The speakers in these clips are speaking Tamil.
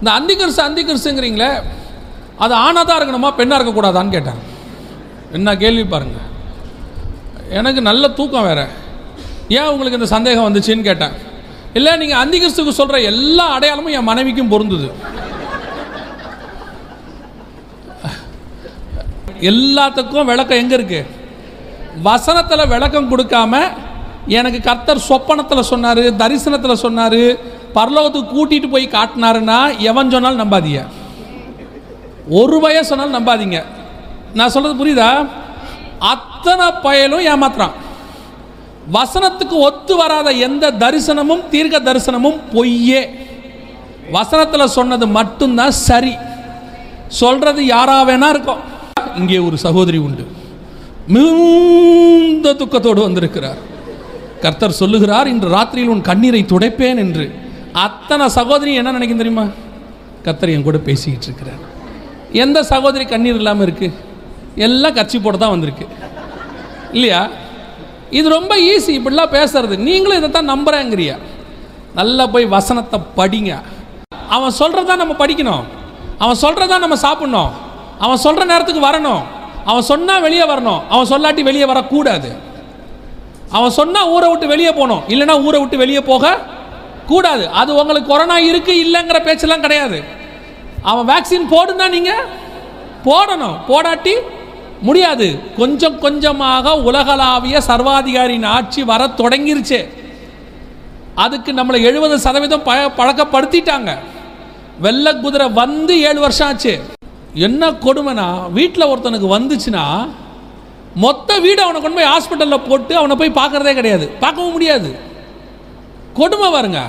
இந்த அந்திகரிசு அந்திகரிசுங்கிறீங்களே அது ஆணாக தான் இருக்கணுமா பெண்ணாக இருக்கக்கூடாதான்னு கேட்டேன் என்ன கேள்வி பாருங்க. எனக்கு நல்ல தூக்கம் வேற. ஏன் உங்களுக்கு இந்த சந்தேகம் வந்துச்சுன்னு கேட்டேன். இல்லை நீங்கள் அந்திகரிசுக்கு சொல்கிற எல்லா அடையாளமும் என் மனைவிக்கும் பொருந்துது. எல்லாத்துக்கும் விளக்கம் எங்கே இருக்குது வசனத்தில் விளக்கம் கொடுக்காம எனக்கு கர்த்தர் சொப்பனத்தில் சொன்னார் தரிசனத்தில் சொன்னார் பரலோகத்துக்கு கூட்டிகிட்டு போய் காட்டினாருன்னா எவன் சொன்னாலும் நம்பாதீங்க. ஒரு வய சொன்னாலும் நம்பாதீங்க. நான் சொல்கிறது புரியுதா? அத்தனை பயலும் ஏமாத்துறான். வசனத்துக்கு ஒத்து வராத எந்த தரிசனமும் தீர்க்க தரிசனமும் பொய்யே. வசனத்தில் சொன்னது மட்டும்தான் சரி. சொல்றது யாரா வேணா இருக்கும். இங்கே ஒரு சகோதரி உண்டு. மிகுந்த துக்கத்தோடு வந்திருக்கிறார். கர்த்தர் சொல்லுகிறார் இன்று ராத்திரியில் உன் கண்ணீரை துடைப்பேன் என்று. அத்தனை சகோதரி என்ன நினைக்கும் தெரியுமா? கத்தர் என் கூட பேசிக்கிட்டு இருக்கிறார். எந்த சகோதரி கண்ணீர் இல்லாமல் இருக்கு? எல்லாம் கட்சி போட தான் வந்திருக்கு. இல்லையா? இது ரொம்ப ஈஸி இப்படிலாம் பேசுறது. நீங்களும் இதை தான் நம்புறேங்கிறியா? நல்லா போய் வசனத்தை படிங்க. அவன் சொல்கிறதா நம்ம படிக்கணும். அவன் சொல்கிறதா நம்ம சாப்பிட்ணும். அவன் சொல்கிற நேரத்துக்கு வரணும். அவன் சொன்னால் வெளியே வரணும். அவன் சொல்லாட்டி வெளியே வரக்கூடாது. அவன் சொன்னால் ஊரை விட்டு வெளியே போகணும். இல்லைன்னா ஊரை விட்டு வெளியே போக கூடாது. அது உங்களுக்கு கொரோனா இருக்கு இல்லைங்கிற பேச்செல்லாம் கிடையாது. அவன் வேக்சின் போடுன்னா நீங்கள் போடணும். போடாட்டி முடியாது. கொஞ்சம் கொஞ்சமாக உலகளாவிய சர்வாதிகாரியின் ஆட்சி வர தொடங்கிருச்சு. அதுக்கு நம்மளை எழுபது சதவீதம் பழ பழக்கப்படுத்திட்டாங்க. வெள்ள குதிரை வந்து ஏழு வருஷம் ஆச்சு. என்ன கொடுமைனா வீட்டில் ஒருத்தனுக்கு வந்துச்சுன்னா மொத்த வீடு அவனை கொண்டு போய் ஹாஸ்பிட்டலில் போட்டு அவனை போய் பார்க்குறதே கிடையாது. பார்க்கவும் முடியாது. கொடுமை பாருங்க.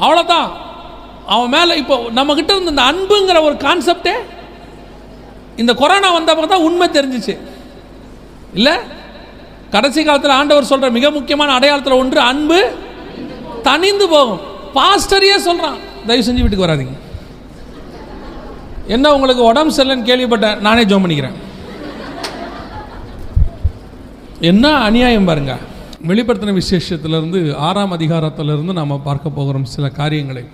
அவ்வளோதான் அவன் மேலே இப்போ நம்மக்கிட்ட இருந்த இந்த அன்புங்கிற ஒரு கான்செப்டே இந்த கொரோனா வந்தப்போ தான் உண்மை தெரிஞ்சிச்சு. இல்லை? கடைசி காலத்தில் ஆண்டவர் சொல்கிற மிக முக்கியமான அடையாளத்தில் ஒன்று அன்பு தனிந்து போகும். பாஸ்டரையே சொல்கிறான் தயவு செஞ்சு வீட்டுக்கு வராதீங்க. என்ன உங்களுக்கு உடம்பு சரியில்லைன்னு கேள்விப்பட்டேன் நானே ஜோம் பண்ணிக்கிறேன். என்ன அநியாயம் பாருங்கள் வெளிப்படுத்தின விசேஷத்திலிருந்து ஆறாம் அதிகாரத்திலிருந்து நாம் பார்க்க போகிறோம் சில காரியங்களை.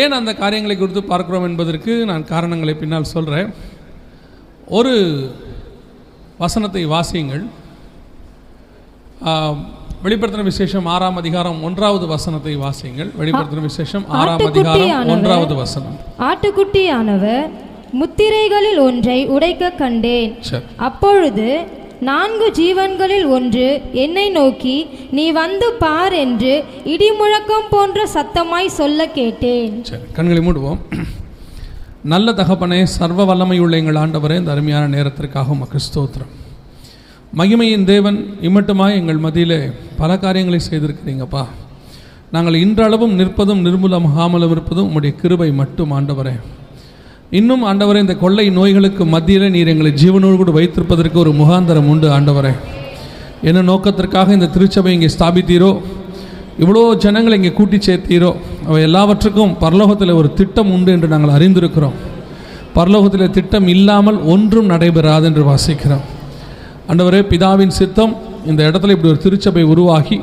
ஏன் அந்த காரியங்களை குறித்து பார்க்கிறோம் என்பதற்கு நான் காரணங்களை பின்னால் சொல்கிறேன் ஒரு வசனத்தை வாசியுங்கள். வெளிப்படுத்தின விசேஷம் ஆறாம் அதிகாரம் ஒன்றாவது வசனத்தை வாசியுங்கள். வெளிப்படுத்தின விசேஷம் ஆறாம் அதிகாரம் ஒன்றாவது வசனம். ஆட்டுக்குட்டியானவர் முத்திரைகளில் ஒன்றை உடைக்க கண்டேன். அப்பொழுது நான்கு ஜீவன்களில் ஒன்று. என்னை நோக்கி நீ வந்து பார் என்று இடிமுழக்கம் போன்ற சத்தமாய் சொல்ல கேட்டேன். சரி கண்களை மூடுவோம். நல்ல தகப்பனே சர்வ வல்லமையுள்ள எங்கள் ஆண்டவரே இந்த அருமையான நேரத்திற்காக உமக்கு ஸ்தோத்திரம். மகிமையின் தேவன் இம்மட்டுமாய் எங்கள் மத்தியிலே பல காரியங்களை செய்திருக்கிறீங்கப்பா. நாங்கள் இன்றளவும் நிற்பதும் நிர்மூலமாகாமலும் இருப்பதும் உம்முடைய கிருபை மட்டும் ஆண்டவரே. இன்னும் ஆண்டவரே இந்த கொள்ளை நோய்களுக்கு மத்தியில் நீர் எங்களை ஜீவனோடு கூட வைத்திருப்பதற்கு ஒரு முகாந்தரம் உண்டு ஆண்டவரே. என்ன நோக்கத்திற்காக இந்த திருச்சபை இங்கே ஸ்தாபித்தீரோ? இவ்வளோ ஜனங்களை இங்கே கூட்டி சேர்த்தீரோ? அவை எல்லாவற்றுக்கும் பரலோகத்தில் ஒரு திட்டம் உண்டு என்று நாங்கள் அறிந்திருக்கிறோம். பரலோகத்தில் திட்டம் இல்லாமல் ஒன்றும் நடைபெறாது என்று வாசிக்கிறோம். ஆண்டவரே பிதாவின் சித்தம் இந்த இடத்துல இப்படி ஒரு திருச்சபை உருவாகி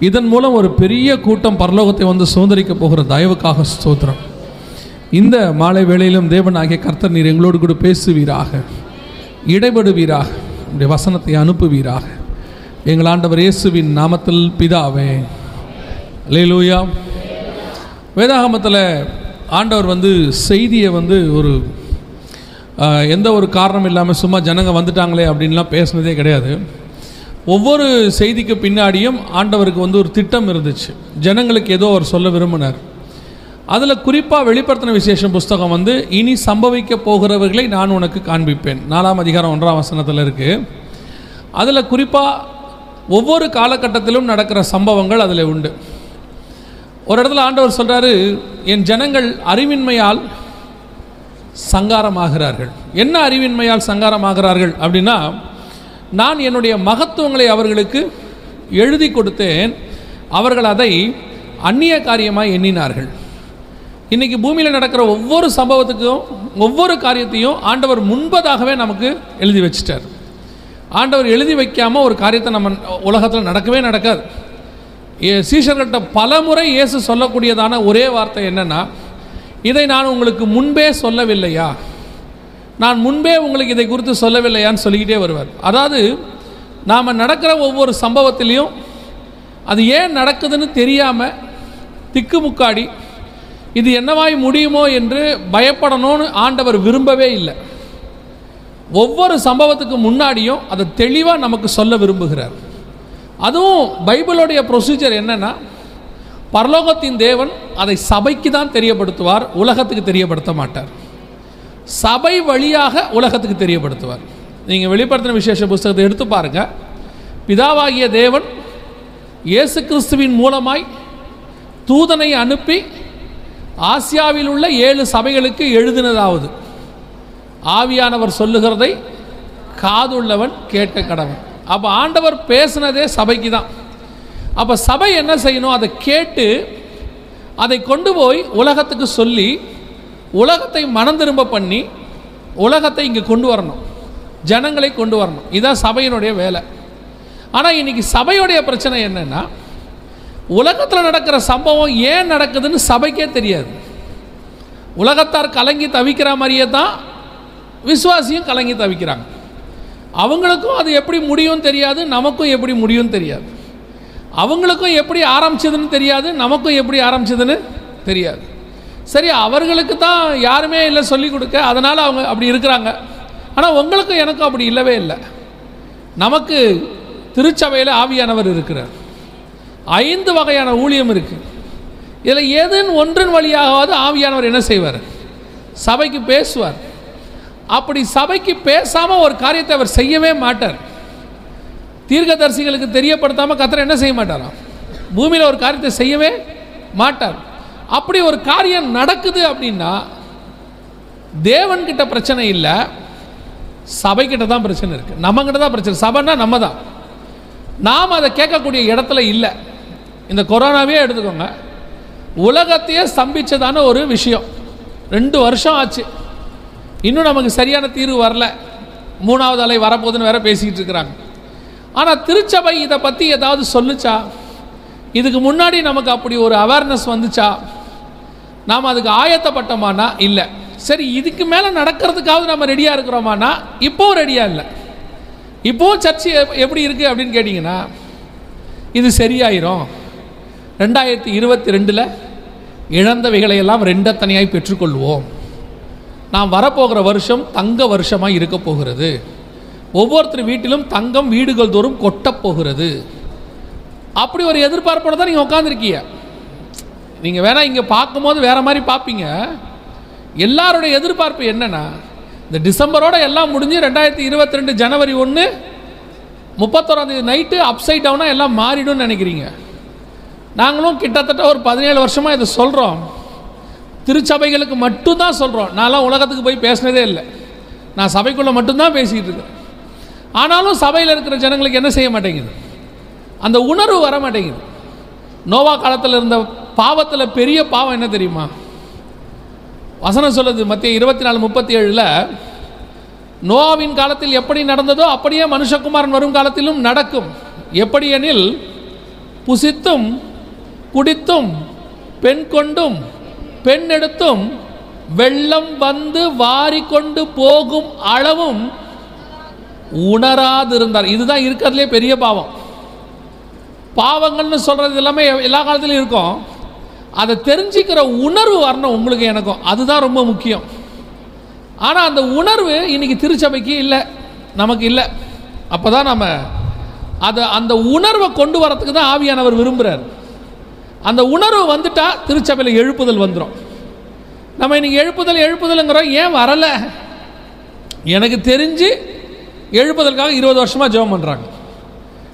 இதன் மூலம் ஒரு பெரிய கூட்டம் பரலோகத்தை வந்து சுதந்திரிக்க போகிற தயவுக்காக ஸ்தோத்திரம். இந்த மாலை வேளையிலும் தேவன் ஆகிய கர்த்தர் நீர் எங்களோடு கூட பேசுவீராக இடைபடுவீராக உடைய வசனத்தை அனுப்புவீராக. எங்கள் ஆண்டவர் இயேசுவின் நாமத்தில் பிதாவே. லேலூயா வேதாகமத்தில் ஆண்டவர் வந்து செய்தியை வந்து ஒரு எந்த ஒரு காரணம் இல்லாமல் சும்மா ஜனங்க வந்துட்டாங்களே அப்படின்லாம் பேசுனதே கிடையாது. ஒவ்வொரு செய்திக்கு பின்னாடியும் ஆண்டவருக்கு வந்து ஒரு திட்டம் இருந்துச்சு. ஜனங்களுக்கு ஏதோ அவர் சொல்ல விரும்பினார். அதில் குறிப்பாக வெளிப்படுத்தின விசேஷம் புஸ்தகம் வந்து இனி சம்பவிக்க போகிறவர்களை நான் உனக்கு காண்பிப்பேன். நாலாம் அதிகாரம் ஒன்றாம் வசனத்தில் இருக்குது அதில் குறிப்பாக ஒவ்வொரு காலகட்டத்திலும் நடக்கிற சம்பவங்கள் அதில் உண்டு. ஒரு இடத்துல ஆண்டவர் சொல்கிறாரு என் ஜனங்கள் அறிவின்மையால் சங்காரமாகிறார்கள். என்ன அறிவின்மையால் சங்காரமாகிறார்கள் அப்படின்னா நான் என்னுடைய மகத்துவங்களை அவர்களுக்கு எழுதி கொடுத்தேன். அவர்கள் அதை அந்நிய காரியமாக எண்ணினார்கள். இன்னைக்கு பூமியில் நடக்கிற ஒவ்வொரு சம்பவத்துக்கும் ஒவ்வொரு காரியத்தையும் ஆண்டவர் முன்பதாகவே நமக்கு எழுதி வச்சிட்டார். ஆண்டவர் எழுதி வைக்காமல் ஒரு காரியத்தை நம்ம உலகத்தில் நடக்கவே நடக்காது. சீஷர்கள்ட்ட பல முறை இயேசு சொல்லக்கூடியதான ஒரே வார்த்தை என்னென்னா இதை நான் உங்களுக்கு முன்பே சொல்லவில்லையா? நான் முன்பே உங்களுக்கு இதை குறித்து சொல்லவில்லையான்னு சொல்லிக்கிட்டே வருவார். அதாவது நாம் நடக்கிற ஒவ்வொரு சம்பவத்திலையும் அது ஏன் நடக்குதுன்னு தெரியாமல் திக்குமுக்காடி இது என்னவாய் முடியுமோ என்று பயப்படணும்னு ஆண்டவர் விரும்பவே இல்லை. ஒவ்வொரு சம்பவத்துக்கு முன்னாடியும் அதை தெளிவாக நமக்கு சொல்ல விரும்புகிறார். அதுவும் பைபிளுடைய ப்ரொசீஜர் என்னன்னா பரலோகத்தின் தேவன் அதை சபைக்கு தான் தெரியப்படுத்துவார் உலகத்துக்கு தெரியப்படுத்த மாட்டார். சபை வழியாக உலகத்துக்கு தெரியப்படுத்துவார். நீங்கள் வெளிப்படுத்தின விசேஷ புஸ்தகத்தை எடுத்து பாருங்க. பிதாவாகிய தேவன் இயேசு கிறிஸ்துவின் மூலமாய் தூதனை அனுப்பி ஆசியாவில் உள்ள ஏழு சபைகளுக்கு எழுதினதாவது. ஆவியானவர் சொல்லுகிறதை காதுள்ளவன் கேட்க கடவன் அப்போ ஆண்டவர் பேசுனதே சபைக்கு தான் அப்போ சபை என்ன செய்யணும்? அதை கேட்டு அதை கொண்டு போய் உலகத்துக்கு சொல்லி உலகத்தை மனம் திரும்ப பண்ணி உலகத்தை இங்கே கொண்டு வரணும். ஜனங்களை கொண்டு வரணும். இதுதான் சபையினுடைய வேலை. ஆனால் இன்னைக்கு சபையுடைய பிரச்சனை என்னென்னா உலகத்தில் நடக்கிற சம்பவம் ஏன் நடக்குதுன்னு சபைக்கே தெரியாது. உலகத்தார் கலங்கி தவிக்கிற மாதிரியே தான் விசுவாசியும் கலங்கி தவிக்கிறாங்க. அவங்களுக்கும் அது எப்படி முடியும் தெரியாது நமக்கும் எப்படி முடியும் தெரியாது. அவங்களுக்கும் எப்படி ஆரம்பிச்சதுன்னு தெரியாது நமக்கும் எப்படி ஆரம்பிச்சதுன்னு தெரியாது. சரி அவர்களுக்கு தான் யாருமே இல்லை சொல்லிக் கொடுக்க அதனால் அவங்க அப்படி இருக்கிறாங்க. ஆனால் உங்களுக்கும் எனக்கும் அப்படி இல்லவே இல்லை. நமக்கு திருச்சபையில் ஆவியானவர் இருக்கிறார். ஐந்து வகையான ஊழியம் இருக்குது இதில் ஏதன் ஒன்றின் வழியாகவாது ஆவியானவர் என்ன செய்வார்? சபைக்கு பேசுவார். அப்படி சபைக்கு பேசாமல் ஒரு காரியத்தை அவர் செய்யவே மாட்டார். தீர்க்கதரிசிகளுக்கு தெரியப்படுத்தாமல் கத்திர என்ன செய்ய மாட்டாராம் பூமியில் ஒரு காரியத்தை செய்யவே மாட்டார். அப்படி ஒரு காரியம் நடக்குது அப்படின்னா தேவன்கிட்ட பிரச்சனை இல்லை சபைக்கிட்ட தான் பிரச்சனை இருக்குது நம்மக்கிட்ட தான் பிரச்சனை. சபைன்னா நம்ம தான். நாம் அதை கேட்கக்கூடிய இடத்துல இல்லை. இந்த கொரோனாவே எடுத்துக்கோங்க. உலகத்தையே ஸ்தம்பிச்சதான ஒரு விஷயம். ரெண்டு வருஷம் ஆச்சு. இன்னும் நமக்கு சரியான தீர்வு வரல. மூணாவது அலை வரப்போகுதுன்னு வேற பேசிக்கிட்டு இருக்கிறாங்க. ஆனால் திருச்சபை இதை பற்றி ஏதாவது சொல்லுச்சா? இதுக்கு முன்னாடி நமக்கு அப்படி ஒரு அவேர்னஸ் வந்துச்சா? நாம் அதுக்கு ஆயத்தப்பட்டோமானா? இல்லை. சரி இதுக்கு மேலே நடக்கிறதுக்காவது நம்ம ரெடியாக இருக்கிறோமானா? இப்போவும் ரெடியாக இல்லை. இப்போவும் சர்ச்சு எப்படி இருக்குது அப்படின்னு கேட்டிங்கன்னா இது சரியாயிரும். ரெண்டாயிரத்தி இருபத்தி ரெண்டில் இழந்தவைகளை எல்லாம் ரெண்டத்தனையாய் பெற்றுக்கொள்வோம். நாம் வரப்போகிற வருஷம் தங்க வருஷமாக இருக்க போகிறது. ஒவ்வொருத்தர் வீட்டிலும் தங்கம் வீடுகள் தோறும் கொட்டப் போகிறது. அப்படி ஒரு எதிர்பார்ப்போட தான் நீங்கள் உட்காந்துருக்கீங்க நீங்கள் வேணால் இங்கே பார்க்கும்போது வேற மாதிரி பார்ப்பீங்க. எல்லாரோட எதிர்பார்ப்பு என்னென்னா இந்த டிசம்பரோட எல்லாம் முடிஞ்சு ரெண்டாயிரத்தி இருபத்தி ரெண்டு ஜனவரி ஒன்று முப்பத்தோராந்தேதி நைட்டு அப்சைட் டவுனாக எல்லாம் மாறிடும்னு நினைக்கிறீங்க. நாங்களும் கிட்டத்தட்ட ஒரு பதினேழு வருஷமாக இதை சொல்கிறோம் திருச்சபைகளுக்கு மட்டும்தான் சொல்கிறோம் நான்லாம் உலகத்துக்கு போய் பேசினதே இல்லை. நான் சபைக்குள்ளே மட்டும்தான் பேசிக்கிட்டு இருக்கேன். ஆனாலும் சபையில் இருக்கிற ஜனங்களுக்கு என்ன செய்ய மாட்டேங்குது? அந்த உணர்வு வர மாட்டேங்குது. நோவா காலத்தில் இருந்த பாவத்தில் பெரிய பாவம் என்ன தெரியுமா? வசனம் சொல்லுது மத்திய இருபத்தி நாலு முப்பத்தி ஏழில் நோவாவின் காலத்தில் எப்படி நடந்ததோ அப்படியே மனுஷகுமாரன் வரும் காலத்திலும் நடக்கும். எப்படி எனில் புசித்தும் குடித்தும் பெண் கொண்டும் பெண் எடுத்தும் வெள்ளம் வந்து வாரி கொண்டு போகும் அளவும் உணராதிருந்தார். இதுதான் இருக்கிறதுலே பெரிய பாவம். பாவங்கள்னு சொல்கிறது எல்லாமே எல்லா காலத்துலையும் இருக்கும். அதை தெரிஞ்சுக்கிற உணர்வு வரணும் உங்களுக்கு எனக்கும். அதுதான் ரொம்ப முக்கியம். ஆனால் அந்த உணர்வு இன்னைக்கு திருச்சபைக்கு இல்லை. நமக்கு இல்லை. அப்போ தான் நம்ம அதை அந்த உணர்வை கொண்டு வரத்துக்கு தான் ஆவியானவர் விரும்புகிறார் அந்த உணர்வு வந்துட்டா திருச்சபையில் எழுப்புதல் வந்துடும் நம்ம இன்னைக்கு எழுப்புதல் எழுப்புதலுங்கிறோம் ஏன் வரலை? எனக்கு தெரிஞ்சு எழுப்புதலுக்காக இருபது வருஷமாக ஜெபம் பண்ணுறாங்க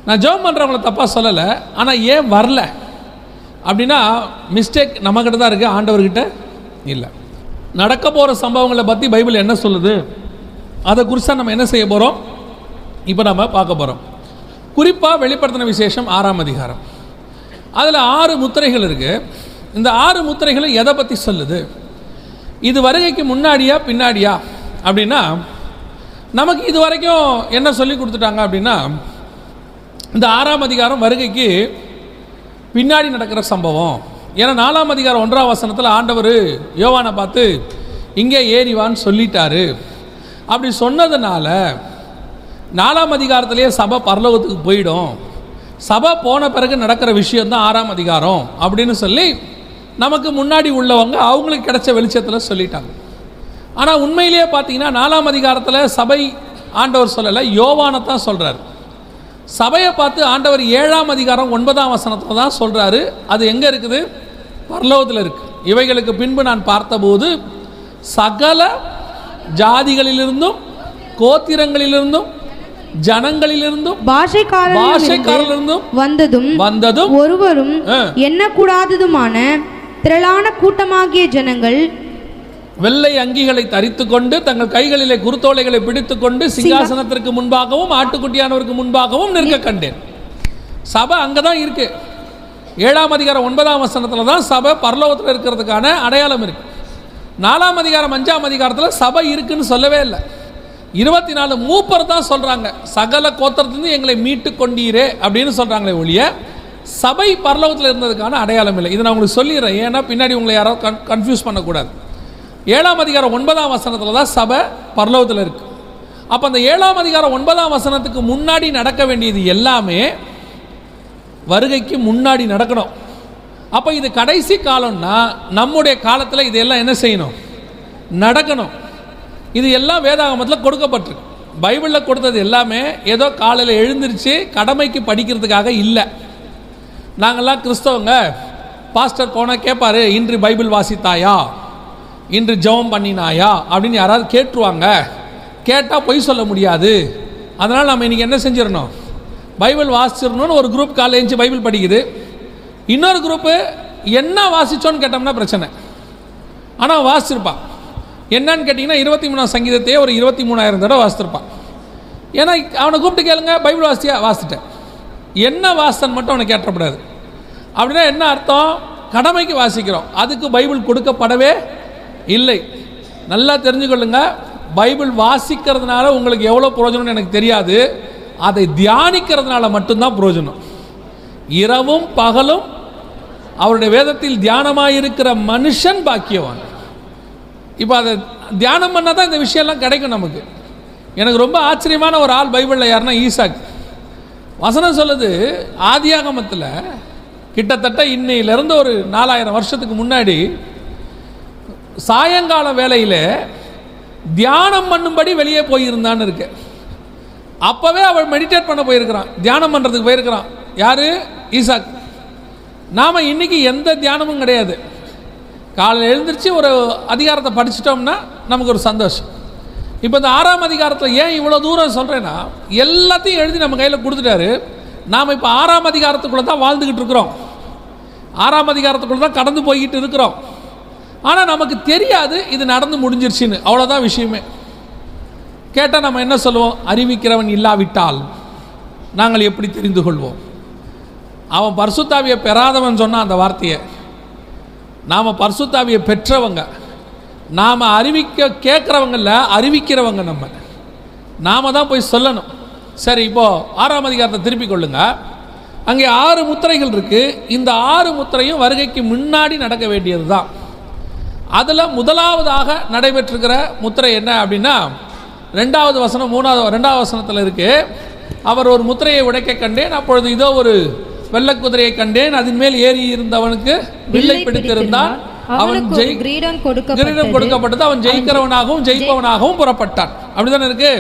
நான் ஜெபம் பண்ணுறவங்கள தப்பாக சொல்லலை ஆனால் ஏன் வரல? அப்படின்னா மிஸ்டேக் நம்மக்கிட்ட தான் இருக்குது ஆண்டவர்கிட்ட இல்லை. நடக்க போகிற சம்பவங்களை பற்றி பைபிள் என்ன சொல்லுது? அதை குறித்து நம்ம என்ன செய்ய போகிறோம் இப்போ நம்ம பார்க்க போகிறோம் குறிப்பாக வெளிப்படுத்தின விசேஷம் ஆறாம் அதிகாரம். அதில் ஆறு முத்திரைகள் இருக்குது இந்த ஆறு முத்திரைகளும் எதை பற்றி சொல்லுது? இது வருகைக்கு முன்னாடியா பின்னாடியா? அப்படின்னா நமக்கு இது வரைக்கும் என்ன சொல்லி கொடுத்துட்டாங்க அப்படின்னா இந்த ஆறாம் அதிகாரம் வருகைக்கு பின்னாடி நடக்கிற சம்பவம். ஏன்னா நாலாம் அதிகாரம் ஒன்றாம் வசனத்தில் ஆண்டவர் யோவானை பார்த்து இங்கே ஏறிவான்னு சொல்லிட்டாரு. அப்படி சொன்னதுனால நாலாம் அதிகாரத்திலேயே சபை பரலோகத்துக்கு போயிடும். சபை போன பிறகு நடக்கிற விஷயம்தான் ஆறாம் அதிகாரம் அப்படின்னு சொல்லி நமக்கு முன்னாடி உள்ளவங்க அவங்களுக்கு கிடைச்ச வெளிச்சத்தில் சொல்லிட்டாங்க. ஆனால் உண்மையிலேயே பார்த்தீங்கன்னா நாலாம் அதிகாரத்தில் சபை ஆண்டவர் சொல்லலை யோவானை தான் சொல்கிறார் சபையை பார்த்து ஆண்டவர் ஏழாம் அதிகாரம் ஒன்பதாம் வசனத்தில் தான் சொல்கிறாரு அது எங்கே இருக்குது? பரலோகத்தில் இருக்குது இவைகளுக்கு பின்பு நான் பார்த்தபோது சகல ஜாதிகளிலிருந்தும் கோத்திரங்களிலிருந்தும் ஜனங்களிலிருந்தும் பாஷைக்காரரிலிருந்து பாஷைக்காரர்களிருந்தும் வந்ததும் வந்ததும் ஒருவரும். எண்ணக்கூடாததுமான திரளான கூட்டமாகிய ஜனங்கள் வெள்ளை அங்கிகளை தரித்து கொண்டு தங்கள் கைகளிலே குருத்தோலைகளை பிடித்துக்கொண்டு சிங்காசனத்திற்கு முன்பாகவும் ஆட்டுக்குட்டியானவருக்கு முன்பாகவும் நிற்க கண்டேன். சபை அங்கே தான் இருக்கு. ஏழாம் அதிகாரம் ஒன்பதாம் வசனத்தில் தான் சபை பரலோகத்தில் இருக்கிறதுக்கான அடையாளம் இருக்கு. நாலாம் அதிகாரம் அஞ்சாம் அதிகாரத்தில் சபை இருக்குன்னு சொல்லவே இல்லை. இருபத்தி நாலு மூப்பர் தான் சொல்கிறாங்க சகல கோத்திரத்துலேருந்து எங்களை மீட்டு கொண்டீரே அப்படின்னு சொல்கிறாங்களே ஒழிய சபை பரலோகத்தில் இருந்ததுக்கான அடையாளம் இல்லை. இதை நான் உங்களுக்கு சொல்லிடுறேன். ஏன்னா பின்னாடி உங்களை யாரோ கன் கன்ஃபியூஸ் பண்ணக்கூடாது. ஏழாம் அதிகாரம் ஒன்பதாம் வசனத்தில் தான் சபை பரலோகத்தில் இருக்குது அப்போ அந்த ஏழாம் அதிகாரம் ஒன்பதாம் வசனத்துக்கு முன்னாடி நடக்க வேண்டியது எல்லாமே வருகைக்கு முன்னாடி நடக்கணும். அப்போ இது கடைசி காலம்னா நம்முடைய காலத்தில் இதெல்லாம் என்ன செய்யணும்? நடக்கணும். இது எல்லாம் வேதாகமத்தில் கொடுக்கப்பட்டிருக்கு. பைபிளில் கொடுத்தது எல்லாமே ஏதோ காலையில் எழுந்திருச்சு கடமைக்கு படிக்கிறதுக்காக இல்லை. நாங்கள்லாம் கிறிஸ்தவங்க. பாஸ்டர் போனால் கேட்பார் இன்று பைபிள் வாசித்தாயா? இன்று ஜெபம் பண்ணினாயா? அப்படின்னு யாராவது கேட்டுருவாங்க. கேட்டால் பொய் சொல்ல முடியாது. அதனால் நம்ம இன்றைக்கி என்ன செஞ்சிடணும்? பைபிள் வாசிச்சிடணும்னு ஒரு குரூப் காலையில் எழுந்துச்சு பைபிள் படிக்குது. இன்னொரு குரூப்பு என்ன வாசிச்சோன்னு கேட்டோம்னா பிரச்சனை. ஆனால் வாசிச்சிருப்பான். என்னன்னு கேட்டிங்கன்னா இருபத்தி மூணாம் சங்கீதத்தையே ஒரு இருபத்தி மூணாயிரம் தடவை வாசித்திருப்பான். ஏன்னா அவனை கூப்பிட்டு கேளுங்க பைபிள் வாசியா? வாசிட்டேன். என்ன வாசன் மட்டும் அவனை கேட்டப்படாது. அப்படின்னா என்ன அர்த்தம்? கடமைக்கு வாசிக்கிறோம். அதுக்கு பைபிள் கொடுக்கப்படவே இல்லை. நல்லா தெரிஞ்சுக்கொள்ளுங்க. பைபிள் வாசிக்கிறதுனால உங்களுக்கு எவ்வளோ பிரயோஜனம்னு எனக்கு தெரியாது. அதை தியானிக்கிறதுனால மட்டும்தான் பிரயோஜனம். இரவும் பகலும் அவருடைய வேதத்தில் தியானமாக இருக்கிற மனுஷன் பாக்கியவான். இப்போ அதை தியானம் பண்ணால் தான் இந்த விஷயம்லாம் கிடைக்கும் நமக்கு. எனக்கு ரொம்ப ஆச்சரியமான ஒரு ஆள் பைபிளில் யாருன்னா ஈசாக். வசனம் சொல்லுது ஆதியாகமத்தில் கிட்டத்தட்ட இன்னையிலேருந்து ஒரு நாலாயிரம் வருஷத்துக்கு முன்னாடி சாயங்கால வேலையில் தியானம் பண்ணும்படி வெளியே போயிருந்தான்னு இருக்கு. அப்போவே அவள் மெடிடேட் பண்ண போயிருக்கிறான் தியானம் பண்ணுறதுக்கு போயிருக்கிறான். யார்? ஈசாக். நாம் இன்னைக்கு எந்த தியானமும் கிடையாது. காலையில் எழுந்திரிச்சு ஒரு அதிகாரத்தை படிச்சிட்டோம்னா நமக்கு ஒரு சந்தோஷம். இப்போ இந்த ஆறாம் அதிகாரத்தில் ஏன் இவ்வளோ தூரம் சொல்கிறேன்னா எல்லாத்தையும் எழுதி நம்ம கையில் கொடுத்துட்டாரு. நாம் இப்போ ஆறாம் அதிகாரத்துக்குள்ளே தான் வாழ்ந்துக்கிட்டு இருக்கிறோம். ஆறாம் அதிகாரத்துக்குள்ளே தான் கடந்து போய்கிட்டு இருக்கிறோம். ஆனால் நமக்கு தெரியாது இது நடந்து முடிஞ்சிருச்சுன்னு. அவ்வளோதான் விஷயமே. கேட்டால் நம்ம என்ன சொல்லுவோம்? அறிவிக்கிறவன் இல்லாவிட்டால் நாங்கள் எப்படி தெரிந்து கொள்வோம்? அவன் பர்சுத்தாவியை பெறாதவன் சொன்னான் அந்த வார்த்தையை. நாம் பர்சுத்தாவியை பெற்றவங்க. நாம் அறிவிக்க கேட்குறவங்கள அறிவிக்கிறவங்க நம்ம. நாம தான் போய் சொல்லணும். சரி இப்போது ஆறாம் அதிகாரத்தை திருப்பிக் கொள்ளுங்க. அங்கே ஆறு முத்திரைகள் இருக்குது இந்த ஆறு முத்திரையும் வருகைக்கு முன்னாடி நடக்க வேண்டியது தான் அதில் முதலாவதாக நடைபெற்றிருக்கிற முத்திரை என்ன அப்படின்னா ரெண்டாவது வசனம் மூணாவது ரெண்டாவது வசனத்தில் இருக்குது அவர் ஒரு முத்திரையை உடைக்க கண்டேன். அப்பொழுது இதோ ஒரு வெள்ளக்குதிரையை கண்டேன். அதன் மேல் ஏறி இருந்தவனுக்கு வில்லை பிடித்திருந்தான். அவன் ஜெய் கிரீடம் கொடுக்கப்பட்டது. அவன் ஜெயிக்கிறவனாகவும் ஜெயிப்பவனாகவும் புறப்பட்டான். அப்படிதானே இருக்கு?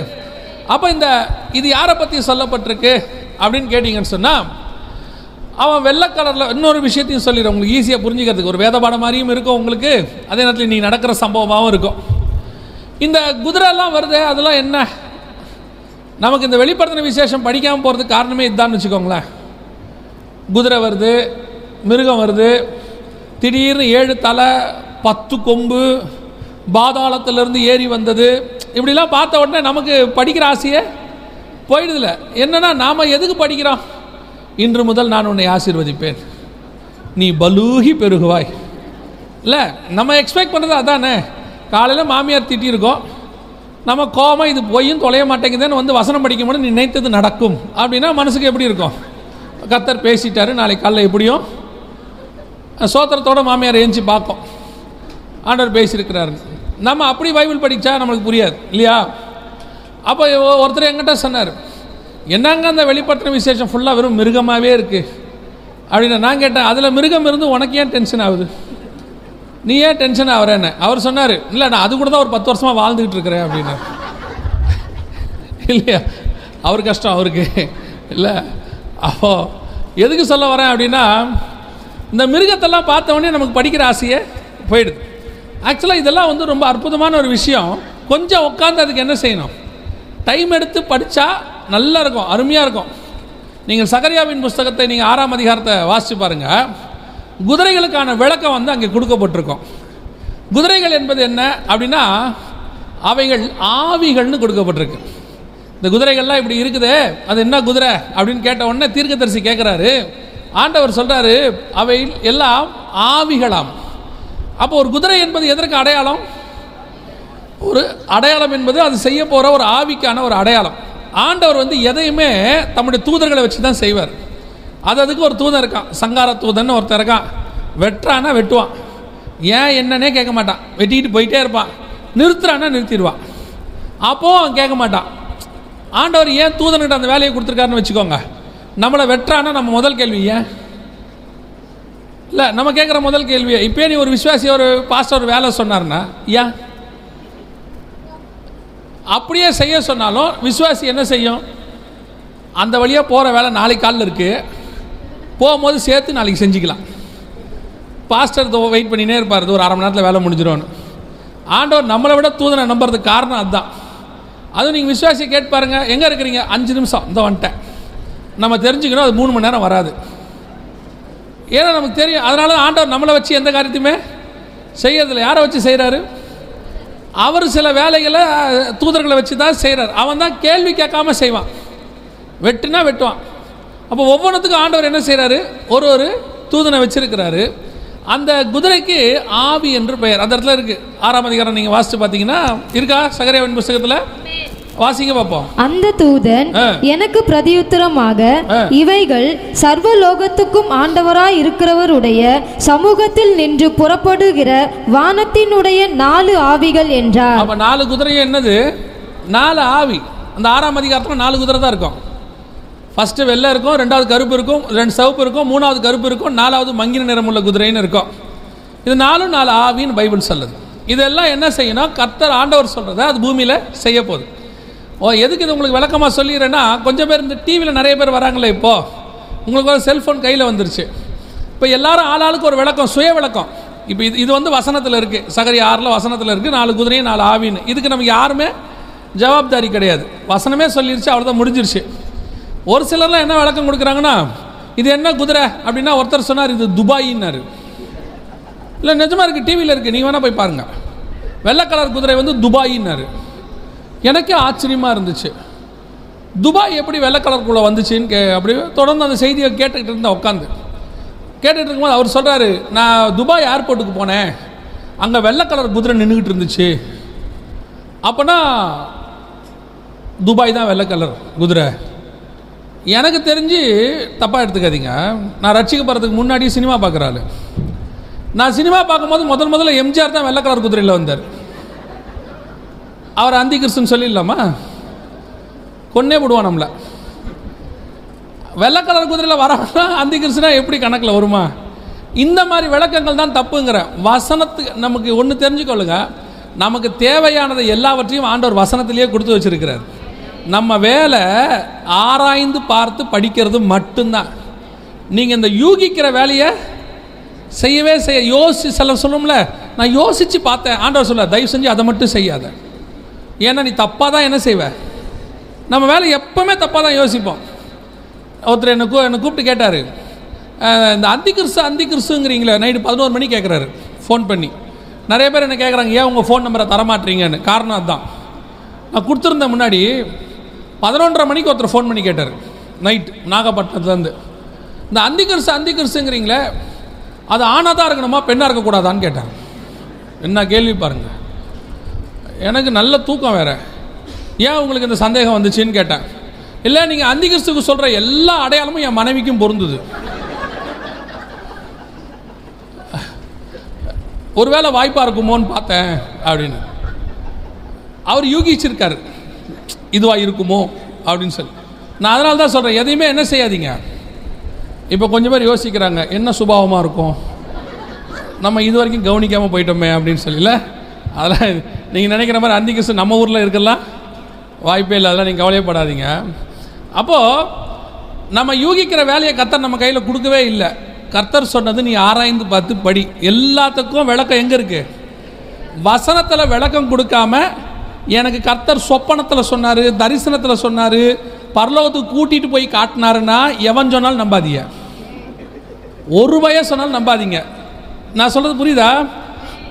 அப்போ இந்த இது யாரை பற்றி சொல்லப்பட்டிருக்கு அப்படின்னு கேட்டிங்கன்னு சொன்னால் அவன் வெள்ளை கலரில் இன்னொரு விஷயத்தையும் சொல்லிடுறேன் உங்களுக்கு ஈஸியாக புரிஞ்சுக்கிறதுக்கு. ஒரு வேத பாடம் மாதிரியும் இருக்கும் உங்களுக்கு. அதே நேரத்தில் இன்னைக்கு நடக்கிற சம்பவமாகவும் இருக்கும். இந்த குதிரைலாம் வருது. அதெல்லாம் என்ன? நமக்கு இந்த வெளிப்படுத்தின விசேஷம் படிக்காமல் போகிறதுக்கு காரணமே இதுதான் வச்சுக்கோங்களேன். குதிரை வருது மிருகம் வருது. திடீர்னு ஏழு தலை பத்து கொம்பு பாதாளத்திலிருந்து ஏறி வந்தது. இப்படிலாம் பார்த்த உடனே நமக்கு படிக்கிற ஆசையே போயிடுதில்ல என்னன்னா நாம் எதுக்கு படிக்கிறோம்? இன்று முதல் நான் உன்னை ஆசீர்வதிப்பேன். நீ பலூகி பெருகுவாய். இல்லை நம்ம எக்ஸ்பெக்ட் பண்ணுறது அதானே? காலையில் மாமியார் திட்டியிருக்கோம். நம்ம கோபம் இது போயும் தொலைய மாட்டேங்குதுன்னு வந்து வசனம் படிக்கும்போது நீ நினைத்தது நடக்கும். அப்படின்னா மனசுக்கு எப்படி இருக்கும்? கத்தர் பேசிட்டாரு நாளைக்கு காலைல எப்படியும்? சோத்திரத்தோட மாமியார் ஏஞ்சி பார்க்கும். ஆண்டவர் பேசியிருக்கிறாரு. நம்ம அப்படி பைபிள் படித்தா நம்மளுக்கு புரியாது இல்லையா? அப்போ ஒருத்தர் எங்கிட்ட சொன்னார் என்னங்க அந்த வெளிப்பட்டின விசேஷம் ஃபுல்லாக வெறும் மிருகமாகவே இருக்குது அப்படின்னு நான் கேட்டேன் அதில் மிருகம் இருந்து உனக்கு ஏன் டென்ஷன் ஆகுது? நீ ஏன் டென்ஷன் ஆகிறேன்னு? அவர் சொன்னார் இல்லை நான் அது கூட தான் ஒரு பத்து வருஷமாக வாழ்ந்துக்கிட்டு இருக்கிறேன் அப்படின்னு. இல்லையா? அவர் கஷ்டம் அவருக்கு. இல்லை அப்போ எதுக்கு சொல்ல வரேன் அப்படின்னா இந்த மிருகத்தெல்லாம் பார்த்தவொடனே நமக்கு படிக்கிற ஆசையே போயிடுது. ஆக்சுவலாக இதெல்லாம் வந்து ரொம்ப அற்புதமான ஒரு விஷயம். கொஞ்சம் உட்காந்து அதுக்கு என்ன செய்யணும்? டைம் எடுத்து படித்தா நல்லா இருக்கும் அருமையாக இருக்கும். நீங்கள் சகரியாவின் புஸ்தகத்தை நீங்கள் ஆறாம் அதிகாரத்தை வாசித்து பாருங்கள் குதிரைகளுக்கான விளக்கம் வந்து அங்கே கொடுக்கப்பட்டிருக்கும். குதிரைகள் என்பது என்ன அப்படின்னா அவைகள் ஆவிகள்னு கொடுக்கப்பட்டிருக்கு. இந்த குதிரைகள்லாம் இப்படி இருக்குது அது என்ன குதிரை அப்படின்னு கேட்ட உடனே தீர்க்கதரிசி கேட்குறாரு ஆண்டவர் சொல்கிறாரு அவை எல்லாம் ஆவிகளாம். அப்போ ஒரு குதிரை என்பது எதற்கு அடையாளம்? ஒரு அடையாளம் என்பது அது செய்ய போகிற ஒரு ஆவிக்கான ஒரு அடையாளம். ஆண்டவர் வந்து எதையுமே தம்முடைய தூதர்களை வச்சு தான் செய்வார். அது அதுக்கு ஒரு தூதன் இருக்கான் சங்கார தூதன் ஒருத்தர் இருக்கான். வெட்டுறானா வெட்டுவான். ஏன் என்னன்னே கேட்க மாட்டான். வெட்டிக்கிட்டு போயிட்டே இருப்பான். நிறுத்துறானா நிறுத்திடுவான். அப்போது அவன் கேட்க மாட்டான். ஆண்டவர் ஏன் தூதன்கிட்ட அந்த வேலையை கொடுத்துருக்காருன்னு வச்சுக்கோங்க. நம்மளை வெட்டுறான்னா நம்ம முதல் கேள்வி ஏன்? இல்லை நம்ம கேட்குற முதல் கேள்வி இப்போ நீ ஒரு விஸ்வாசி ஒரு பாஸ்டர் வேலை சொன்னார்னா ஏன்? அப்படியே செய்ய சொன்னாலும் விஸ்வாசி என்ன செய்யும்? அந்த வழியாக போகிற வேலை நாளைக்கு காலில் இருக்குது போகும்போது சேர்த்து நாளைக்கு செஞ்சுக்கலாம். பாஸ்டர் வெயிட் பண்ணினே இருப்பார் ஒரு அரை மணி நேரத்தில் வேலை முடிஞ்சிடும்னு ஆண்டவர் நம்மளை விட தூதனை நம்புறதுக்கு காரணம் அதுதான் அதுவும் நீங்கள் விசுவாசியை கேட்டு பாருங்கள் எங்கே இருக்கிறீங்க? அஞ்சு நிமிஷம். இந்த வந்துட்டேன். நம்ம தெரிஞ்சுக்கணும் அது மூணு மணி நேரம் வராது. ஏன்னா நமக்கு தெரியும். அதனால தான் ஆண்டவர் நம்மளை வச்சு எந்த காரியத்தையுமே செய்யறதில்ல. யாரை வச்சு செய்கிறாரு அவர் சில வேலைகளை தூதர்களை வச்சு தான் செய்கிறார் அவன் தான் கேள்வி கேட்காம செய்வான். வெட்டுனா வெட்டுவான். அப்போ ஒவ்வொன்றுத்துக்கும் ஆண்டவர் என்ன செய்கிறாரு ஒரு ஒரு தூதனை வச்சுருக்கிறாரு. அந்த குதிரைக்கு ஆவி என்று பெயர். அந்த இடத்துல இருக்கு. ஆறாம் அதிகாரம் நீங்கள் வாசித்து பார்த்தீங்கன்னா இருக்கா? சகரேவன் புஸ்தகத்தில்? வாசிங்க பார்ப்போம். அந்த தூதன். எனக்கு பிரதியுத்தரமாக. இவைகள் சர்வலோகத்துக்கும் ஆண்டவராய் இருக்கிறவருடைய சமூகத்தில் நின்று புறப்படுகிற வானத்தினுடைய நாலு ஆவிகள் என்றார். அப்போ நாலு குதிரையும் என்னது? நாலு ஆவி. அந்த ஆறாம் அதிகாரத்தில் நாலு குதிரை தான் இருக்கும். ஃபஸ்ட்டு வெள்ளை இருக்கும் ரெண்டாவது கருப்பு இருக்கும் ரெண்டு சிவப்பு இருக்கும் மூணாவது கருப்பு இருக்கும் நாலாவது மங்கின நிறமுள்ள குதிரைன்னு இருக்கும். இது நாலும் நாலு ஆவின்னு பைபிள் சொல்லுது. இதெல்லாம் என்ன செய்யணும்? கர்த்தர் ஆண்டவர் சொல்கிறத அது பூமியில் செய்ய போகுது. ஓ எதுக்கு இது உங்களுக்கு விளக்கமாக சொல்லிடுறேன்னா கொஞ்சம் பேர் இந்த டிவியில் நிறைய பேர் வராங்களே இப்போது உங்களுக்கு ஒரு செல்ஃபோன் கையில் வந்துருச்சு. இப்போ எல்லாரும் ஆளாளுக்கு ஒரு விளக்கம் சுய விளக்கம். இப்போ இது இது வந்து வசனத்தில் இருக்குது சகரி ஆறில் வசனத்தில் இருக்குது நாலு குதிரையும் நாலு ஆவின்னு. இதுக்கு நமக்கு யாருமே ஜவாப்தாரி கிடையாது. வசனமே சொல்லிருச்சு அவ்வளோதான் முடிஞ்சிருச்சு. ஒரு சிலர்லாம் என்ன விளக்கம் கொடுக்குறாங்கன்னா இது என்ன குதிரை? அப்படின்னா ஒருத்தர் சொன்னார் இது துபாயின்னாரு. இல்லை நிஜமாக இருக்குது டிவியில் இருக்குது நீங்கள் வேணால் போய் பாருங்கள் வெள்ளை கலர் குதிரை வந்து துபாயின்னாரு. எனக்கே ஆச்சரியமாக இருந்துச்சு. துபாய் எப்படி வெள்ளை கலருக்குள்ளே வந்துச்சுன்னு கே அப்படி தொடர்ந்து அந்த செய்தியை கேட்டுக்கிட்டு இருந்தேன் உட்காந்து கேட்டுகிட்டு இருக்கும்போது அவர் சொல்கிறாரு நான் துபாய் ஏர்போர்ட்டுக்கு போனேன். அங்கே வெள்ளை கலர் குதிரை நின்றுக்கிட்டு இருந்துச்சு. அப்போனா துபாய் தான் வெள்ளை கலர் குதிரை. எனக்கு தெரிஞ்சு தப்பாக எடுத்துக்காதீங்க. நான் ரட்சிக்கப்படுறதுக்கு முன்னாடி சினிமா பார்க்குறாள் நான் சினிமா பார்க்கும்போது முதல் முதல்ல எம்ஜிஆர் தான் வெள்ளை கலர் குதிரையில் வந்தார். அவர் அந்தி கிறிஸ்துன்னு சொல்லிடலாமா? கொன்னே விடுவான் நம்மளை. வெள்ளை கலர் குதிரையில் வரவனா அந்தி கிறிஸ்துனா எப்படி கணக்கில் வருமா? இந்த மாதிரி விளக்கங்கள் தான் தப்புங்கிறேன் வசனத்துக்கு நமக்கு ஒன்று தெரிஞ்சுக்கொள்ளுங்க. நமக்கு தேவையானதை எல்லாவற்றையும் ஆண்டவர் வசனத்திலேயே கொடுத்து வச்சிருக்கிறார். நம்ம வேலை ஆராய்ந்து பார்த்து படிக்கிறது மட்டும்தான். நீங்கள் இந்த யூகிக்கிற வேலையை செய்யவே செய்ய யோசி சில சொல்லும்ல நான் யோசித்து பார்த்தேன். ஆண்டவர் சொல்ல தயவு செஞ்சு அதை மட்டும் செய்யாத. ஏன்னா நீ தப்பாக தான் என்ன செய்வ? நம்ம வேலை எப்பவுமே தப்பாக தான் யோசிப்போம். ஒருத்தர் என்னை கூ என்னை கூப்பிட்டு கேட்டார். இந்த அந்தி கிறிஸ்து அந்தி கிறிஸ்துங்கிறீங்களே நைட்டு பதினோரு மணி கேட்குறாரு ஃபோன் பண்ணி. நிறைய பேர் என்ன கேட்குறாங்க ஏன் உங்கள் ஃபோன் நம்பரை தரமாட்டீங்கன்னு? காரணம் அதுதான் நான் கொடுத்துருந்தேன் முன்னாடி பதினொன்றரை மணிக்கு ஒருத்தர் ஃபோன் பண்ணி கேட்டார். நைட் நாகப்பட்டினத்துலேருந்து. இந்த அந்தி கிறிஸ்து அது ஆணாக தான் இருக்கணுமா பெண்ணாக இருக்கக்கூடாதான்னு கேட்டேன் என்ன கேள்வி பாருங்கள் எனக்கு நல்ல தூக்கம் வேற. ஏன் உங்களுக்கு இந்த சந்தேகம் வந்துச்சுன்னு கேட்டேன். இல்லை நீங்கள் அந்தி சொல்கிற எல்லா அடையாளமும் என் மனைவிக்கும் பொருந்துது. ஒருவேளை வாய்ப்பாக இருக்குமோன்னு பார்த்தேன் அப்படின்னு. அவர் யூகிச்சிருக்காரு. இதுவாக இருக்குமோ? அப்படின்னு சொல்லி. நான் அதனால தான் சொல்கிறேன் எதையுமே என்ன செய்யாதீங்க. இப்போ கொஞ்சம் பேர் யோசிக்கிறாங்க என்ன சுபாவமாக இருக்கும்? நம்ம இது வரைக்கும் கவனிக்காமல் போயிட்டோமே அப்படின்னு சொல்லல அதெல்லாம் நீங்கள் நினைக்கிற மாதிரி அந்திகிசு நம்ம ஊரில் இருக்கலாம் வாய்ப்பே இல்லை அதெல்லாம் நீங்கள் கவலையப்படாதீங்க. அப்போது நம்ம யூகிக்கிற வேலையை கர்த்தர் நம்ம கையில் கொடுக்கவே இல்லை. கர்த்தர் சொன்னது நீ ஆராய்ந்து பார்த்து படி. எல்லாத்துக்கும் விளக்கம் எங்கே இருக்குது வசனத்தில் விளக்கம் கொடுக்காம எனக்கு கர்த்தர் சொப்பனத்தில் சொன்னார் தரிசனத்தில் சொன்னார் பரலோகத்துக்கு கூட்டிகிட்டு போய் காட்டினாருன்னா எவன் சொன்னாலும் நம்பாதீங்க. ஒரு பய சொன்னாலும் நம்பாதீங்க. நான் சொல்கிறது புரியுதா?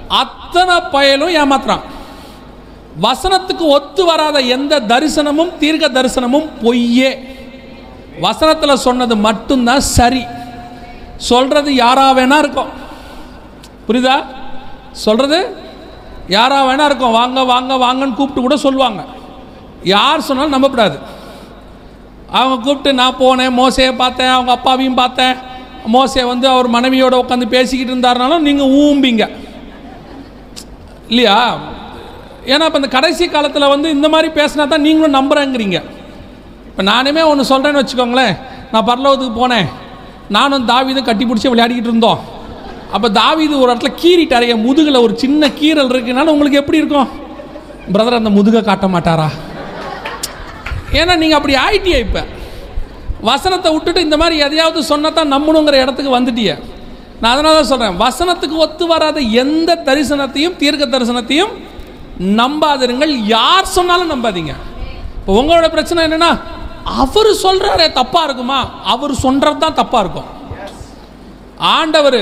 அத்தனை பயலும் ஏமாத்துறான். வசனத்துக்கு ஒத்து வராத எந்த தரிசனமும் தீர்க்க தரிசனமும் பொய்யே. வசனத்தில் சொன்னது மட்டும்தான் சரி. சொல்கிறது யாராக வேணா இருக்கும். புரியுதா? சொல்கிறது யாராக வேணா இருக்கும் வாங்க வாங்க வாங்கன்னு கூப்பிட்டு கூட சொல்லுவாங்க. யார் சொன்னாலும் நம்பக்கூடாது. அவங்க கூப்பிட்டு நான் போனேன் மோசையை பார்த்தேன் அவங்க அப்பாவையும் பார்த்தேன். மோசையை வந்து அவர் மனைவியோட உட்காந்து பேசிக்கிட்டு இருந்தாருனாலும் நீங்கள் ஊம்பிங்க. இல்லையா? ஏன்னா இப்போ இந்த கடைசி காலத்தில் வந்து இந்த மாதிரி பேசினா தான் நீங்களும் நம்புகிறேங்கிறீங்க இப்போ நானுமே ஒன்று சொல்கிறேன்னு வச்சுக்கோங்களேன். நான் பரலோகத்துக்கு போனேன். நானும் தாவிதும் கட்டி பிடிச்சி விளையாடிக்கிட்டு இருந்தோம். அப்போ தாவிது ஒரு இடத்துல கீறிட்டாரு. என் முதுகில் ஒரு சின்ன கீறல் இருக்குனால உங்களுக்கு எப்படி இருக்கும்? பிரதர் அந்த முதுகை காட்ட மாட்டாரா? ஏன்னா நீங்கள் அப்படி ஆயிட்டியா இப்போ. வசனத்தை விட்டுட்டு இந்த மாதிரி எதையாவது சொன்னதான் நம்பணுங்கிற இடத்துக்கு வந்துட்டிய. நான் அதனால தான் சொல்கிறேன் வசனத்துக்கு ஒத்து வராத எந்த தரிசனத்தையும் தீர்க்க தரிசனத்தையும் நம்பாதிருங்கள். யார் சொன்னாலும் நம்பாதீங்க. இப்போ உங்களோட பிரச்சனை என்னென்னா அவர் சொல்கிறாரே தப்பாக இருக்குமா? அவர் சொல்கிறது தான் தப்பாக இருக்கும். ஆண்டவர்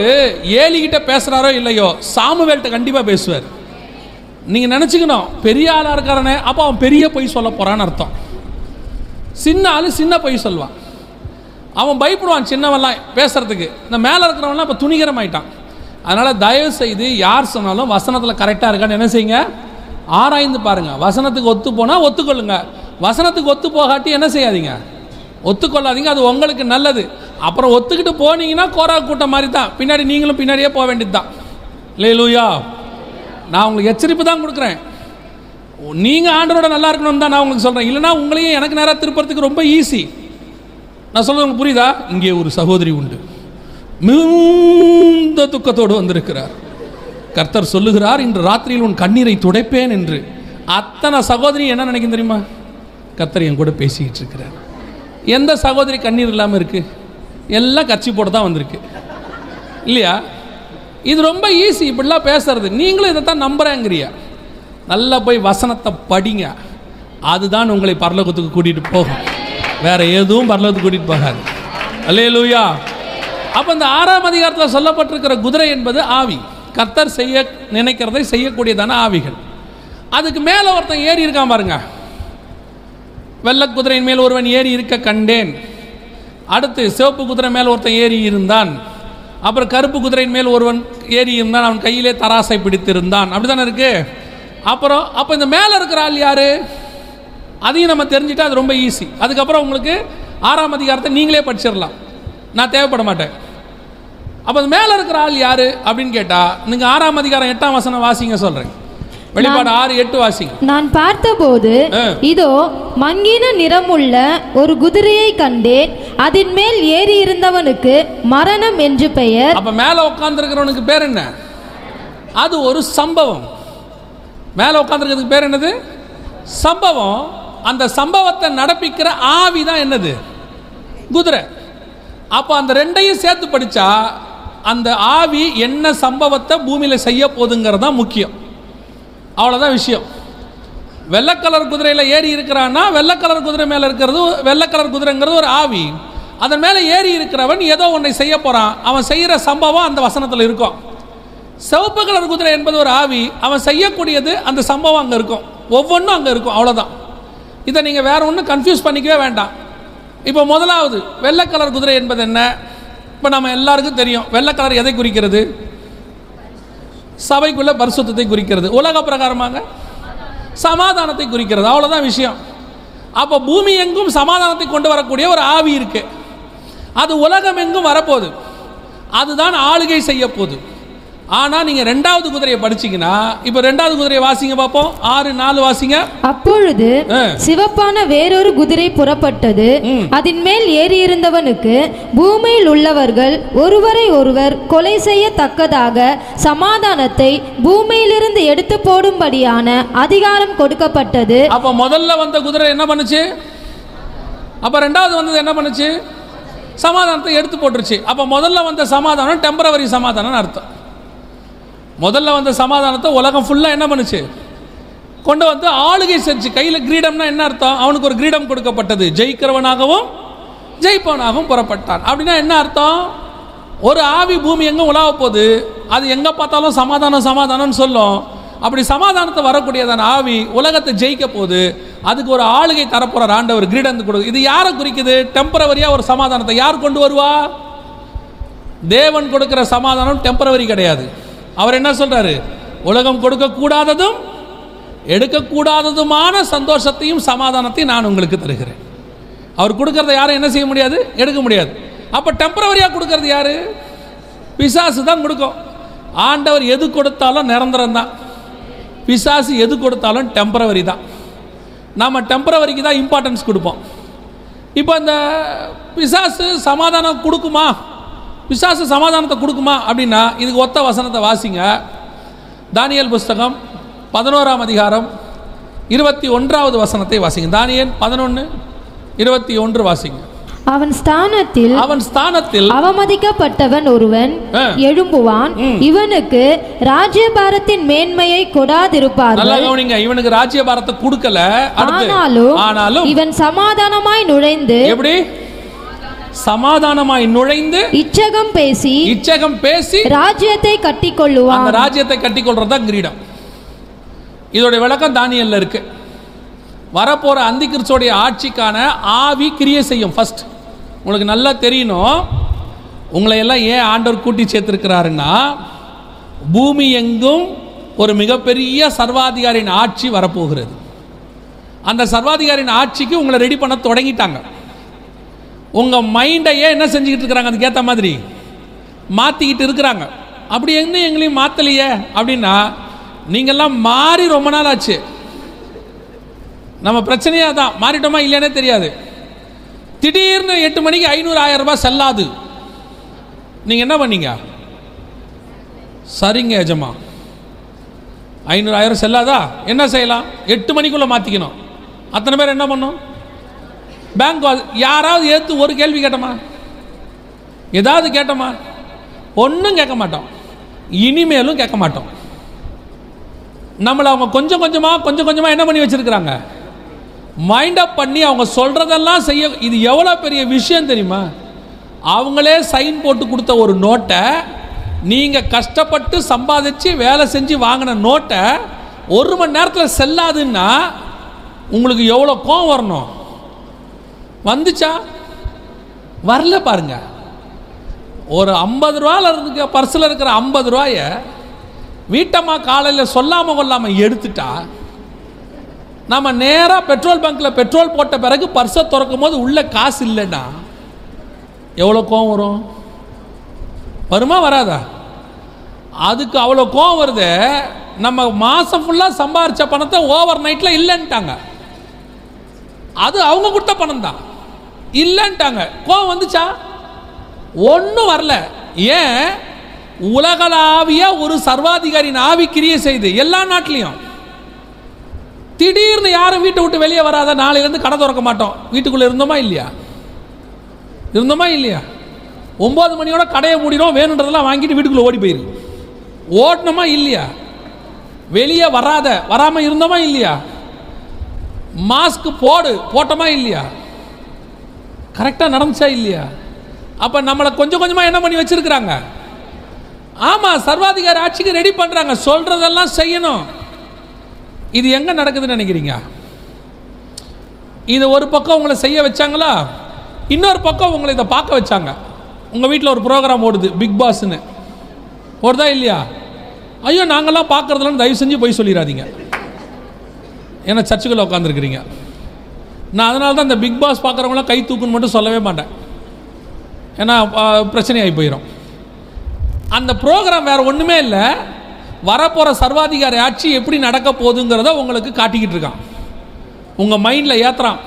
ஏலிகிட்ட பேசுகிறாரோ இல்லையோ சாமுவேல்கிட்ட கண்டிப்பாக பேசுவார். நீங்கள் நினச்சிக்கணும் பெரிய ஆளாக இருக்காரனே அப்போ அவன் பெரிய பொய் சொல்ல போகிறான்னு அர்த்தம். சின்ன ஆள் சின்ன பொய் சொல்லுவான். அவன் பயப்படுவான் சின்னவன்லாம் பேசுகிறதுக்கு இந்த மேலே இருக்கிறவன்லாம் இப்போ துணிகரமாயிட்டான். அதனால் தயவு செய்து யார் சொன்னாலும் வசனத்தில் கரெக்டாக இருக்கான்னு என்ன செய்யுங்க? ஆராய்ந்து பாருங்கள் வசனத்துக்கு ஒத்து போனால் ஒத்துக்கொள்ளுங்க. வசனத்துக்கு ஒத்து போகாட்டி என்ன செய்யாதீங்க? ஒத்துக்கொள்ளாதீங்க. அது உங்களுக்கு நல்லது. அப்புறம் ஒத்துக்கிட்டு போனீங்கன்னா கோரா கூட்டம் மாதிரி தான் பின்னாடி நீங்களும் பின்னாடியே போக வேண்டியது தான் இல்லை லூயா நான் உங்களுக்கு எச்சரிப்பு தான் கொடுக்குறேன். நீங்கள் ஆண்டரோட நல்லா இருக்கணும்னு தான் நான் உங்களுக்கு சொல்கிறேன் இல்லைனா உங்களையும் எனக்கு நேராக திருப்பறதுக்கு ரொம்ப ஈஸி நான் சொல்கிறது உங்களுக்கு புரியுதா? இங்கே ஒரு சகோதரி உண்டு. மிகுந்த துக்கத்தோடு வந்திருக்கிறார். கர்த்தர் சொல்லுகிறார் இன்று ராத்திரியில் உன் கண்ணீரை துடைப்பேன் என்று. அத்தனை சகோதரி என்ன நினைக்கும் தெரியுமா? கர்த்தர் என் கூட பேசிக்கிட்டு இருக்கிறார். எந்த சகோதரி கண்ணீர் இல்லாமல் இருக்குது எல்லாம் கட்சி போட்டு தான் வந்திருக்கு. இல்லையா? இது ரொம்ப ஈஸி இப்படிலாம் பேசுறது. நீங்களும் இதை தான் நம்புறேங்கிறியா. நல்லா போய் வசனத்தை படிங்க. அதுதான் உங்களை பரலோகத்துக்கு கூட்டிகிட்டு போகும். வேற எதுவும் பரலோகத்துக்கு கூட்டிகிட்டு போகாது. அல்லே லூயா அப்போ இந்த ஆறாம் அதிகாரத்தில் சொல்லப்பட்டிருக்கிற குதிரை என்பது ஆவி. கர்த்தர் செய்ய நினைக்கிறதை செய்யக்கூடியதான ஆவிகள். அதுக்கு மேலே ஒருத்தன் ஏறி இருக்கான் பாருங்க. வெள்ளக்குதிரையின் மேல் ஒருவன் ஏறி இருக்க கண்டேன். அடுத்து சிவப்பு குதிரை மேல் ஒருத்தன் ஏறி இருந்தான். அப்புறம் கருப்பு குதிரையின் மேல் ஒருவன் ஏறி இருந்தான். அவன் கையிலே தராசை பிடித்திருந்தான். அப்படிதானே இருக்கு? அப்புறம் அப்போ இந்த மேலே இருக்கிற ஆள் யாரு? அதையும் நம்ம தெரிஞ்சுட்டா அது ரொம்ப ஈஸி அதுக்கப்புறம் உங்களுக்கு ஆறாம் அதிகாரத்தை நீங்களே படிச்சிடலாம். நான் தேவைப்பட மாட்டேன். அப்போ அது மேலே இருக்கிற ஆள் யாரு அப்படின்னு கேட்டால் நீங்கள் ஆறாம் அதிகாரம் எட்டாம் வசனம் வாசிங்க சொல்கிறேன் வெளிப்பாடு ஆறு எட்டு வாசிங்க. நான் பார்த்தபோது. இதோ மங்கின நிறமுள்ள ஒரு குதிரையை கண்டேன். அதன் மேல் ஏறி இருந்தவனுக்கு மரணம் என்று பெயர். அப்ப மேல உட்கார்ந்துருக்கிறவனுக்கு பேர் என்ன? அது ஒரு சம்பவம். மேல உட்கார்ந்துருக்கிறதுக்கு பேர் என்னது? சம்பவம். அந்த சம்பவத்தை நடப்பிக்கிற ஆவி தான் என்னது? குதிரை. அப்போ அந்த ரெண்டையும் சேர்த்து படிச்சா அந்த ஆவி என்ன சம்பவத்தை பூமியில செய்ய போகுதுங்கிறது தான் முக்கியம். அவ்வளோதான் விஷயம். வெள்ளை கலர் குதிரையில் ஏறி இருக்கிறான்னா வெள்ளை கலர் குதிரை மேலே இருக்கிறது வெள்ளை கலர் குதிரைங்கிறது ஒரு ஆவி. அதன் மேலே ஏறி இருக்கிறவன் ஏதோ ஒன்றை செய்ய போகிறான் அவன் செய்கிற சம்பவம் அந்த வசனத்தில் இருக்கும். சிவப்பு கலர் குதிரை என்பது ஒரு ஆவி. அவன் செய்யக்கூடியது அந்த சம்பவம் அங்கே இருக்கும். ஒவ்வொன்றும் அங்கே இருக்கும். அவ்வளோதான் இதை நீங்கள் வேற ஒன்றும் கன்ஃபியூஸ் பண்ணிக்கவே வேண்டாம். இப்போ முதலாவது வெள்ளை கலர் குதிரை என்பது என்ன? இப்போ நம்ம எல்லாருக்கும் தெரியும். வெள்ளை கலர் எதை குறிக்கிறது? சபைக்குள்ள பரிசுத்தத்தை குறிக்கிறது. உலக பிரகாரமாக சமாதானத்தை குறிக்கிறது. அவ்வளோதான் விஷயம். அப்போ பூமி எங்கும் சமாதானத்தை கொண்டு வரக்கூடிய ஒரு ஆவி இருக்கு. அது உலகம் எங்கும் வரப்போகுது. அதுதான் ஆளுகை செய்ய போகுது ஆனால் நீங்கள் ரெண்டாவது குதிரையை படிச்சீங்கன்னா இப்போ ரெண்டாவது குதிரையை வாசிங்க பார்ப்போம் ஆறு நாலு வாசிங்க. அப்பொழுது. சிவப்பான வேறொரு குதிரை புறப்பட்டது. அதன் மேல் ஏறியிருந்தவனுக்கு பூமியில் உள்ளவர்கள் ஒருவரை ஒருவர் கொலை செய்யத்தக்கதாக சமாதானத்தை பூமியிலிருந்து எடுத்து போடும்படியான அதிகாரம் கொடுக்கப்பட்டது. அப்போ முதல்ல வந்த குதிரை என்ன பண்ணுச்சு? அப்போ ரெண்டாவது வந்தது என்ன பண்ணுச்சு? சமாதானத்தை எடுத்து போட்டுருச்சு. அப்போ முதல்ல வந்த சமாதானம் டெம்பரவரி சமாதானம்னு அர்த்தம். முதல்ல வந்த சமாதானத்தை உலகம் ஃபுல்லாக என்ன பண்ணுச்சு? கொண்டு வந்து ஆளுகை செஞ்சு கையில் கிரீடம்னா என்ன அர்த்தம்? அவனுக்கு ஒரு கிரீடம் கொடுக்கப்பட்டது. ஜெயிக்கிறவனாகவும் ஜெயிப்பவனாகவும் புறப்பட்டான். அப்படின்னா என்ன அர்த்தம்? ஒரு ஆவி பூமி எங்கே உலாவ போகுது? அது எங்கே பார்த்தாலும் சமாதானம் சமாதானம்னு சொல்லும். அப்படி சமாதானத்தை வரக்கூடியதான ஆவி உலகத்தை ஜெயிக்க போகுது. அதுக்கு ஒரு ஆளுகை தரப்போகிற ஆண்டவர் கிரீடம் கொடு. இது யாரை குறிக்குது? டெம்பரவரியாக ஒரு சமாதானத்தை. யார் கொண்டு வருவா? தேவன் கொடுக்குற சமாதானம் டெம்பரவரி கிடையாது. அவர் என்ன சொல்றாரு? உலகம் கொடுக்கக்கூடாததும் எடுக்கக்கூடாததுமான சந்தோஷத்தையும் சமாதானத்தையும் நான் உங்களுக்கு தருகிறேன். அவர் கொடுக்கறத யாரும் என்ன செய்ய முடியாது? எடுக்க முடியாது. அப்போ டெம்பரவரியாக கொடுக்கறது யாரு? பிசாசு தான் கொடுக்கும். ஆண்டவர் எது கொடுத்தாலும் நிரந்தரம் தான். பிசாசு எது கொடுத்தாலும் டெம்பரவரி தான். நாம் டெம்பரவரிக்கு தான் இம்பார்ட்டன்ஸ் கொடுப்போம். இப்போ இந்த பிசாசு சமாதானம் கொடுக்குமா? பிசாசு சமாதானத்தை கொடுக்குமா அப்படின்னா இதுக்கு ஒத்த வசனத்தை வாசிங்க. தானியல் புஸ்தகம் பதினோராம் அதிகாரம் இருபத்தி ஒன்றாவது வசனத்தை வாசிங்க. தானியல் பதினொன்று இருபத்தி ஒன்று வாசிங்க. அவன் ஸ்தானத்தில் அவன் ஸ்தானத்தில் அவமதிக்கப்பட்டவன் ஒருவன். எழும்புவான். இவனுக்கு ராஜ்யபாரத்தின் மேன்மையை நல்லா கவனிங்க இவனுக்கு ராஜ்யபாரத்தை கொடுக்கல. ஆனாலும் ஆனாலும் இவன் சமாதானமாய் நுழைந்து எப்படி? சமாதானமாய் நுழைந்து இச்சகம் பேசி இச்சகம் பேசி ராஜ்யத்தை கட்டிக்கொள்ளுவான். அந்த ராஜ்யத்தை கட்டிக்கொள்றது தான் கிரீடம். இதோடைய விளக்கம் தானியல்ல இருக்கு. வரப்போற அந்திகிறிஸ்தோடைய ஆட்சிக்கான ஆவி கிரியை செய்யும். ஃபர்ஸ்ட் உங்களுக்கு நல்லா தெரியணும். உங்களை எல்லாம் ஏன் ஆண்டவர் கூட்டி சேர்த்திருக்கிறாருன்னா பூமி எங்கும் ஒரு மிகப்பெரிய சர்வாதிகாரியின் ஆட்சி வரப்போகிறது. அந்த சர்வாதிகாரியின் ஆட்சிக்கு உங்களை ரெடி பண்ண தொடங்கிட்டாங்க. உங்கள் மைண்டையே என்ன செஞ்சுக்கிட்டு இருக்கிறாங்க? அதுக்கேற்ற மாதிரி. மாற்றிக்கிட்டு இருக்கிறாங்க. அப்படி என்ன எங்களையும் மாற்றலையே அப்படின்னா நீங்கள்லாம் மாறி ரொம்ப நாள் ஆச்சு. நம்ம பிரச்சனையே தான் மாறிட்டோமா இல்லையானே தெரியாது. திடீர்னு எட்டு மணிக்கு ஐநூறு ஆயிரம் ரூபாய் செல்லாது. நீங்கள் என்ன பண்ணீங்க? சரிங்க எஜமா. ஐநூறு ஆயிரம் செல்லாதா? என்ன செய்யலாம்? எட்டு மணிக்குள்ளே மாற்றிக்கணும் அத்தனை பேர் என்ன பண்ணும்? பேங்க் யாராவது ஏற்று ஒரு கேள்வி கேட்டோமா? ஏதாவது கேட்டோமா? ஒன்றும் கேட்க மாட்டோம். இனிமேலும் கேட்க மாட்டோம். நம்மளை அவங்க கொஞ்சம் கொஞ்சமாக கொஞ்சம் கொஞ்சமாக என்ன பண்ணி வச்சுருக்குறாங்க? மைண்ட் அப் பண்ணி அவங்க சொல்கிறதெல்லாம் செய்ய இது எவ்வளோ பெரிய விஷயம் தெரியுமா? அவங்களே சைன் போட்டு கொடுத்த ஒரு நோட்டை நீங்கள் கஷ்டப்பட்டு சம்பாதிச்சு வேலை செஞ்சு வாங்கின நோட்டை ஒரு மணி நேரத்தில் செல்லாதுன்னா உங்களுக்கு எவ்வளோ கோவம் வரணும்? வந்துச்சா? வரல பாருங்க. ஒரு ஐம்பது ரூபாயில் இருக்க பர்ஸில் இருக்கிற ஐம்பது ரூபாய வீட்டம்மா காலையில் சொல்லாமல் கொள்ளாமல் எடுத்துட்டா நம்ம நேராக பெட்ரோல் பங்க்கில் பெட்ரோல் போட்ட பிறகு பர்ஸை திறக்கும் போது உள்ளே காசு இல்லைன்னா எவ்வளோ கோவம் வரும்? வருமா வராதா? அதுக்கு அவ்வளோ கோவம் வருது. நம்ம மாதம் ஃபுல்லாக சம்பாரித்த பணத்தை ஓவர் நைட்டில் இல்லைன்ட்டாங்க. அது அவங்க கொடுத்த பணம் தான் இல்லைன்ட்டாங்க. கோவம் வந்துச்சா? ஒன்றும் வரல. ஏன்? உலகளாவிய ஒரு சர்வாதிகாரியின் ஆவி கிரியை செய்து எல்லா நாட்டிலையும். திடீர்னு யாரும் வீட்டை விட்டு வெளியே வராத நாளையிலேருந்து கடை திறக்க மாட்டோம். வீட்டுக்குள்ளே இருந்தோமா இல்லையா? இருந்தோமா இல்லையா? ஒம்பது மணியோட கடையை மூடிடும் வேணுன்றதெல்லாம் வாங்கிட்டு வீட்டுக்குள்ளே ஓடி போயிரு. ஓடணுமா இல்லையா? வெளியே வராத வராமல் இருந்தோமா இல்லையா? மாஸ்க் போடு போட்டோமா இல்லையா? கரெக்டாக நடந்துச்சா இல்லையா? அப்போ நம்மளை கொஞ்சம் கொஞ்சமாக என்ன பண்ணி வச்சிருக்கிறாங்க? ஆமாம் சர்வாதிகார ஆட்சிக்கு ரெடி பண்ணுறாங்க சொல்கிறதெல்லாம் செய்யணும். இது எங்கே நடக்குதுன்னு நினைக்கிறீங்க? இது ஒரு பக்கம் உங்களை செய்ய வச்சாங்களா? இன்னொரு பக்கம் உங்களை இதை பார்க்க வச்சாங்க. உங்கள் வீட்டில் ஒரு ப்ரோக்ராம் ஓடுது பிக் பாஸ்ன்னு ஓடுதா இல்லையா? ஐயோ நாங்கள்லாம் பார்க்குறதுலாம் தயவு செஞ்சு போய் சொல்லிடாதீங்க. ஏன்னா சர்ச்சுக்குள்ளே உட்காந்துருக்கிறீங்க நான் அதனால தான் இந்த பிக் பாஸ் பார்க்குறவங்களாம் கை தூக்குன்னு மட்டும் சொல்லவே மாட்டேன். ஏன்னா பிரச்சனையாகி போயிடும் அந்த ப்ரோக்ராம் வேறு ஒன்றுமே இல்லை. வரப்போகிற சர்வாதிகாரி ஆட்சி எப்படி நடக்க போகுதுங்கிறத உங்களுக்கு காட்டிக்கிட்டு இருக்கான். உங்கள் மைண்டில் ஏற்றுறான்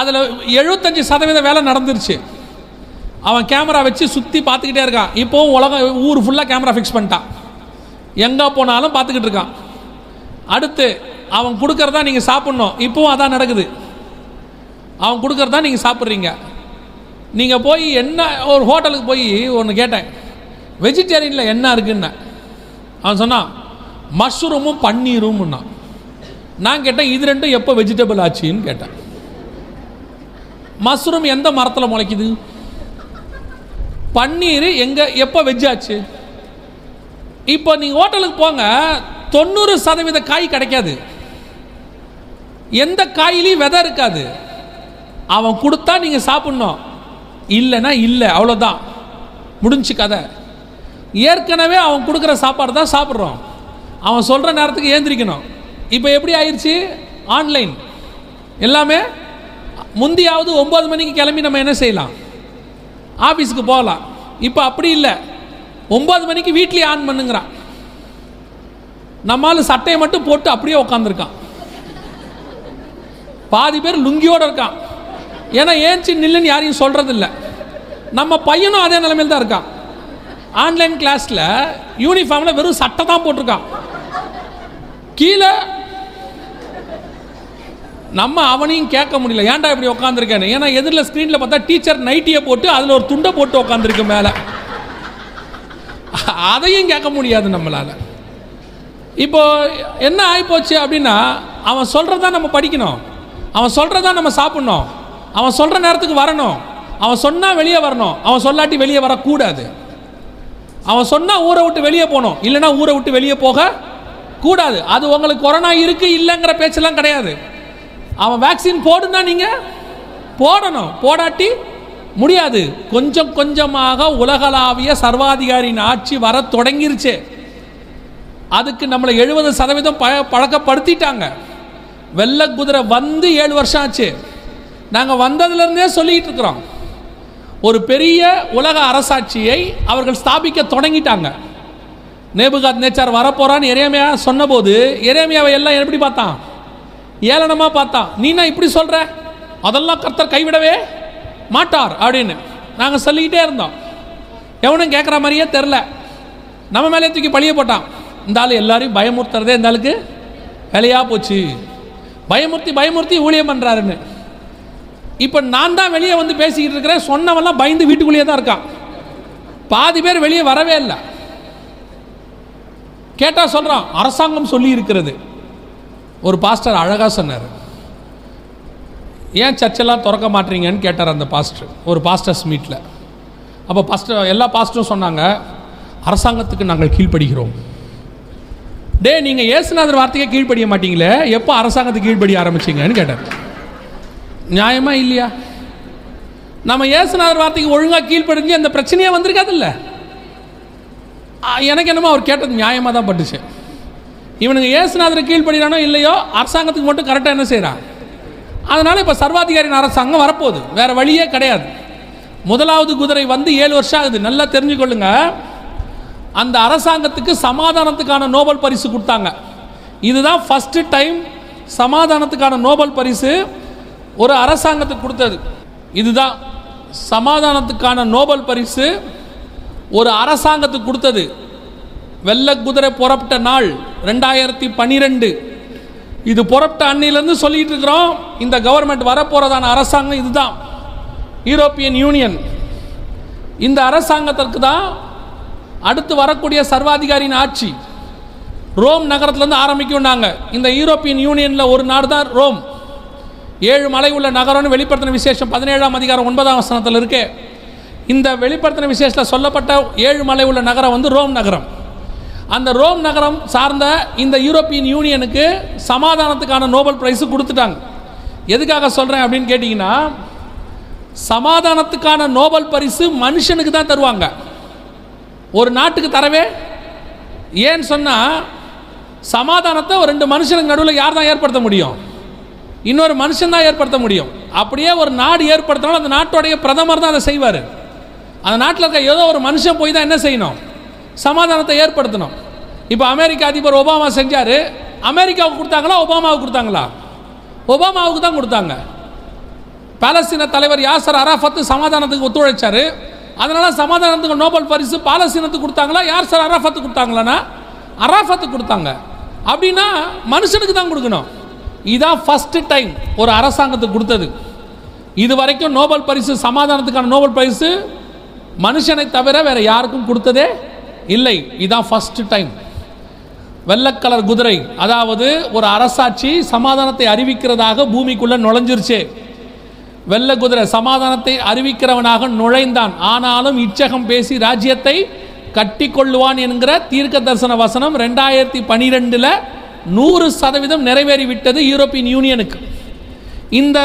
அதில் எழுபத்தஞ்சி சதவீத வேலை நடந்துருச்சு. அவன் கேமரா வச்சு சுற்றி பார்த்துக்கிட்டே இருக்கான். இப்போவும் உலகம் ஊர் ஃபுல்லாக கேமரா ஃபிக்ஸ் பண்ணிட்டான். எங்கே போனாலும் பார்த்துக்கிட்டு இருக்கான். அடுத்து அவன் கொடுக்கறதா நீங்கள் சாப்பிட்ணும். இப்போவும் அதான் நடக்குது. அவன் கொடுக்கறதா நீங்கள் சாப்பிட்றீங்க. நீங்கள் போய் என்ன ஒரு ஹோட்டலுக்கு போய் ஒன்று கேட்டேன். வெஜிடேரியனில் என்ன இருக்குன்னு. அவன் சொன்னான் மஷ்ரூமும் பன்னீரும்னா. நான் கேட்டேன் இது ரெண்டும் எப்போ வெஜிடபிள் ஆச்சுன்னு கேட்டேன். மஷ்ரூம் எந்த மரத்தில் முளைக்குது? பன்னீர் எங்கே எப்போ வெஜ் ஆச்சு? இப்போ நீங்கள் ஹோட்டலுக்கு போங்க தொண்ணூறு சதவீத காய் கிடைக்காது. எந்த காயிலையும் விதை இருக்காது. அவன் கொடுத்தா நீங்கள் சாப்பிட்ணும். இல்லைன்னா இல்லை அவ்வளோதான் முடிஞ்சு கதை. ஏற்கனவே அவன் கொடுக்குற சாப்பாடு தான் சாப்பிட்றோம். அவன் சொல்கிற நேரத்துக்கு ஏந்திரிக்கணும். இப்போ எப்படி ஆயிடுச்சு ஆன்லைன். எல்லாமே முந்தியாவது ஒம்பது மணிக்கு கிளம்பி நம்ம என்ன செய்யலாம்? ஆஃபீஸுக்கு போகலாம். இப்போ அப்படி இல்லை. ஒம்பது மணிக்கு வீட்லேயே ஆன் பண்ணுங்கிறான். நம்மால் சட்டையை மட்டும் போட்டு அப்படியே உட்காந்துருக்கான் பாதி பேர் லுங்கியோடு இருக்கான். ஏன்னா ஏன்ச்சி நில்லுன்னு யாரையும் சொல்கிறதில்ல நம்ம பையனும் அதே நிலைமையில் தான் இருக்கான். ஆன்லைன் கிளாஸில் யூனிஃபார்மில் வெறும் சட்டை தான் போட்டிருக்கான். கீழே நம்ம அவனையும் கேட்க முடியல. ஏன்டா இப்படி உட்காந்துருக்கேன்னு ஏன்னா எதிரில் ஸ்க்ரீனில் பார்த்தா டீச்சர் நைட்டியை போட்டு அதில் ஒரு துண்டை போட்டு உட்காந்துருக்கு மேலே. அதையும் கேட்க முடியாது நம்மளால். இப்போ என்ன ஆகிப்போச்சு அப்படின்னா அவன் சொல்கிறதான் நம்ம படிக்கணும். அவன் சொல்கிறதா நம்ம சாப்பிட்ணும். அவன் சொல்கிற நேரத்துக்கு வரணும். அவன் சொன்னால் வெளியே வரணும். அவன் சொல்லாட்டி வெளியே வரக்கூடாது. அவன் சொன்னால் ஊரை விட்டு வெளியே போகணும். இல்லைன்னா ஊரை விட்டு வெளியே போக கூடாது. அது உங்களுக்கு கொரோனா இருக்குது இல்லைங்கிற பேச்செல்லாம் கிடையாது. அவன் வேக்சின் போடுனா நீங்கள் போடணும். போடாட்டி முடியாது. கொஞ்சம் கொஞ்சமாக உலகளாவிய சர்வாதிகாரியின் ஆட்சி வர தொடங்கிருச்சு. அதுக்கு நம்மளை எழுபது சதவீதம் பழக்கப்படுத்திட்டாங்க. வெள்ளை குதிரை வந்து ஏழு வருஷம் ஆச்சு. நாங்கள் வந்ததுலேருந்தே சொல்லிக்கிட்டு இருக்கிறோம். ஒரு பெரிய உலக அரசாட்சியை அவர்கள் ஸ்தாபிக்க தொடங்கிட்டாங்க. நேபுகாத் நேச்சார் வரப்போகிறான்னு எரேமியா சொன்னபோது எரேமியாவை எல்லாம் எப்படி பார்த்தான்? ஏளனமாக பார்த்தான். நீனா இப்படி சொல்கிற அதெல்லாம் கர்த்தர் கைவிடவே மாட்டார் அப்படின்னு நாங்கள் சொல்லிக்கிட்டே இருந்தோம். எவனும் கேட்குற மாதிரியே தெரில நம்ம மேலே தூக்கி பழிய போட்டான். இந்த ஆள் எல்லாரையும் பயமுறுத்துறதே இந்த ஆளுக்கு வேலையாக போச்சு. பயமுறுத்தி பயமுறுத்தி ஊழியம் பண்ணுறாருன்னு இப்போ நான் தான் வெளியே வந்து பேசிக்கிட்டு இருக்கிறேன். சொன்னவெல்லாம் பயந்து வீட்டுக்குள்ளேயே தான் இருக்கான். பாதி பேர் வெளியே வரவே இல்லை. கேட்டால் சொல்கிறான் அரசாங்கம் சொல்லி இருக்கிறது. ஒரு பாஸ்டர் அழகாக சொன்னார். ஏன் சர்ச்செல்லாம் திறக்க மாட்டீங்கன்னு கேட்டார் அந்த பாஸ்டர் ஒரு பாஸ்டர்ஸ் மீட்டில் அப்போ பாஸ்டர் எல்லா பாஸ்டரும் சொன்னாங்க அரசாங்கத்துக்கு நாங்கள் கீழ்ப்படுகிறோம். டே நீங்கள் ஏசுநாதர் வார்த்தைக்கே கீழ்ப்படிய மாட்டீங்களே? எப்போ அரசாங்கத்துக்கு கீழ்ப்படிய ஆரம்பிச்சீங்கன்னு கேட்டார் நியாயமா இல்லையா? நம்ம ஏசுநாதர் வார்த்தைக்கு ஒழுங்காக கீழ்ப்படிஞ்சு அந்த பிரச்சனையே வந்திருக்காதுல்ல? எனக்கு என்னமோ அவர் கேட்டது நியாயமாக தான் பட்டுச்சு. இவனுங்க ஏசுநாதர் கீழ்ப்படினானோ இல்லையோ அரசாங்கத்துக்கு மட்டும் கரெக்டாக என்ன செய்கிறான் அதனால் இப்போ சர்வாதிகாரியின் அரசாங்கம் வரப்போகுது. வேறு வழியே கிடையாது. முதலாவது குதிரை வந்து ஏழு வருஷம் ஆகுது. நல்லா தெரிஞ்சுக்கொள்ளுங்கள் அந்த அரசாங்கத்துக்கு சமாதானத்துக்கான நோபல் பரிசு கொடுத்தாங்க. இதுதான் ஃபஸ்ட்டு டைம் சமாதானத்துக்கான நோபல் பரிசு ஒரு அரசாங்கத்துக்கு கொடுத்தது. இதுதான் சமாதானத்துக்கான நோபல் பரிசு ஒரு அரசாங்கத்துக்கு கொடுத்தது. வெள்ளை குதிரை புறப்பட்ட நாள் ரெண்டாயிரத்தி பன்னிரெண்டு. இது புறப்பட்ட அன்னையிலேருந்து சொல்லிட்டு இருக்கிறோம் இந்த கவர்மெண்ட் வரப்போகிறதான அரசாங்கம் இதுதான். யூரோப்பியன் யூனியன் இந்த அரசாங்கத்திற்கு தான் அடுத்து வரக்கூடிய சர்வாதிகாரியின் ஆட்சி. ரோம் நகரத்துலேருந்து ஆரம்பிக்கும்னாங்க இந்த யூரோப்பியன் யூனியனில் ஒரு நாடு தான் ரோம். ஏழு மலை உள்ள நகரம்னு வெளிப்படுத்தின விசேஷம் பதினேழாம் அதிகாரம் ஒன்பதாம் வசனத்தில் இருக்கே. இந்த வெளிப்படுத்தின விசேஷத்தில் சொல்லப்பட்ட ஏழு மலை உள்ள நகரம் வந்து ரோம் நகரம். அந்த ரோம் நகரம் சார்ந்த இந்த யூரோப்பியன் யூனியனுக்கு சமாதானத்துக்கான நோபல் பிரைஸு கொடுத்துட்டாங்க. எதுக்காக சொல்கிறேன் அப்படின்னு கேட்டிங்கன்னா சமாதானத்துக்கான நோபல் பரிசு மனுஷனுக்கு தான் தருவாங்க. ஒரு நாட்டுக்கு தரவே? ஏன்னு சொன்னால் சமாதானத்தை ஒரு ரெண்டு மனுஷனுக்கு நடுவில் யார் தான் ஏற்படுத்த முடியும்? இன்னொரு மனுஷன் தான் ஏற்படுத்த முடியும். அப்படியே ஒரு நாடு ஏற்படுத்தினாலும் அந்த நாட்டுடைய பிரதமர் தான் அதை செய்வார். அந்த நாட்டில் இருக்க ஏதோ ஒரு மனுஷன் போய் தான் என்ன செய்யணும்? சமாதானத்தை ஏற்படுத்தணும். இப்போ அமெரிக்க அதிபர் ஒபாமா செஞ்சார். அமெரிக்காவுக்கு கொடுத்தாங்களா ஒபாமாவுக்கு கொடுத்தாங்களா? ஒபாமாவுக்கு தான் கொடுத்தாங்க. பாலஸ்தீன தலைவர் யாசர் அராஃபத்து சமாதானத்துக்கு ஒத்துழைச்சார். அதனால சமாதானத்துக்கு நோபல் பரிசு பாலஸ்தீனத்துக்கு கொடுத்தாங்களா? யார் சார் அராஃபத்து கொடுத்தாங்களான்னா அராஃபத்துக்கு கொடுத்தாங்க. அப்படின்னா மனுஷனுக்கு தான் கொடுக்கணும். இதான் ஃபஸ்ட்டு டைம் ஒரு அரசாங்கத்துக்கு கொடுத்தது. இது வரைக்கும் நோபல் பரிசு சமாதானத்துக்கான நோபல் பரிசு மனுஷனை தவிர வேற யாருக்கும் கொடுத்ததே இல்லை. இதான் ஃபஸ்ட்டு டைம் வெள்ளக்கலர் குதிரை அதாவது ஒரு அரசாட்சி சமாதானத்தை அறிவிக்கிறதாக பூமிக்குள்ளே நுழைஞ்சிருச்சு. வெள்ள குதிரை சமாதானத்தை அறிவிக்கிறவனாக நுழைந்தான். ஆனாலும் இச்சகம் பேசி ராஜ்யத்தை கட்டிக்கொள்ளுவான் என்கிற தீர்க்க தரிசன வசனம் ரெண்டாயிரத்தி பனிரெண்டில் நூறு சதவீதம் நிறைவேறிவிட்டது யூரோப்பியன் யூனியனுக்கு. இந்த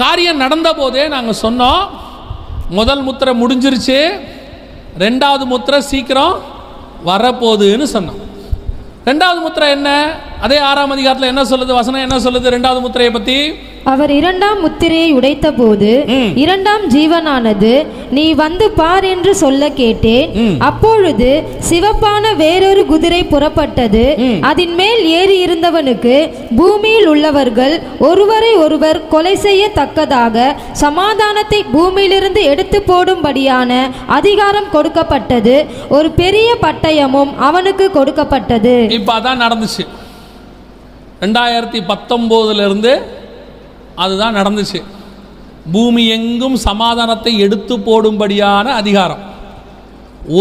காரியம் நடந்த போதே நாங்கள் சொன்னோம் முதல் முத்திரை முடிஞ்சிருச்சு ரெண்டாவது முத்திரை சீக்கிரம் வரப்போகுதுன்னு சொன்னோம். ரெண்டாவது முத்திரை என்ன? அதே ஆறாம் அதிகாரத்தில் என்ன சொல்லுது? வசனம் என்ன சொல்லுது? ரெண்டாவது முத்திரையை பற்றி அவர் இரண்டாம் முத்திரையை உடைத்தபோது ம். இரண்டாம் ஜீவனானது நீ வந்து பார் என்று சொல்ல கேட்டேன். அப்பொழுது சிவப்பான வேறொரு குதிரை புறப்பட்டது. அதன் மேல் ஏறி இருந்தவனுக்கு பூமியில் உள்ளவர்கள் ஒருவரை ஒருவர் கொலை செய்யத்தக்கதாக சமாதானத்தை பூமியிலிருந்து எடுத்து போடும்படியான அதிகாரம் கொடுக்கப்பட்டது ஒரு பெரிய பட்டயமும் அவனுக்கு கொடுக்கப்பட்டது இப்போ அதான் நடந்துச்சு ரெண்டாயிரத்தி பத்தொம்போதுலேருந்து அதுதான் நடந்துச்சு. பூமி எங்கும் சமாதானத்தை எடுத்து போடும்படியான அதிகாரம்.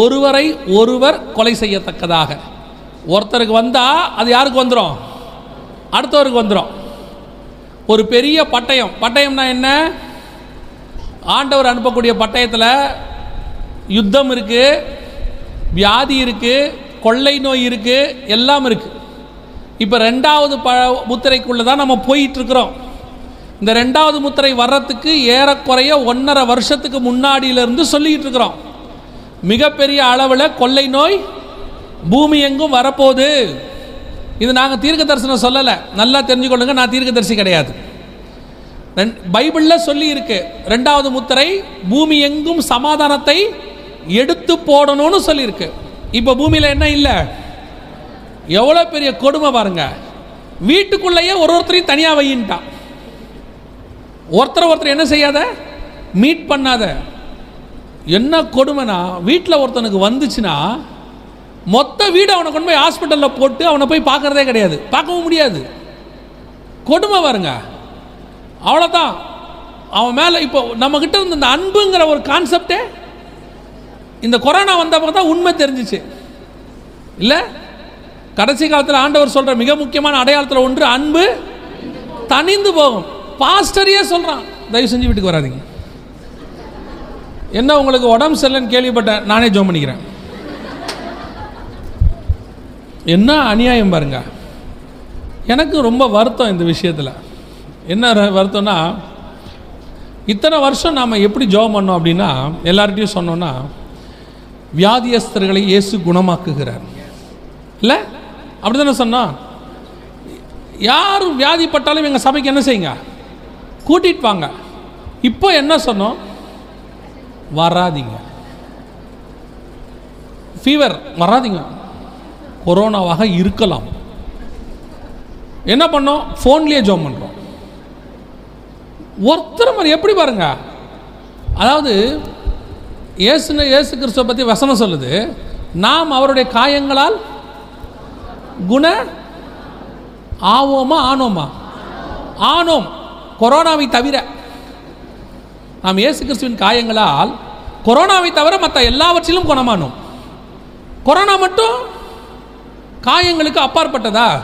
ஒருவரை ஒருவர் கொலை செய்யத்தக்கதாக. ஒருத்தருக்கு வந்தால் அது யாருக்கு வந்துடும் அடுத்தவருக்கு வந்துடும் ஒரு பெரிய பட்டயம். பட்டயம்னா என்ன? ஆண்டவர் அனுப்பக்கூடிய பட்டயத்தில் யுத்தம் இருக்குது வியாதி இருக்குது கொள்ளை நோய் இருக்குது எல்லாம் இருக்குது இப்போ ரெண்டாவது ப முத்திரைக்குள்ளே தான் நம்ம போயிட்டுருக்குறோம் இருக்கிறோம். இந்த ரெண்டாவது முத்திரை வர்றதுக்கு ஏறக்குறைய ஒன்றரை வருஷத்துக்கு முன்னாடியிலிருந்து சொல்லிக்கிட்டு இருக்கிறோம். மிகப்பெரிய அளவில் கொள்ளை நோய் பூமி எங்கும் வரப்போகுது. இது நாங்கள் தீர்க்க தரிசனம் சொல்லலை. நல்லா தெரிஞ்சுக்கொள்ளுங்க நான் தீர்க்கதரிசி கிடையாது. ரெண் பைபிளில் சொல்லி இருக்கு ரெண்டாவது முத்திரை பூமி எங்கும் சமாதானத்தை எடுத்து போடணும்னு சொல்லியிருக்கு. இப்போ பூமியில் என்ன இல்லை? எவ்வளோ பெரிய கொடுமை பாருங்க. வீட்டுக்குள்ளேயே ஒரு ஒருத்தரையும் தனியாக வையின்ட்டான். ஒருத்தர் ஒருத்தர் என்ன செய்யாத? மீட் பண்ணாத. என்ன கொடுமைனா வீட்டில் ஒருத்தனுக்கு வந்துச்சுன்னா மொத்த வீடு அவனை கொண்டு போய் ஹாஸ்பிட்டலில் போட்டு அவனை போய் பார்க்குறதே கிடையாது. பார்க்கவும் முடியாது. கொடுமை பாருங்க. அவ்வளோதான் அவன் மேலே இப்போ நம்மக்கிட்ட இருந்த இந்த அன்புங்கிற ஒரு கான்செப்டே இந்த கொரோனா வந்தப்போ தான் உண்மை தெரிஞ்சிச்சு. இல்லை? கடைசி காலத்தில் ஆண்டவர் சொல்கிற மிக முக்கியமான அடையாளத்தில் ஒன்று அன்பு தனிந்து போகும். பாஸ்டரையே சொல்கிறான் தயவு செஞ்சு வீட்டுக்கு வராதீங்க. என்ன உங்களுக்கு உடம்பு சரியில்லைன்னு கேள்விப்பட்டேன் நானே ஜோம் பண்ணிக்கிறேன். என்ன அநியாயம் பாருங்க. எனக்கு ரொம்ப வருத்தம் இந்த விஷயத்தில். என்ன வருத்தம்னா இத்தனை வருஷம் நாம் எப்படி ஜெபம் பண்ணோம் அப்படின்னா எல்லார்கிட்டையும் சொன்னோன்னா வியாதியஸ்தர்களை இயேசு குணமாக்குகிறார். இல்லை? அப்படி தானே சொன்னோம்? யார் வியாதிப்பட்டாலும் எங்கள் சபைக்கு என்ன செய்யுங்க? கூட்டிட்டு வாங்க. இப்போ என்ன சொன்னோம்? வராதீங்க. ஃபீவர் வராதீங்க. கொரோனாவாக இருக்கலாம். என்ன பண்ணோம்? ஃபோன்லேயே ஜோம் பண்ணுறோம் ஒருத்தர் மாதிரி எப்படி பாருங்க? அதாவது இயேசுன இயேசு கிறிஸ்துவை பற்றி வசனம் சொல்லுது. நாம் அவருடைய காயங்களால் குண ஆவோமா ஆனோமா? ஆனோம். கொரோனாவை தவிர நாம் இயேசு கிறிஸ்துவின் காயங்களால் கொரோனாவை தவிர மற்ற எல்லாவற்றிலும் குணமானோம். கொரோனா மட்டும் காயங்களுக்கு அப்பாற்பட்டதா?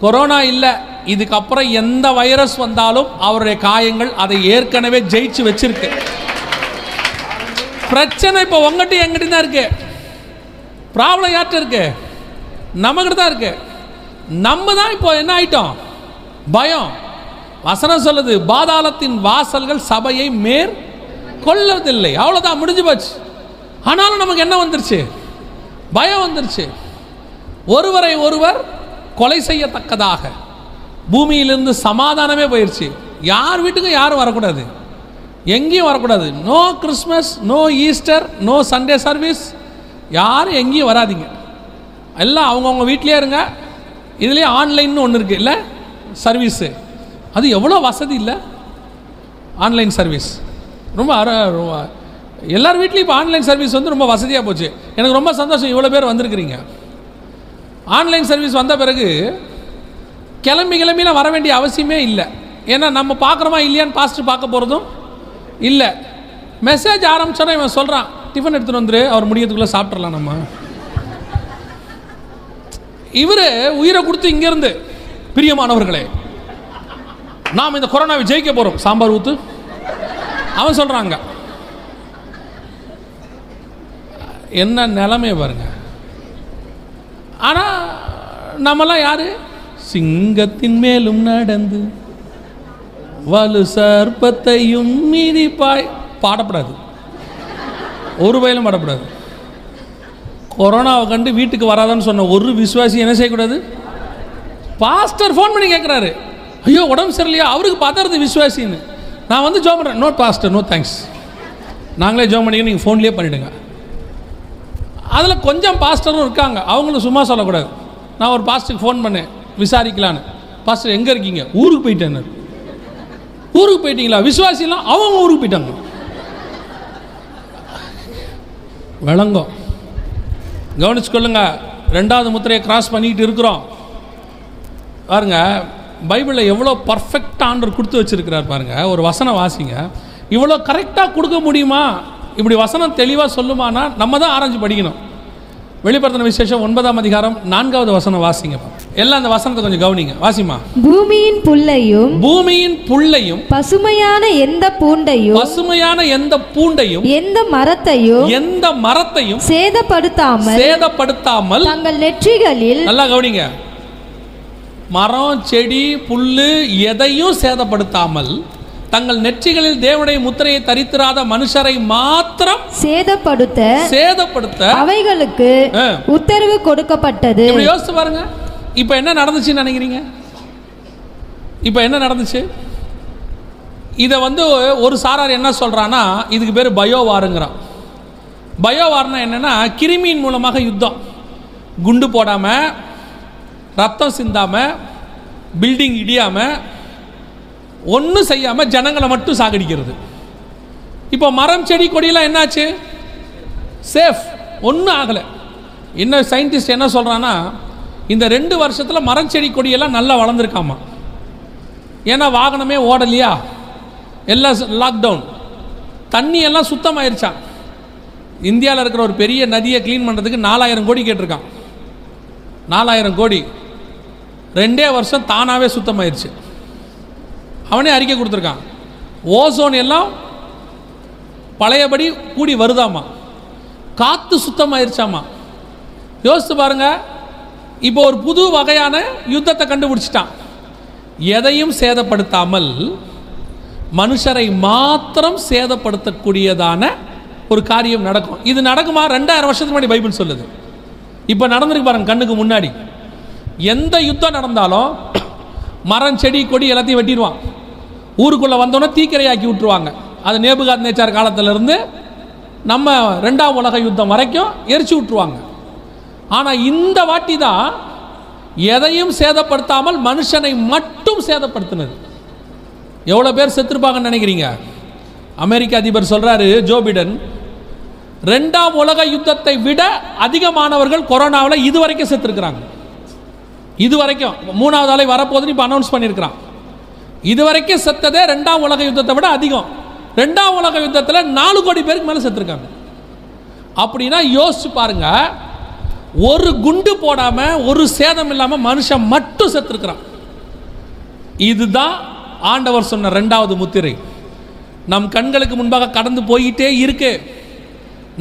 கொரோனா இல்லை. இதுக்கப்புறம் எந்த வைரஸ் வந்தாலும் அவருடைய காயங்கள் அதை ஏற்கனவே ஜெயிச்சு வச்சிருக்கு. பிரச்சனை இப்போ உங்ககிட்ட எங்கிட்ட தான் இருக்கு. ப்ராப்ளம் யார்கிட்ட இருக்கு? நம்மகிட்ட தான் இருக்கு. நம்ம தான் இப்போ என்ன ஆயிட்டோம்? பயம். வசனம் சொல்லுது பாதாளத்தின் வாசல்கள் சபையை மேற் கொள்ளதில்லை அவ்வளோதான் முடிஞ்சு போச்சு. ஆனாலும் நமக்கு என்ன வந்துருச்சு? பயம் வந்துருச்சு. ஒருவரை ஒருவர் கொலை செய்யத்தக்கதாக. பூமியிலிருந்து சமாதானமே போயிடுச்சு யார் வீட்டுக்கும் யாரும் வரக்கூடாது. எங்கேயும் வரக்கூடாது. No Christmas no Easter no Sunday service யாரும் எங்கேயும் வராதீங்க. எல்லாம் அவங்கவுங்க வீட்டிலே இருங்க. இதுலேயே ஆன்லைன்னு ஒன்று இருக்குது இல்லை? சர்வீஸு அது எவ்வளோ வசதி இல்லை? ஆன்லைன் சர்வீஸ் ரொம்ப அர ரொம்ப எல்லார் வீட்லேயும் இப்போ ஆன்லைன் சர்வீஸ் வந்து ரொம்ப வசதியாக போச்சு. எனக்கு ரொம்ப சந்தோஷம் இவ்வளோ பேர் வந்திருக்கிறீங்க. ஆன்லைன் சர்வீஸ் வந்த பிறகு கிளம்பி கிளம்பிலாம் வர வேண்டிய அவசியமே இல்லை. ஏன்னா நம்ம பார்க்குறோமா இல்லையான்னு பாஸ்ட்டு பார்க்க போகிறதும் இல்லை. மெசேஜ் ஆரம்பிச்சோன்னா இவன் சொல்கிறான் டிஃபன் எடுத்துகிட்டு வந்துரு அவர் முடியத்துக்குள்ளே சாப்பிட்றலாம் நம்ம. இவர் உயிரை கொடுத்து இங்கேருந்து பிரியமானவர்களே நாம் இந்த கொரோனாவை ஜெயிக்க போகிறோம் சாம்பார் ஊத்து. அவன் சொல்கிறாங்க என்ன நிலைமையை பாருங்க. ஆனால் நம்மலாம் யாரு? சிங்கத்தின் மேலும் நடந்து வலு சர்ப்பத்தையும் மீதிப்பாய் பாடப்படாது. ஒரு வயலும் பாடப்படாது. கொரோனாவை கண்டு வீட்டுக்கு வராதான்னு சொன்ன ஒரு விசுவாசி என்ன செய்யக்கூடாது? பாஸ்டர் ஃபோன் பண்ணி கேட்குறாரு ஐயோ உடம்பு சரியில்லையா? அவருக்கு பதறது விசுவாசின்னு. நான் வந்து ஜோம் பண்ணுறேன் நோ பாஸ்டர் நோ தேங்க்ஸ் நாங்களே ஜோம் பண்ணிக்க நீங்கள் ஃபோன்லேயே பண்ணிவிடுங்க அதில் கொஞ்சம் பாஸ்டரும் இருக்காங்க. அவங்களும் சும்மா சொல்லக்கூடாது. நான் ஒரு பாஸ்டருக்கு ஃபோன் பண்ணேன். விசாரிக்கலான்னு. பாஸ்டர் எங்கே இருக்கீங்க? ஊருக்கு போயிட்டேன்னு ஊருக்கு போயிட்டீங்களா? விசுவாசிலாம் அவங்க ஊருக்கு போயிட்டாங்க. விளங்கும். கவனிச்சுக்கொள்ளுங்க. ரெண்டாவது முத்திரையை கிராஸ் பண்ணிக்கிட்டு இருக்கிறோம். பாருங்க. பைபிளில் எவ்வளோ பர்ஃபெக்ட் ஆண்டர் கொடுத்து வச்சிருக்கிறார் பாருங்க. ஒரு வசனம் வாசிங்க. இவ்வளோ கரெக்டாக கொடுக்க முடியுமா? இப்படி வசனம் தெளிவாக சொல்லுமானா நம்ம தான் ஆராய்ச்சி படிக்கணும். வெளிப்படுத்தின விசேஷம் ஒன்பதாம் அதிகாரம் நான்காவது வசனம் வாசிங்க எல்லாம் அந்த வசனத்தை கொஞ்சம் கவனிங்க. வாசிமா பூமியின் புல்லையும் பூமியின் புல்லையும் பசுமையான எந்த பூண்டையும் பசுமையான எந்த பூண்டையும் எந்த மரத்தையும் எந்த மரத்தையும் சேதப்படுத்தாமல் சேதப்படுத்தாமல் தங்கள் நெற்றிகளில் நல்லா கவனிங்க. மரம் செடி புல்லு எதையும் சேதப்படுத்தாமல் தங்கள் நெற்றிகளில் தேவனுடைய முத்திரையை தரித்திராத மனுஷரை மாத்திரம் சேதப்படுத்த சேதப்படுத்த அவைகளுக்கு உத்தரவு கொடுக்கப்பட்டது. யோசிச்சு பாருங்க. இப்போ என்ன நடந்துச்சுன்னு நினைக்கிறீங்க? இப்போ என்ன நடந்துச்சு? இதை வந்து ஒரு சாரார் என்ன சொல்றான்னா இதுக்கு பேர் பயோவாருங்கிறான். பயோவார்னா என்னன்னா கிருமியின் மூலமாக யுத்தம். குண்டு போடாம ரத்தம் சிந்தாமல் பில்டிங் இடியாமல் ஒன்றும் செய்யாமல் ஜனங்களை மட்டும் சாகடிக்கிறது. இப்போ மரம் செடி கொடியெல்லாம் என்னாச்சு? சேஃப் ஒன்றும் ஆகலை. என்ன சயின்டிஸ்ட் என்ன சொல்கிறான்னா இந்த ரெண்டு வருஷத்தில் மரம் செடி கொடியெல்லாம் நல்லா வளர்ந்துருக்காமா? ஏன்னா வாகனமே ஓடலையா? எல்லாம் லாக்டவுன் தண்ணி எல்லாம் சுத்தமாயிருச்சான் இந்தியாவில் இருக்கிற ஒரு பெரிய நதியை க்ளீன் பண்ணுறதுக்கு நாலாயிரம் கோடி கேட்டிருக்கான். நாலாயிரம் கோடி. ரெண்டே வருஷம் தானாகவே சுத்தமாயிருச்சு. அவனே அறிக்கை கொடுத்துருக்கான். ஓசோன் எல்லாம் பழையபடி கூடி வருதாமா? காற்று சுத்தமாயிருச்சாமா? யோசித்து பாருங்க. இப்போ ஒரு புது வகையான யுத்தத்தை கண்டுபிடிச்சிட்டான். எதையும் சேதப்படுத்தாமல் மனுஷரை மாத்திரம் சேதப்படுத்தக்கூடியதான ஒரு காரியம் நடக்கும். இது நடக்குமா? ரெண்டாயிரம் வருஷத்துக்கு முன்னாடி பைபிள் சொல்லுது. இப்போ நடந்திருக்கு பாருங்க கண்ணுக்கு முன்னாடி. எந்த யுத்தம் நடந்தாலும் மரம் செடி கொடி எல்லாத்தையும் வெட்டிடுவான். ஊருக்குள்ளே வந்தோன்னே தீக்கிரையாக்கி விட்டுருவாங்க. அது நேபுகாத் நேச்சார் காலத்திலிருந்து நம்ம ரெண்டாம் உலக யுத்தம் வரைக்கும் எரிச்சு விட்டுருவாங்க. ஆனால் இந்த வாட்டி தான் எதையும் சேதப்படுத்தாமல் மனுஷனை மட்டும் சேதப்படுத்தினது. எவ்வளோ பேர் செத்துருப்பாங்கன்னு நினைக்கிறீங்க? அமெரிக்க அதிபர் சொல்கிறாரு ஜோ பிடன் ரெண்டாம் உலக யுத்தத்தை விட அதிகமானவர்கள் கொரோனாவில் இது வரைக்கும் செத்துருக்குறாங்க. இது வரைக்கும் மூணாவது அலை வரப்போகுதுன்னு இப்போ அனௌன்ஸ் பண்ணியிருக்கிறான். இது வரைக்கும் செத்ததே ரெண்டாம் உலக யுத்தத்தை விட அதிகம். ரெண்டாம் உலக யுத்தத்தில் நாலு கோடி பேருக்கு மேலே செத்துருக்காங்க. அப்படின்னா யோசிச்சு பாருங்க ஒரு குண்டு போடாம ஒரு சேதம் இல்லாம மனுஷன் மட்டும் செத்துருக்கிறான். இதுதான் ஆண்டவர் சொன்ன ரெண்டாவது முத்திரை. நம் கண்களுக்கு முன்பாக கடந்து போயிட்டே இருக்கு.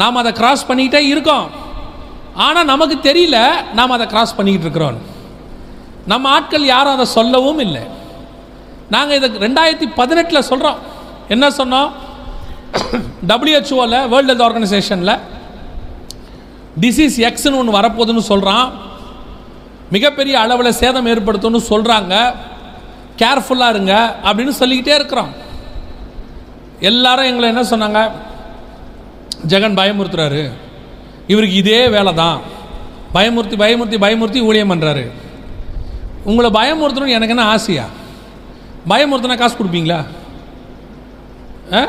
நாம் அதை கிராஸ் பண்ணிக்கிட்டே இருக்கோம். ஆனால் நமக்கு தெரியல நாம் அதை கிராஸ் பண்ணிக்கிட்டு இருக்கிறோம் நம்ம ஆட்கள் யாரும் அதை சொல்லவும் இல்லை. நாங்கள் இதை ரெண்டாயிரத்தி பதினெட்டில் சொல்கிறோம் என்ன சொன்னோம்? டபிள்யூஹெச்ஓவில் வேர்ல்டு ஹெல்த் ஆர்கனைசேஷனில் டிசீஸ் எக்ஸ்னு ஒன்று வரப்போகுதுன்னு சொல்கிறான் மிகப்பெரிய அளவில் சேதம் ஏற்படுத்தும்னு சொல்கிறாங்க கேர்ஃபுல்லாக இருங்க அப்படின்னு சொல்லிக்கிட்டே இருக்கிறோம். எல்லாரும் எங்களை என்ன சொன்னாங்க? ஜெகன் பயமுறுத்துறாரு. இவருக்கு இதே வேலை தான் பயமுறுத்தி பயமுறுத்தி பயமுறுத்தி ஊழியம் பண்ணுறாரு உங்களை பயமுறுத்தணும்னு எனக்கு என்ன ஆசையா? பயமுறுத்தினா காசு கொடுப்பீங்களா? ஆ?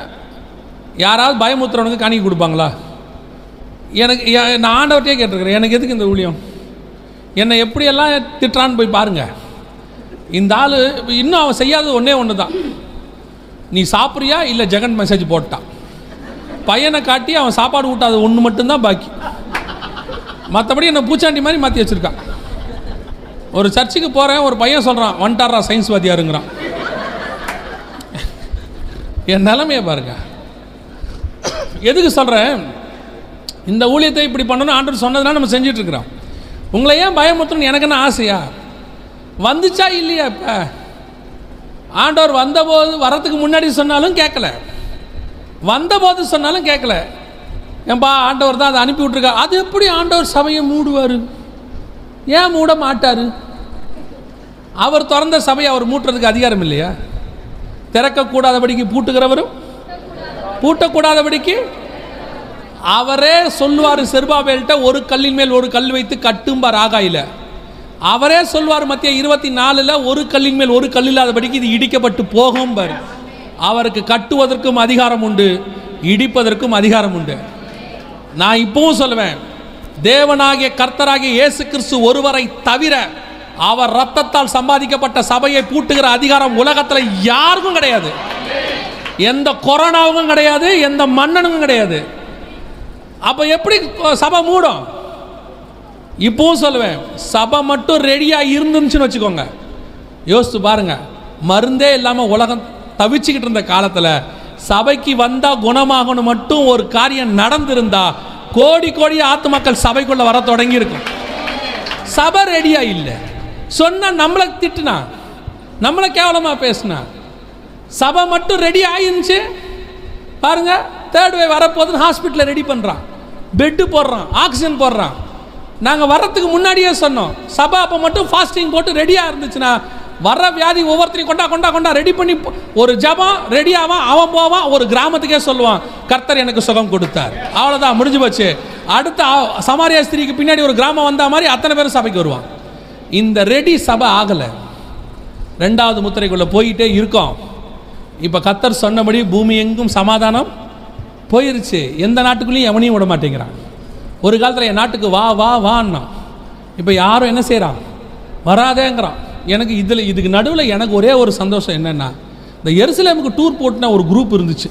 யாராவது பயமுறுத்துறவனுக்கு காணிக்கை கொடுப்பாங்களா? எனக்கு நான் ஆண்டவர்கிட்டே கேட்டிருக்கிறேன். எனக்கு எதுக்கு இந்த ஊழியம்? என்னை எப்படியெல்லாம் திட்டுறான்னு போய் பாருங்கள் இந்த ஆள் இன்னும் அவன் செய்யாதது ஒன்றே ஒன்று தான் நீ சாப்பிட்றியா? இல்லை ஜெகன் மெசேஜ் போட்டான். பையனை காட்டி அவன் சாப்பாடு ஊட்டாத ஒன்று மட்டும்தான் பாக்கி. மற்றபடி என்னை பூச்சாண்டி மாதிரி மாற்றி வச்சுருக்கான். ஒரு சர்ச்சுக்கு போகிறேன் ஒரு பையன் சொல்கிறான் வன்டாரா சயின்ஸ் வாதியாருங்கிறான் என் நிலைமையை பாருங்க. எதுக்கு சொல்கிறேன் இந்த ஊழியத்தை இப்படி பண்ணணும் ஆண்டவர் சொன்னதுனால நம்ம செஞ்சிட்ருக்குறோம். உங்களை ஏன் பயமுறுத்தணும்னு எனக்கு என்ன ஆசையா? வந்துச்சா இல்லையா இப்போ? ஆண்டவர் வந்தபோது வரத்துக்கு முன்னாடி சொன்னாலும் கேட்கல. வந்தபோது சொன்னாலும் கேட்கல. ஏன்பா ஆண்டவர் தான் அதை அனுப்பி விட்ருக்கா அது எப்படி ஆண்டவர் சபையை மூடுவார்? ஏன் மூட மாட்டார்? அவர் திறந்த சபையை அவர் மூட்டுறதுக்கு அதிகாரம் இல்லையா? திறக்கக்கூடாதபடிக்கு பூட்டுகிறவரும்? பூட்டக்கூடாதபடிக்கு? அவரே சொல்லுவார் செருபாபேல்கிட்ட ஒரு கல்லின் மேல் ஒரு கல் வைத்து கட்டும்பார் ஆகாயில் அவரே சொல்வார் மத்திய இருபத்தி நாலில் ஒரு கல்லின் மேல் ஒரு கல் இல்லாதபடிக்கு இது இடிக்கப்பட்டு போகும் பார் அவருக்கு கட்டுவதற்கும் அதிகாரம் உண்டு இடிப்பதற்கும் அதிகாரம் உண்டு. நான் இப்பவும் சொல்லுவேன் தேவனாகிய கர்த்தராகிய இயேசு கிறிஸ்து ஒருவரை தவிர அவர் ரத்தத்தால் சம்பாதிக்கப்பட்ட சபையை பூட்டுகிற அதிகாரம் உலகத்தில் யாருக்கும் கிடையாது. எந்த கொரோனாவுக்கும் கிடையாது எந்த மன்னனுக்கும் கிடையாது. அப்போ எப்படி சபை மூடும்? இப்பவும் சொல்லுவேன் சபை மட்டும் ரெடியாக இருந்துச்சுன்னு வச்சுக்கோங்க. யோசித்து பாருங்க மருந்தே இல்லாமல் உலகம் தவிச்சுக்கிட்டு இருந்த காலத்தில் சபைக்கு வந்தால் குணமாகணும் மட்டும் ஒரு காரியம் நடந்திருந்தா கோடி கோடி ஆத்து மக்கள் சபைக்குள்ளே வர தொடங்கியிருக்கும். சபை ரெடியாக இல்லை. சொன்னா நம்மளை திட்டுனா நம்மளை கேவலமாக பேசுனா. சபை மட்டும் ரெடி ஆயிருந்துச்சு. பாருங்க தேர்ட் வே வரப்போகுதுன்னு ஹாஸ்பிட்டலில் ரெடி பண்ணுறான் பெட்டு போடுறான் ஆக்சிஜன் போடுறான். நாங்கள் வர்றதுக்கு முன்னாடியே சொன்னோம். சபை அப்போ மட்டும் ஃபாஸ்டிங் போட்டு ரெடியாக இருந்துச்சுன்னா வர்ற வியாதி ஒவ்வொருத்தரையும் கொண்டா கொண்டா கொண்டா ரெடி பண்ணி ஒரு ஜபம் ரெடி ஆவான் அவன் போவான் ஒரு கிராமத்துக்கே சொல்லுவான் கர்த்தர் எனக்கு சுகம் கொடுத்தார். அவ்வளோதான் முடிஞ்சு போச்சு. அடுத்த ஆ- சமாரியா ஸ்திரீக்கு பின்னாடி ஒரு கிராமம் வந்த மாதிரி அத்தனை பேரும் சபைக்கு வருவான் இந்த ரெடி சபை ஆகலை. ரெண்டாவது முத்திரைக்குள்ளே போயிட்டே இருக்கோம். இப்போ கத்தர் சொன்னபடி பூமி எங்கும் சமாதானம் போயிருச்சு. எந்த நாட்டுக்குள்ளேயும் எவனையும் விட மாட்டேங்கிறான். ஒரு காலத்தில் என் நாட்டுக்கு வா வா வான்னா. இப்போ யாரும் என்ன செய்கிறான் வராதேங்கிறான். எனக்கு இதில் இதுக்கு நடுவில் எனக்கு ஒரே ஒரு சந்தோஷம் என்னென்னா இந்த எருசலேமுக்கு டூர் போட்டுனா ஒரு குரூப் இருந்துச்சு.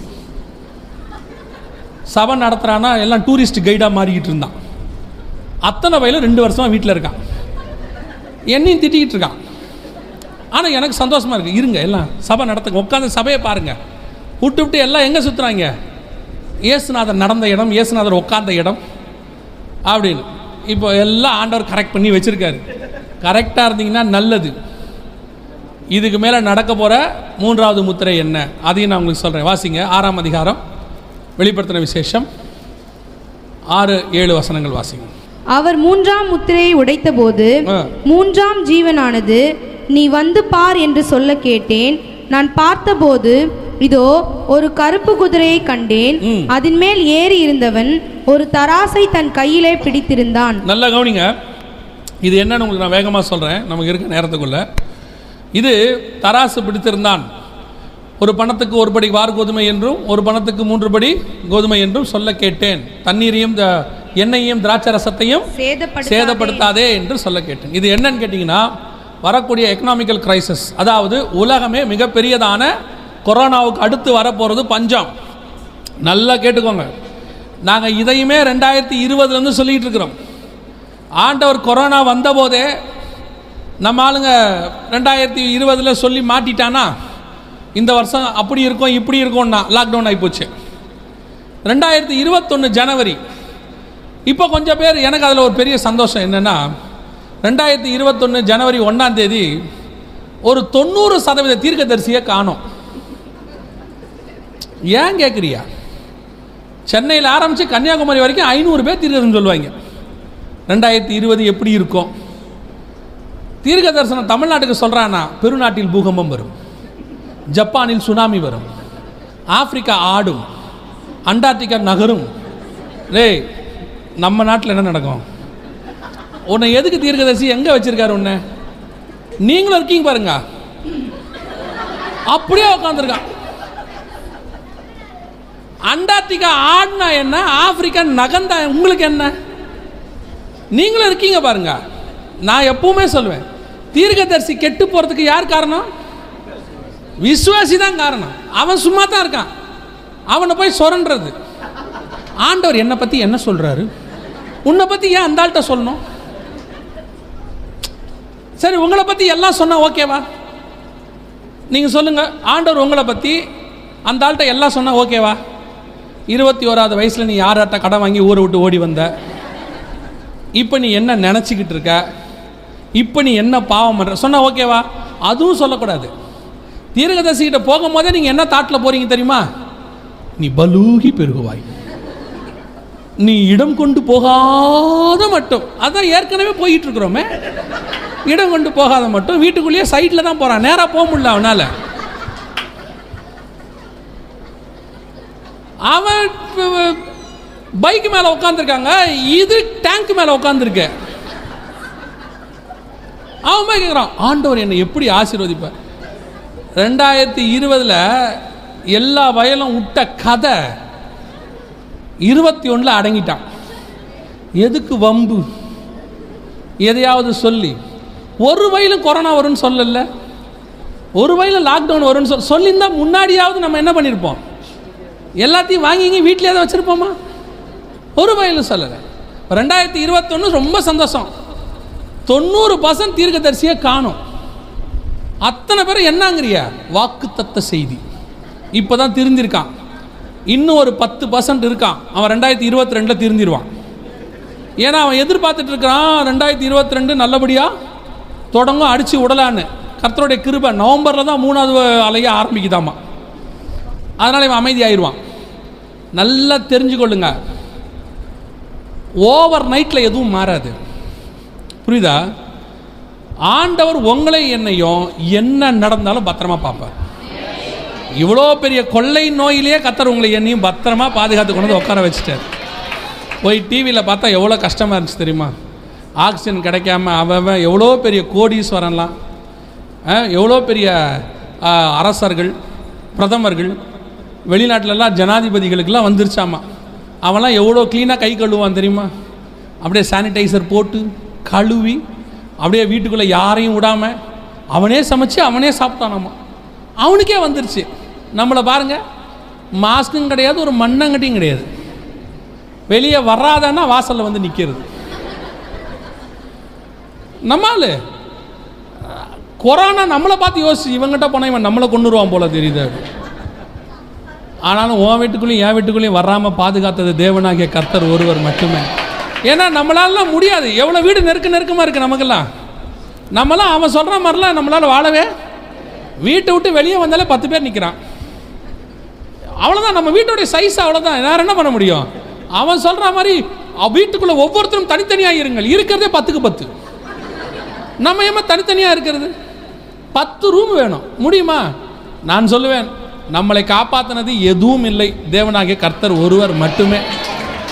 சபை நடத்துகிறான்னா எல்லாம் டூரிஸ்ட் கைடாக மாறிக்கிட்டு இருந்தான். அத்தனை வயலும் ரெண்டு வருஷமாக வீட்டில் இருக்கான். என்னையும் திட்டிக்கிட்டு இருக்கான். ஆனால் எனக்கு சந்தோஷமாக இருக்குது இருங்க எல்லாம் சபை நடத்துங்க. உட்காந்து சபையை பாருங்கள் விட்டு விட்டு எல்லாம் எங்கே சுற்றுறாங்க இயேசுநாதர் நடந்த இடம் இயேசுநாதர் உட்காந்த இடம். அப்படின்னு. இப்போ எல்லாம் ஆண்டவர் கரெக்ட் பண்ணி வச்சுருக்காரு. கரெக்டாக இருந்தீங்கன்னா நல்லது. இதுக்கு மேலே நடக்க போகிற மூன்றாவது முத்திரை என்ன? அதையும் நான் உங்களுக்கு சொல்கிறேன் வாசிங்க. ஆறாம் அதிகாரம். வெளிப்படுத்தின விசேஷம். ஆறு ஏழு வசனங்கள் வாசிங்க. அவர் மூன்றாம் முத்திரையை உடைத்தபோது. மூன்றாம் ஜீவனானது நீ வந்து பார் என்று சொல்ல கேட்டேன். நான் பார்த்தபோது இதோ ஒரு கருப்பு குதிரையை கண்டேன். அதன் மேல் ஏறி இருந்தவன் ஒரு தராசை தன் கையிலே பிடித்திருந்தான். நல்லா கவனிங்க. இது என்னன்னு உங்களுக்கு நான் வேகமாக சொல்கிறேன் நமக்கு இருக்க நேரத்துக்குள்ள. இது தராசு பிடித்திருந்தான். ஒரு பணத்துக்கு ஒரு படி வார் கோதுமை என்றும் ஒரு பணத்துக்கு மூன்று படி கோதுமை என்றும் சொல்ல கேட்டேன். தண்ணீரையும் எண்ணெயையும் திராட்சை ரசத்தையும் சேதப்படுத்தாதே. சேதப்படுத்தாதே என்று சொல்ல கேட்டேன். இது என்னன்னு கேட்டிங்கன்னா வரக்கூடிய எக்கனாமிக்கல் கிரைசிஸ் அதாவது உலகமே மிகப்பெரியதான கொரோனாவுக்கு அடுத்து வரப்போகிறது பஞ்சம். நல்லா கேட்டுக்கோங்க. நாங்கள் இதையுமே ரெண்டாயிரத்தி இருபதுலேருந்து சொல்லிகிட்டு இருக்கிறோம். ஆண்டவர் கொரோனா வந்தபோதே நம்ம ஆளுங்க ரெண்டாயிரத்தி இருபதில் சொல்லி மாட்டிட்டானா? இந்த வருஷம் அப்படி இருக்கும் இப்படி இருக்கும்னா லாக்டவுன் ஆகிப்போச்சு ரெண்டாயிரத்தி இருபத்தொன்று ஜனவரி இப்போ கொஞ்சம் பேர் எனக்கு அதில் ஒரு பெரிய சந்தோஷம் என்னென்னா ரெண்டாயிரத்தி இருபத்தொன்று ஜனவரி ஒன்றாம் தேதி ஒரு தொண்ணூறு சதவீத தீர்க்கதரிசியை காணோம். ஏன் கேட்குறியா சென்னையில் ஆரம்பித்து கன்னியாகுமரி வரைக்கும் ஐநூறு பேர் தீர்க்கதரிசனம் சொல்லுவாங்க. ரெண்டாயிரத்தி இருபது எப்படி இருக்கும்? தீர்க்க தரிசனம் தமிழ்நாட்டுக்கு சொல்கிறான்னா பெருநாட்டில் பூகம்பம் வரும் ஜப்பானில் சுனாமி வரும் ஆப்பிரிக்கா ஆடும் அண்டார்டிகா நகரும். டேய் நம்ம நாட்டில் என்ன நடக்கும்? உன்னை எதுக்கு தீர்க்கதரிசி எங்கே வச்சிருக்காரு உன்னை? நீங்களும் இருக்கீங்க பாருங்க. அப்படியே உட்காந்துருக்கான் அண்டார்டிகா ஆடினா என்ன? ஆப்பிரிக்கா நகந்தா உங்களுக்கு என்ன? நீங்களும் இருக்கீங்க பாருங்க. நான் எப்பவுமே சொல்லுவேன் தீர்க்கதரிசி கெட்டு போகிறதுக்கு யார் காரணம்? விஸ்வாசி தான் காரணம். அவன் சும்மா தான் இருக்கான். அவனை போய் சொரன்றது ஆண்டவர் என்னை பற்றி என்ன சொல்கிறாரு உன்னை பற்றி ஏன் அந்த ஆள்கிட்ட சொல்லணும்? சரி உங்களை பற்றி எல்லாம் சொன்னால் ஓகேவா? நீங்கள் சொல்லுங்கள் ஆண்டவர் உங்களை பற்றி அந்த ஆள்கிட்ட எல்லாம் சொன்னால் ஓகேவா? இருபத்தி ஓராவது வயசில் நீ யார்கிட்ட கடன் வாங்கி ஊரை விட்டு ஓடி வந்த? இப்போ நீ என்ன நினச்சிக்கிட்டு இருக்க? இப்போ நீ என்ன பாவம் பண்ணுற சொன்னால் ஓகேவா? அதுவும் சொல்லக்கூடாது. தீர்கதசிகிட்ட போகும்போதே நீங்கள் என்ன தாட்டில் போகிறீங்க தெரியுமா? நீ பலூகி பெருகுவாய். நீ இடம் கொண்டு போகாத மட்டும். அதான் ஏற்கனவே போயிட்டு இருக்கிறோமே இடம் கொண்டு போகாத மட்டும். வீட்டுக்குள்ளேயே சைட்டில் தான் போகிறான் நேராக போக முடியல அவனால். அவன் பைக் மேலே உட்காந்துருக்காங்க இது டேங்க் மேலே உட்காந்துருக்கு அவன் போய் கேட்குறான் ஆண்டவர் என்னை எப்படி ஆசீர்வதிப்பார்? ரெண்டாயிரத்தி இருபதில் எல்லா வயலும் விட்ட கதை இருபத்தி ஒன்றில் அடங்கிட்டான். எதுக்கு வம்பு? எதையாவது சொல்லி. ஒரு வயலும் கொரோனா வரும்னு சொல்லல. ஒரு வயலில் லாக்டவுன் வரும்னு சொல் சொல்லியிருந்தால் முன்னாடியாவது நம்ம என்ன பண்ணியிருப்போம் எல்லாத்தையும் வாங்கிங்க வீட்டிலே தான் வச்சுருப்போமா? ஒரு வயலும் சொல்லலை. ரெண்டாயிரத்தி இருபத்தொன்று ரொம்ப சந்தோஷம். தொண்ணூறு பர்சன்ட் தீர்க்கதரிசியை காணும். அத்தனை பேர் என்னங்கிறியா? வாக்குத்தத்த செய்தி. இப்போ தான் திருந்திருக்கான் இன்னும் ஒரு பத்து பர்சன்ட் இருக்கான். அவன் ரெண்டாயிரத்தி இருபத்தி ரெண்டில் திருந்திருவான் ஏன்னா அவன் எதிர்பார்த்துட்டு இருக்கிறான் ரெண்டாயிரத்தி இருபத்தி ரெண்டு நல்லபடியாக தொடங்கும் அடித்து விடலான்னு. கர்த்தருடைய கிருபை நவம்பரில் தான் மூணாவது அலைய ஆரம்பிக்குதாமா. அதனால் இவன் அமைதியாயிருவான். நல்லா தெரிஞ்சுக்கொள்ளுங்க. ஓவர் நைட்டில் எதுவும் மாறாது. புரியுதா? ஆண்டவர் உங்களை என்னையும் என்ன நடந்தாலும் பத்திரமா பார்ப்பார். இவ்வளோ பெரிய கொள்ளை நோயிலேயே கத்தர் உங்களை என்னையும் பத்திரமா பாதுகாத்து கொண்டு வந்து உட்கார வச்சுட்டார். போய் டிவியில் பார்த்தா எவ்வளோ கஷ்டமாக இருந்துச்சு தெரியுமா? ஆக்சிஜன் கிடைக்காம அவன் எவ்வளோ பெரிய கோடீஸ்வரன்லாம் எவ்வளோ பெரிய அரசர்கள் பிரதமர்கள் வெளிநாட்டிலலாம் ஜனாதிபதிகளுக்கெல்லாம் வந்துருச்சாமா? அவன்லாம் எவ்வளோ க்ளீனாக கை கழுவான் தெரியுமா? அப்படியே சானிடைசர் போட்டு கழுவி அப்படியே வீட்டுக்குள்ளே யாரையும் விடாமல் அவனே சமைச்சு அவனே சாப்பிட்டானாமா? அவனுக்கே வந்துருச்சு. நம்மளை பாருங்க மாஸ்க்கும் கிடையாது ஒரு மண்ணங்கட்டியும் கிடையாது. வெளியே வராதன்னா வாசலில் வந்து நிற்கிறது நம்மால் கொரோனா நம்மளை பார்த்து யோசிச்சு இவங்ககிட்ட போனால் இவன் நம்மளை கொண்டுருவான் போல தெரியுது ஆனாலும் உன் வீட்டுக்குள்ளேயும் என் வீட்டுக்குள்ளேயும் வராமல் பாதுகாத்தது தேவனாகிய கர்த்தர் ஒருவர் மட்டுமே. ஏன்னா நம்மளால முடியாது. எவ்வளோ வீடு நெருக்க நெருக்கமாக இருக்குது நமக்கெல்லாம். நம்மளாம் அவன் சொல்கிற மாதிரிலாம் நம்மளால் வாழவே வீட்டை விட்டு வெளியே வந்தாலே பத்து பேர் நிற்கிறான் அவ்வளோதான் நம்ம வீட்டுடைய சைஸ் அவ்வளோதான் வேறு என்ன பண்ண முடியும்? அவன் சொல்கிற மாதிரி அவ- வீட்டுக்குள்ள ஒவ்வொருத்தரும் தனித்தனியாக இருங்கள். இருக்கிறதே பத்துக்கு பத்து. நம்ம ஏமா தனித்தனியாக இருக்கிறது? பத்து ரூம் வேணும். முடியுமா? நான் சொல்லுவேன் நம்மளை காப்பாற்றினது எதுவும் இல்லை. தேவனாகிய கர்த்தர் ஒருவர் மட்டுமே.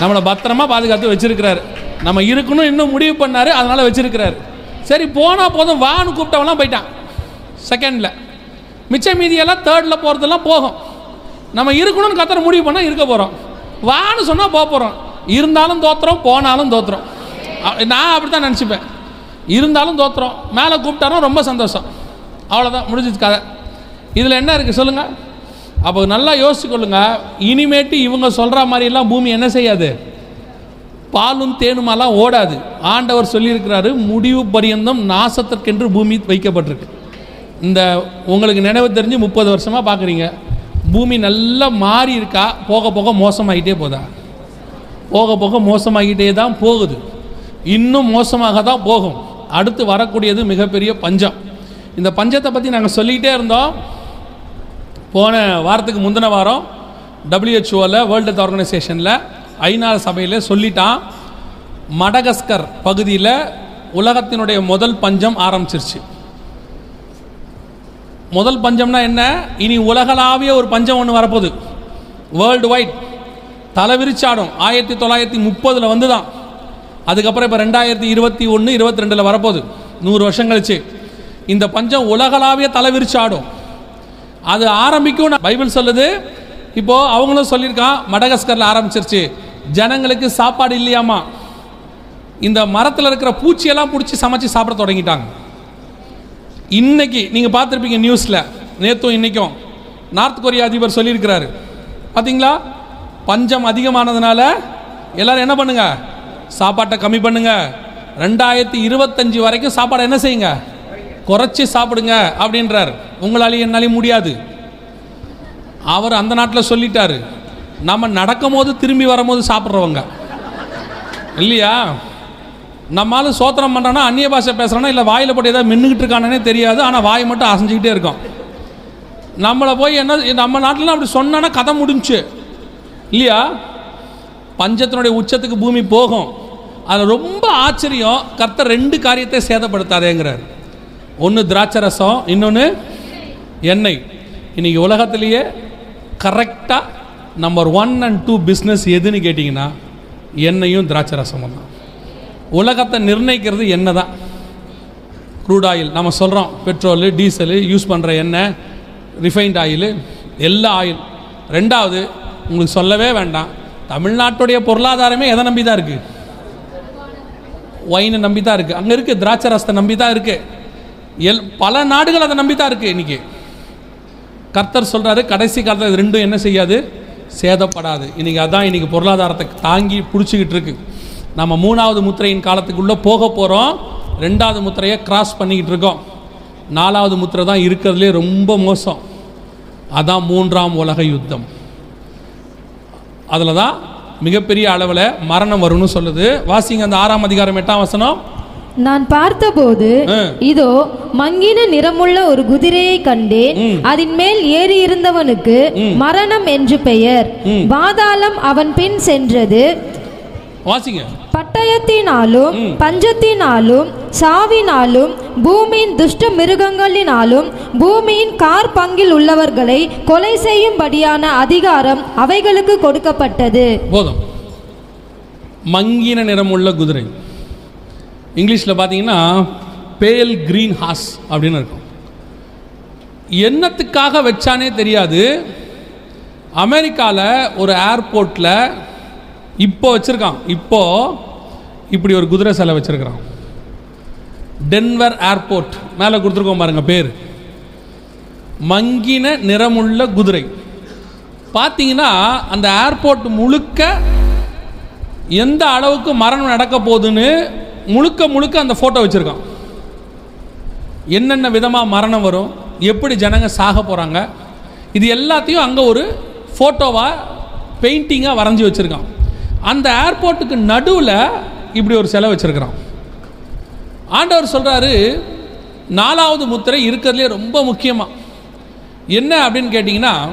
நம்மளை பத்திரமா பாதுகாத்து வச்சிருக்கிறாரு. நம்ம இருக்கணும் இன்னும் முடிவு பண்ணார் அதனால வச்சிருக்கிறாரு. சரி போனால் போதும். வான்னு கூப்பிட்டவெல்லாம் போயிட்டான். செகண்டில் மிச்ச மீதியெல்லாம் தேர்டில் போகிறதெல்லாம் போகும். நம்ம இருக்கணும்னு கத்தரை முடிவு பண்ணால் இருக்க போகிறோம் வான்னு சொன்னால் போக போகிறோம் இருந்தாலும் தோத்துறோம் போனாலும் தோத்துறோம். நான் அப்படி தான் நினச்சிப்பேன். இருந்தாலும் தோத்துறோம். மேலே கூப்பிட்டாலும் ரொம்ப சந்தோஷம். அவ்வளோதான் முடிஞ்சிச்சு கதை. இதில் என்ன இருக்குது சொல்லுங்கள் அப்போ நல்லா யோசிச்சுக்கொள்ளுங்க இனிமேட்டு இவங்க சொல்கிற மாதிரிலாம் பூமி என்ன செய்யாது? பாலும் தேனுமாலாம் ஓடாது. ஆண்டவர் சொல்லியிருக்கிறாரு முடிவு பரியந்தம் நாசத்திற்கென்று பூமி வைக்கப்பட்டிருக்கு. இந்த உங்களுக்கு நினைவு தெரிஞ்சு முப்பது வருஷமாக பார்க்குறீங்க பூமி நல்லா மாறி இருக்கா? போக போக மோசமாகிட்டே போதா? போக போக மோசமாகிட்டே தான் போகுது. இன்னும் மோசமாக தான் போகும். அடுத்து வரக்கூடியது மிகப்பெரிய பஞ்சம். இந்த பஞ்சத்தை பற்றி நாங்கள் சொல்லிக்கிட்டே இருந்தோம். போன வாரத்துக்கு முந்தின வாரம் டபிள்யூஹெச்ஓவில் வேர்ல்டு ஹெல்த் ஆர்கனைசேஷனில் ஐநா சபையில் சொல்லிட்டான். மடகஸ்கர் பகுதியில் உலகத்தினுடைய முதல் பஞ்சம் ஆரம்பிச்சிருச்சு. முதல் பஞ்சம்னா என்ன? இனி உலகளாவிய ஒரு பஞ்சம் ஒன்று வரப்போகுது. வேர்ல்டு வைட் தலை விரிச்சாடும் ஆயிரத்தி தொள்ளாயிரத்தி முப்பதில் வந்து தான் அதுக்கப்புறம் இப்போ ரெண்டாயிரத்தி இருபத்தி ஒன்று இருபத்தி ரெண்டில் வரப்போகுது. நூறு வருஷம் கழிச்சு. இந்த பஞ்சம் உலகளாவிய தலை விரிச்சாடும் அது ஆரம்பிக்கும் பைபிள் சொல்லுது. இப்போது அவங்களும் சொல்லியிருக்கான் மடகஸ்கரில் ஆரம்பிச்சிருச்சு. ஜனங்களுக்கு சாப்பாடு இல்லையாமா? இந்த மரத்தில் இருக்கிற பூச்சியெல்லாம் பிடிச்சி சமைச்சு சாப்பிட தொடங்கிட்டாங்க. இன்னைக்கு நீங்கள் பார்த்துருப்பீங்க நியூஸில் நேற்றும் இன்றைக்கும் நார்த் கொரியா அதிபர் சொல்லியிருக்கிறாரு. பார்த்தீங்களா பஞ்சம் அதிகமானதுனால எல்லோரும் என்ன பண்ணுங்க? சாப்பாட்டை கம்மி பண்ணுங்க. ரெண்டாயிரத்தி இருபத்தஞ்சு வரைக்கும் சாப்பாடை என்ன செய்யுங்க? குறைச்சி சாப்பிடுங்க அப்படின்றார். உங்களாலேயும் என்னாலையும் முடியாது. அவர் அந்த நாட்டில் சொல்லிட்டாரு. நம்ம நடக்கும் போது திரும்பி வரும்போது சாப்பிட்றவங்க. இல்லையா? நம்மளால சோத்திரம் பண்ணுறோன்னா அந்நிய பாஷை பேசுகிறோன்னா இல்லை வாயில் போட்டு ஏதாவது மின்னுக்கிட்டு இருக்கானே தெரியாது ஆனால் வாய் மட்டும் அசைஞ்சிக்கிட்டே இருக்கும். நம்மளை போய் என்ன நம்ம நாட்டில் அப்படி சொன்னோன்னா கதை முடிஞ்சு. இல்லையா? பஞ்சத்தினுடைய உச்சத்துக்கு பூமி போகும். அதில் ரொம்ப ஆச்சரியம் கர்த்தர் ரெண்டு காரியத்தை சேதப்படுத்தாதேங்கிறார். ஒன்று திராட்சை ரசம் இன்னொன்று எண்ணெய். இன்னைக்கு உலகத்திலேயே கரெக்டாக number one and two business எதுன்னு கேட்டிங்கன்னா எண்ணெயும் திராட்சை ரசமும் தான். உலகத்தை நிர்ணயிக்கிறது எண்ணெய் தான் க்ரூட் ஆயில் நம்ம சொல்கிறோம் பெட்ரோலு டீசலு யூஸ் பண்ணுற எண்ணெய் ரிஃபைண்ட் ஆயில் எல்லா ஆயில் ரெண்டாவது உங்களுக்கு சொல்லவே வேண்டாம் தமிழ்நாட்டுடைய பொருளாதாரமே எதை நம்பி தான் இருக்குது ஒயினை நம்பி தான் இருக்குது அங்கே இருக்குது திராட்சை ரசத்தை நம்பி தான் இருக்குது எல் பல நாடுகள் அதை நம்பி தான் இருக்குது இன்றைக்கி கர்த்தர் சொல்கிறாரு கடைசி காலத்தில் இது ரெண்டும் என்ன செய்யாது? சேதப்படாது. இன்றைக்கி அதான் இன்றைக்கி பொருளாதாரத்தை தாங்கி பிடிச்சிக்கிட்டு இருக்குது நம்ம மூணாவது முத்திரையின் காலத்துக்குள்ளே போக போகிறோம் ரெண்டாவது முத்திரையை கிராஸ் பண்ணிக்கிட்டு இருக்கோம். நாலாவது முத்திரை தான் இருக்கிறதுலே ரொம்ப மோசம். அதான் மூன்றாம் உலக யுத்தம். அதில் தான் மிகப்பெரிய அளவில் மரணம் வரும்னு சொல்லுது. வாசிங்க அந்த ஆறாம் அதிகாரம் எட்டாம் வசனம். நான் பார்த்தபோது. இதோ மங்கின நிறமுள்ள ஒரு குதிரையை கண்டேன். அதன் மேல் ஏறி இருந்தவனுக்கு மரணம் என்று பெயர். பாதாளம் அவன் பின் சென்றது. வாசிங்க. பட்டயத்தினாலும் பஞ்சத்தினாலும் சாவினாலும் பூமியின் துஷ்ட மிருகங்களினாலும் பூமியின் கார் பங்கில் உள்ளவர்களை கொலை செய்யும்படியான அதிகாரம் அவைகளுக்கு கொடுக்கப்பட்டது. போதும். மங்கின நிறமுள்ள குதிரை. இங்கிலீஷில் பார்த்தீங்கன்னா பேல் கிரீன் ஹாஸ் அப்படின்னு இருக்கும். என்னத்துக்காக வச்சானே தெரியாது. அமெரிக்காவில் ஒரு ஏர்போர்ட்டில் இப்போ வச்சுருக்கான். இப்போ இப்படி ஒரு குதிரை சிலை வச்சுருக்கிறான். டென்வர் ஏர்போர்ட் மேலே கொடுத்துருக்கோம் பாருங்க பேர். மங்கின நிறமுள்ள குதிரை. பார்த்தீங்கன்னா அந்த ஏர்போர்ட் முழுக்க எந்த அளவுக்கு மரணம் நடக்க போகுதுன்னு முழுக்க முழுக்க அந்த ஃபோட்டோ வச்சுருக்கான். என்னென்ன விதமாக மரணம் வரும் எப்படி ஜனங்க சாக போகிறாங்க இது எல்லாத்தையும் அங்கே ஒரு ஃபோட்டோவாக பெயிண்டிங்காக வரைஞ்சி வச்சுருக்கான். அந்த ஏர்போர்ட்டுக்கு நடுவில் இப்படி ஒரு சிலை வச்சுருக்கிறான். ஆண்டவர் சொல்கிறாரு நாலாவது முத்திரை இருக்கிறதுலே ரொம்ப முக்கியமாக என்ன அப்படின்னு கேட்டிங்கன்னா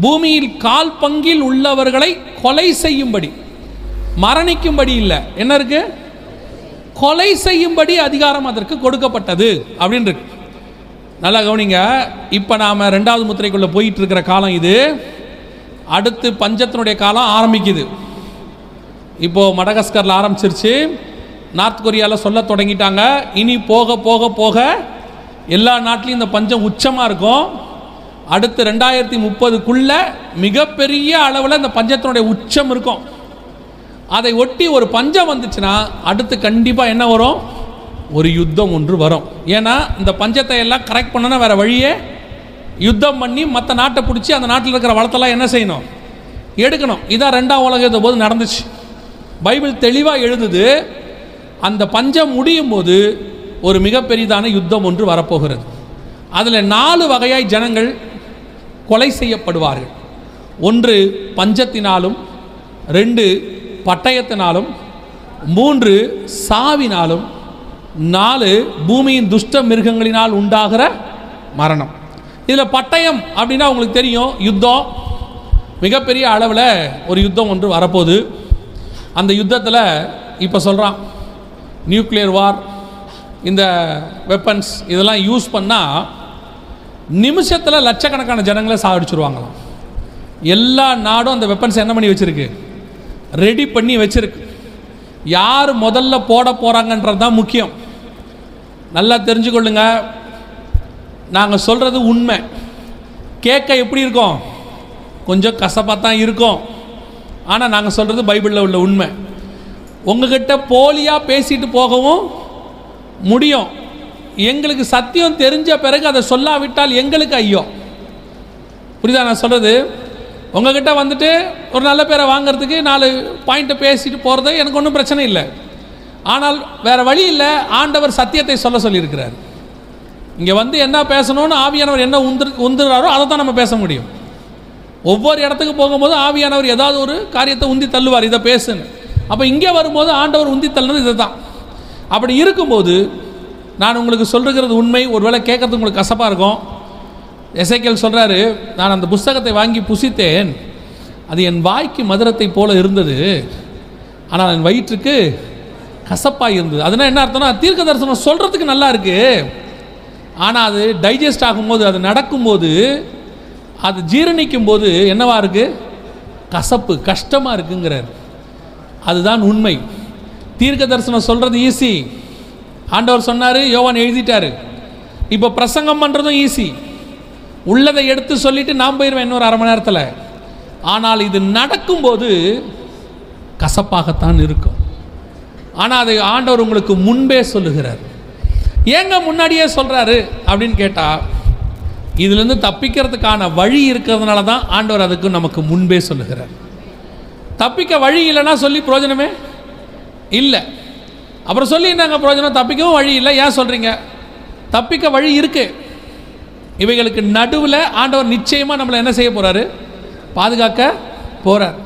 பூமியில் கால் பங்கில் உள்ளவர்களை கொலை செய்யும்படி. மரணிக்கும்படி இல்லை. என்ன இருக்கு? கொலை செய்யும்படி அதிகாரம் அதற்கு கொடுக்கப்பட்டது அப்படின்னு இருக்கு. நல்லா கவனிங்க. இப்போ நாம் ரெண்டாவது முத்திரைக்குள்ளே போயிட்டு இருக்கிற காலம் இது. அடுத்து பஞ்சத்தினுடைய காலம் ஆரம்பிக்குது. இப்போது மடகஸ்கரில் ஆரம்பிச்சிருச்சு. நார்த் கொரியாவில் சொல்ல தொடங்கிட்டாங்க. இனி போக போக போக எல்லா நாட்டிலையும் இந்த பஞ்சம் உச்சமாக இருக்கும். அடுத்து ரெண்டாயிரத்தி முப்பதுக்குள்ள மிகப்பெரிய அளவில் இந்த பஞ்சத்தினுடைய உச்சம் இருக்கும். அதை ஒட்டி ஒரு பஞ்சம் வந்துச்சுன்னா அடுத்து கண்டிப்பாக என்ன வரும்? ஒரு யுத்தம் ஒன்று வரும். ஏன்னா இந்த பஞ்சத்தை எல்லாம் கரெக்ட் பண்ணனா வேற வழியே யுத்தம் பண்ணி மற்ற நாட்டை பிடிச்சி அந்த நாட்டில் இருக்கிற வளத்தெல்லாம் என்ன செய்யணும்? எடுக்கணும். இதான் ரெண்டாம் உலக போது நடந்துச்சு. பைபிள் தெளிவாக எழுதுது. அந்த பஞ்சம் முடியும் போது ஒரு மிகப்பெரிதான யுத்தம் ஒன்று வரப்போகிறது. அதில் நாலு வகையாய் ஜனங்கள் கொலை செய்யப்படுவார்கள். ஒன்று பஞ்சத்தினாலும் ரெண்டு பட்டயத்தினாலும் மூன்று சாவினாலும் நாலு பூமியின் துஷ்ட மிருகங்களினால் உண்டாகிற மரணம். இதில் பட்டயம் அப்படின்னா உங்களுக்கு தெரியும் யுத்தம். மிகப்பெரிய அளவில் ஒரு யுத்தம் ஒன்று வரப்போகுது. அந்த யுத்தத்தில் இப்போ சொல்கிறான் நியூக்ளியர் வார் இந்த வெப்பன்ஸ் இதெல்லாம் யூஸ் பண்ணால் நிமிஷத்தில் லட்சக்கணக்கான ஜனங்களை சாகடிச்சிருவாங்களாம். எல்லா நாடும் அந்த வெப்பன்ஸ் என்ன பண்ணி வச்சிருக்கு? ரெடி பண்ணி வச்சுருக்கு. யார் முதல்ல போட போகிறாங்கன்றது தான் முக்கியம். நல்லா தெரிஞ்சுக்கொள்ளுங்க. நாங்கள் சொல்கிறது உண்மை. கேட்க எப்படி இருக்கும்? கொஞ்சம் கசப்பாக தான் இருக்கும். ஆனால் நாங்கள் சொல்கிறது பைபிளில் உள்ள உண்மை. உங்ககிட்ட போலியாக பேசிட்டு போகவும் முடியும். எங்களுக்கு சத்தியம் தெரிஞ்ச பிறகு அதை சொல்லாவிட்டால் எங்களுக்கு ஐயோ. புரியுதா நான் சொல்கிறது உங்ககிட்ட வந்துட்டு ஒரு நல்ல பேரை வாங்குறதுக்கு நாலு பாயிண்ட்டை பேசிட்டு போகிறது எனக்கு ஒன்றும் பிரச்சனை இல்லை. ஆனால் வேறு வழி இல்லை ஆண்டவர் சத்தியத்தை சொல்ல சொல்லியிருக்கிறார். இங்கே வந்து என்ன பேசணும்னு ஆவியானவர் என்ன உந்து உந்துறாரோ அதை தான் நம்ம பேச முடியும். ஒவ்வொரு இடத்துக்கு போகும்போது ஆவியானவர் ஏதாவது ஒரு காரியத்தை உந்தி தள்ளுவார். இதை பேசுன்னு அப்போ இங்கே வரும்போது ஆண்டவர் உந்தி தள்ளுனது இதை தான் அப்படி இருக்கும்போது நான் உங்களுக்கு சொல்லுகிறது உண்மை. ஒருவேளை கேட்கறதுக்கு உங்களுக்கு கசப்பாக இருக்கும். எசைக்கல் சொல்கிறாரு நான் அந்த புஸ்தகத்தை வாங்கி புசித்தேன். அது என் வாய்க்கு மதுரத்தை போல இருந்தது. ஆனால் என் வயிற்றுக்கு கசப்பாக இருந்தது. அதனால் என்ன அர்த்தம்னா தீர்க்க தரிசனம் சொல்கிறதுக்கு நல்லா இருக்குது ஆனால் அது டைஜஸ்ட் ஆகும்போது அது நடக்கும்போது அது ஜீரணிக்கும் போது என்னவா இருக்குது கசப்பு கஷ்டமாக இருக்குங்கிறார். அதுதான் உண்மை. தீர்க்க தரிசனம் சொல்கிறது ஈஸி ஆண்டவர் சொன்னார் யோவான் எழுதிட்டாரு. இப்போ பிரசங்கம் பண்ணுறதும் ஈஸி உள்ளதை எடுத்து சொல்லிவிட்டு நான் போயிடுவேன் இன்னொரு அரை மணி நேரத்தில். ஆனால் இது நடக்கும்போது கசப்பாகத்தான் இருக்கும். ஆனால் அதை ஆண்டவர் உங்களுக்கு முன்பே சொல்லுகிறார். ஏங்க முன்னாடியே சொல்கிறாரு அப்படின்னு கேட்டால் இதுலேருந்து தப்பிக்கிறதுக்கான வழி இருக்கிறதுனால தான் ஆண்டவர் அதுக்கு நமக்கு முன்பே சொல்லுகிறார். தப்பிக்க வழி இல்லைன்னா சொல்லி பிரயோஜனமே இல்லை. அப்புறம் சொல்லி என்னங்க பிரயோஜனம் தப்பிக்கவும் வழி இல்லை. ஏன் சொல்கிறீங்க தப்பிக்க வழி இருக்கு. இவைகளுக்கு நடுவில் ஆண்டவர் நிச்சயமாக நம்மளை என்ன செய்ய போகிறாரு பாதுகாக்க போகிறார்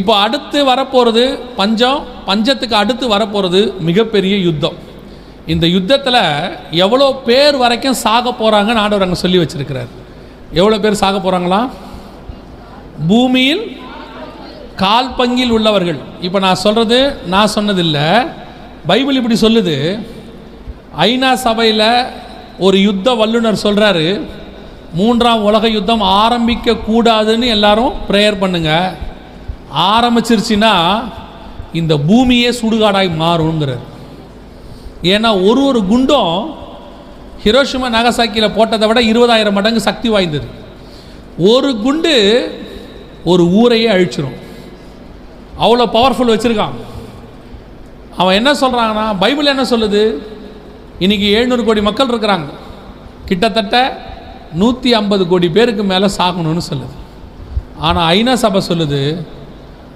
இப்போ அடுத்து வரப்போகிறது பஞ்சம் பஞ்சத்துக்கு அடுத்து வரப்போகிறது மிகப்பெரிய யுத்தம். இந்த யுத்தத்தில் எவ்வளோ பேர் வரைக்கும் சாக போகிறாங்கன்னு ஆண்டவர் அங்கே சொல்லி வச்சிருக்கிறார். எவ்வளோ பேர் சாக போகிறாங்களா பூமியில் கால் பங்கில் உள்ளவர்கள். இப்போ நான் சொல்கிறது நான் சொன்னதில்லை. பைபிள் இப்படி சொல்லுது. ஐநா சபையில் ஒரு யுத்த வல்லுனர் சொல்கிறாரு மூன்றாம் உலக யுத்தம் ஆரம்பிக்க கூடாதுன்னு எல்லாரும் ப்ரேயர் பண்ணுங்க. ஆரம்பிச்சிருச்சுன்னா இந்த பூமியே சுடுகாடாய் மாறுங்கிறார் ஏன்னா ஒரு ஒரு குண்டும் ஹிரோஷிமா நாகசாக்கியில் போட்டதை விட இருபதாயிரம் மடங்கு சக்தி வாய்ந்தது. ஒரு குண்டு ஒரு ஊரையே அழிச்சிரும். அவ்வளோ பவர்ஃபுல் வச்சுருக்கான். அவன் என்ன சொல்கிறாங்கன்னா பைபிள் என்ன சொல்லுது? இன்னைக்கு எழுநூறு கோடி மக்கள் இருக்கிறாங்க. கிட்டத்தட்ட நூற்றி ஐம்பது கோடி பேருக்கு மேலே சாகணும்னு சொல்லுது. ஆனால் ஐநா சபை சொல்லுது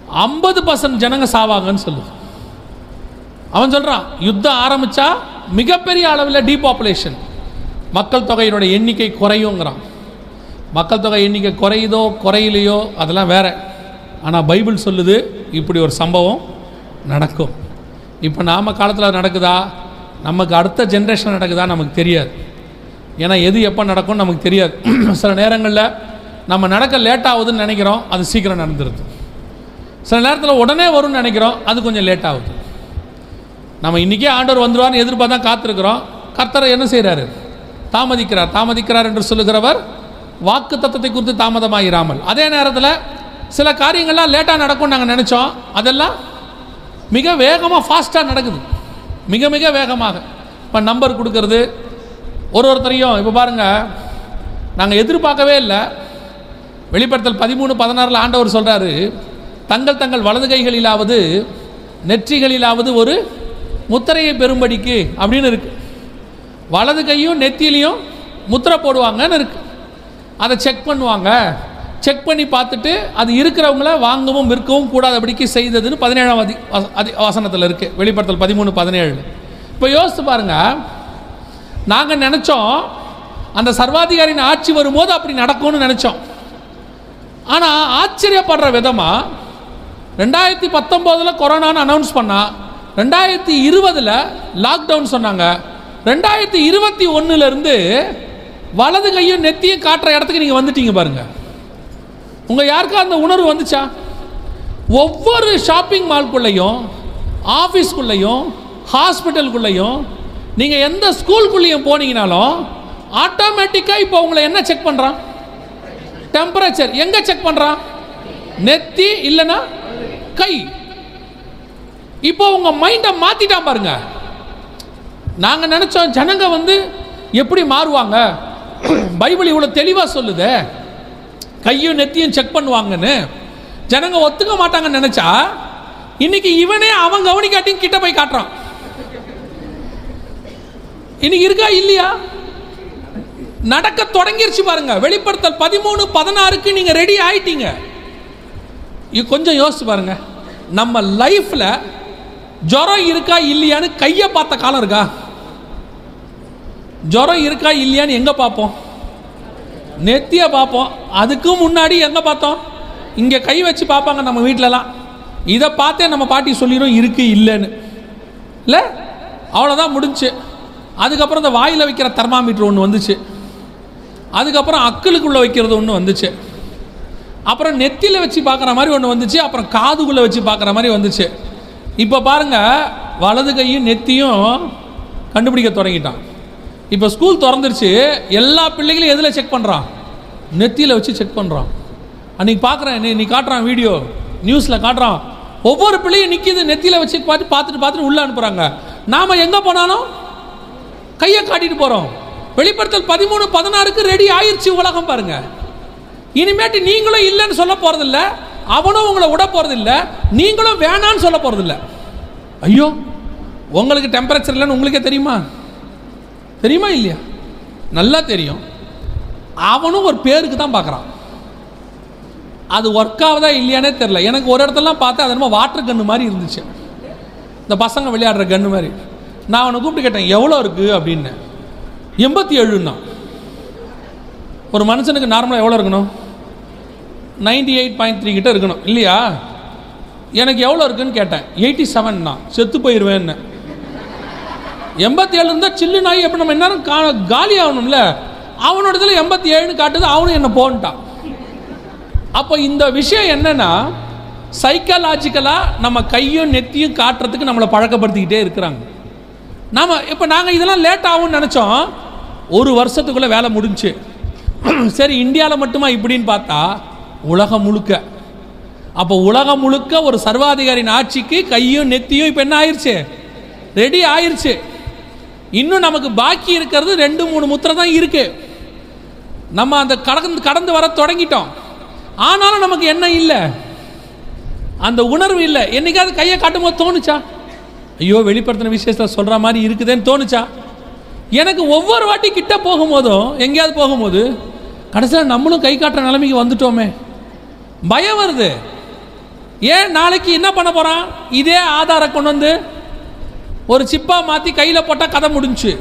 ஐம்பது பர்சன்ட் ஜனங்க சாவாங்கன்னு சொல்லுது. அவன் சொல்கிறான் யுத்தம் ஆரம்பித்தா மிகப்பெரிய அளவில் டீபாப்புலேஷன் மக்கள் தொகையினுடைய எண்ணிக்கை குறையுங்கிறான். மக்கள் தொகை எண்ணிக்கை குறையுதோ குறையிலையோ அதெல்லாம் வேற. ஆனால் பைபிள் சொல்லுது இப்படி ஒரு சம்பவம் நடக்கும். இப்போ நாம் காலத்தில் நடக்குதா? நமக்கு அடுத்த ஜென்ரேஷன் நடக்குதா? நமக்கு தெரியாது. ஏன்னா எது எப்போ நடக்கும்னு நமக்கு தெரியாது. சில நேரங்களில் நம்ம நடக்க லேட் ஆகுதுன்னு நினைக்கிறோம் அது சீக்கிரம் நடந்துருது. சில நேரத்தில் உடனே வரும்னு நினைக்கிறோம் அது கொஞ்சம் லேட் ஆகுது. நம்ம இன்றைக்கே ஆண்டவர் வந்துடுவார்னு எதிர்பார்த்தா காத்திருக்கிறோம். கர்த்தரை என்ன செய்கிறாரு தாமதிக்கிறார். தாமதிக்கிறார் என்று சொல்லுகிறவர் வாக்கு தத்தத்தை குறித்து தாமதமாகிறாமல் அதே நேரத்தில் சில காரியங்கள்லாம் லேட்டாக நடக்கும்னு நாங்கள் நினச்சோம். அதெல்லாம் மிக வேகமாக ஃபாஸ்ட்டாக நடக்குது. மிக மிக வேகமாக. இப்போ நம்பர் கொடுக்கறது. ஒரு ஒருத்தரையும் இப்போ பாருங்கள் நாங்கள் எதிர்பார்க்கவே இல்லை. வெளிப்படுத்தல் பதிமூணு பதினாறில் ஆண்டவர் சொல்கிறாரு தங்கள் தங்கள் வலது கைகளிலாவது நெற்றிகளிலாவது ஒரு முத்திரையை பெறும்படிக்கு அப்படின்னு இருக்கு. வலது கையும் நெத்திலையும் முத்திரை போடுவாங்கன்னு இருக்கு. அதை செக் பண்ணுவாங்க. செக் பண்ணி பார்த்துட்டு அது இருக்கிறவங்கள வாங்கவும் விற்கவும் கூடாதபடிக்கு செய்ததுன்னு பதினேழாம் அதி அதி வசனத்தில் இருக்குது வெளிப்படுத்தல் பதிமூணு பதினேழு. இப்போ யோசித்து பாருங்கள் நாங்கள் நினச்சோம் அந்த சர்வாதிகாரியின் ஆட்சி வரும்போது அப்படி நடக்கும்னு நினச்சோம். ஆனால் ஆச்சரியப்படுற விதமாக ரெண்டாயிரத்தி பத்தொம்போதில் கொரோனான்னு அனௌன்ஸ் பண்ணால் ரெண்டாயிரத்தி இருபதில் லாக்டவுன் சொன்னாங்க. ரெண்டாயிரத்தி இருபத்தி ஒன்றுலேருந்து வலது கையும் நெத்தியும் காட்டுற இடத்துக்கு நீங்கள் வந்துட்டீங்க பாருங்கள் உங்கள் யாருக்கா அந்த உணர்வு வந்துச்சா? ஒவ்வொரு ஷாப்பிங் மால்குள்ளேயும் ஆஃபீஸ்க்குள்ளேயும் ஹாஸ்பிட்டலுக்குள்ளேயும் நீங்கள் எந்த ஸ்கூலுக்குள்ளேயும் போனீங்கனாலும் ஆட்டோமேட்டிக்காக இப்போ உங்களை என்ன செக் பண்ணுறான் டெம்பரேச்சர் எங்கே செக் பண்ணுறான் நெத்தி இல்லைன்னா கை. இப்போ உங்க மைண்டை மாத்திட்டான் பாருங்க. நாங்க நினைச்சோம் ஜனங்க வந்து எப்படி மாறுவாங்க? பைபிள் இவ்வளவு தெளிவா சொல்லுதே. கையும் நெத்தியும் செக் பண்ணுவாங்கன்னு. ஜனங்க ஒத்துக்க மாட்டாங்கன்னு நினைச்சா இன்னைக்கு இவனே அவன் கவனிக்காட்டியும் கிட்ட போய் காட்டுறான். இன்னைக்கு இருக்கா இல்லையா? நடக்க தொடங்கிருச்சு பாருங்க. வெளிப்படுத்தல் பதிமூணு பதினாறுக்கு நீங்க ரெடி ஆயிட்டீங்க. இது கொஞ்சம் யோசிச்சு பாருங்க. நம்ம லைஃப்ல ஜுரம் இருக்கா இல்லையான்னு கையை பார்த்த காலம் இருக்கா? ஜுரம் இருக்கா இல்லையான்னு எங்க பார்ப்போம்? நெத்திய பார்ப்போம். அதுக்கும் முன்னாடி எங்க பார்த்தோம்? இங்க கை வச்சு பார்ப்பாங்க நம்ம வீட்டிலலாம் இதை பார்த்தே நம்ம பாட்டி சொல்லிடும் இருக்கு இல்லைன்னு. இல்லை? அவ்வளோதான் முடிஞ்சுச்சு அதுக்கப்புறம் இந்த வாயில் வைக்கிற தெர்மாமீட்டர் ஒன்று வந்துச்சு. அதுக்கப்புறம் அக்களுக்குள்ளே வைக்கிறது ஒன்று வந்துச்சு. அப்புறம் நெத்தியில் வச்சு பார்க்குற மாதிரி ஒன்று வந்துச்சு. அப்புறம் காதுக்குள்ளே வச்சு பார்க்குற மாதிரி வந்துச்சு. இப்போ பாருங்க வலது கையும் நெத்தியும் கண்டுபிடிக்க தொடங்கிட்டான். இப்போ ஸ்கூல் திறந்துருச்சு எல்லா பிள்ளைகளையும் எதில் செக் பண்ணுறான் நெத்தியில் வச்சு செக் பண்ணுறான் அன்றைக்கி பார்க்குறேன் நீ நீ காட்டுறான் வீடியோ நியூஸில் காட்டுறான். ஒவ்வொரு பிள்ளையும் நிற்கிது நெத்தியில் வச்சு பார்த்து பார்த்துட்டு பார்த்துட்டு உள்ளே அனுப்புகிறாங்க நாம் எங்கே போனாலும் கையை காட்டிட்டு போகிறோம் வெளிப்படுத்தல் பதிமூணு பதினாறுக்கு ரெடி ஆயிடுச்சு உலகம் பாருங்கள் இனிமேட்டு நீங்களும் இல்லைன்னு சொல்ல போகிறதில்ல அவனும் உங்களை விட போகிறதில்ல நீங்களும் வேணான்னு சொல்ல போகிறதில்ல ஐயோ உங்களுக்கு டெம்பரேச்சர் இல்லைன்னு உங்களுக்கே தெரியுமா? தெரியுமா இல்லையா? நல்லா தெரியும். அவனும் ஒரு பேருக்கு தான் பார்க்குறான். அது ஒர்க் ஆகுதா இல்லையானே தெரில எனக்கு ஒரு இடத்துலலாம் பார்த்தா அது என்னமோ வாட்டர் கன்று மாதிரி இருந்துச்சு. இந்த பசங்க விளையாடுற கன்று மாதிரி. நான் அவனை கூப்பிட்டு கேட்டேன் எவ்வளோ இருக்குது அப்படின்னு. எண்பத்தி ஏழுன்னா. ஒரு மனுஷனுக்கு நார்மலாக எவ்வளோ இருக்கணும்? நைன்டி எயிட் பாயிண்ட் த்ரீ கிட்ட இருக்கணும். இல்லையா? எனக்கு எவ்வளோ இருக்குன்னு கேட்டேன். எயிட்டி செவன் தான். செத்து போயிடுவேன்னு எண்பத்தி ஏழு இருந்தால் சில்லு நாய் எப்படி நம்ம என்ன கா காலி ஆகணும்ல. அவனோட இதில் எண்பத்தி ஏழுன்னு காட்டுது அவனும் என்ன போன்ட்டான். அப்போ இந்த விஷயம் என்னென்னா சைக்காலாஜிக்கலாக நம்ம கையும் நெத்தியும் காட்டுறதுக்கு நம்மளை பழக்கப்படுத்திக்கிட்டே இருக்கிறாங்க. நாம் இப்போ நாங்கள் இதெல்லாம் லேட் ஆகும்னு நினச்சோம். ஒரு வருஷத்துக்குள்ளே வேலை முடிஞ்சுச்சு சரி இந்தியாவில் மட்டுமா இப்படின்னு பார்த்தா உலகம் முழுக்க. அப்போ உலகம் முழுக்க ஒரு சர்வாதிகாரின் ஆட்சிக்கு கையும் நெத்தியும் இப்போ என்ன ஆயிடுச்சு ரெடி ஆயிடுச்சு இன்னும் நமக்கு பாக்கி இருக்கிறது ரெண்டு மூணு முத்திரை தான் இருக்கு. நம்ம அந்த கடந்து கடந்து வர தொடங்கிட்டோம். ஆனாலும் நமக்கு என்ன இல்லை. அந்த உணர்வு இல்லை. என்னைக்காவது கையை காட்டும் போது தோணுச்சா? ஐயோ வெளிப்படுத்தின விசேஷத்தை சொல்கிற மாதிரி இருக்குதேன்னு தோணுச்சா? எனக்கு ஒவ்வொரு வாட்டி கிட்ட போகும்போதும் எங்கேயாவது போகும்போது கடைசியில் நம்மளும் கை காட்டுற நிலைமைக்கு வந்துட்டோமே. பயம் வருது. ஏன் நாளைக்கு என்ன பண்ண போகிறான் இதே ஆதாரை கொண்டு வந்து ஒரு சிப்பாக மாற்றி கையில் போட்டால் கதை முடிஞ்சுச்சு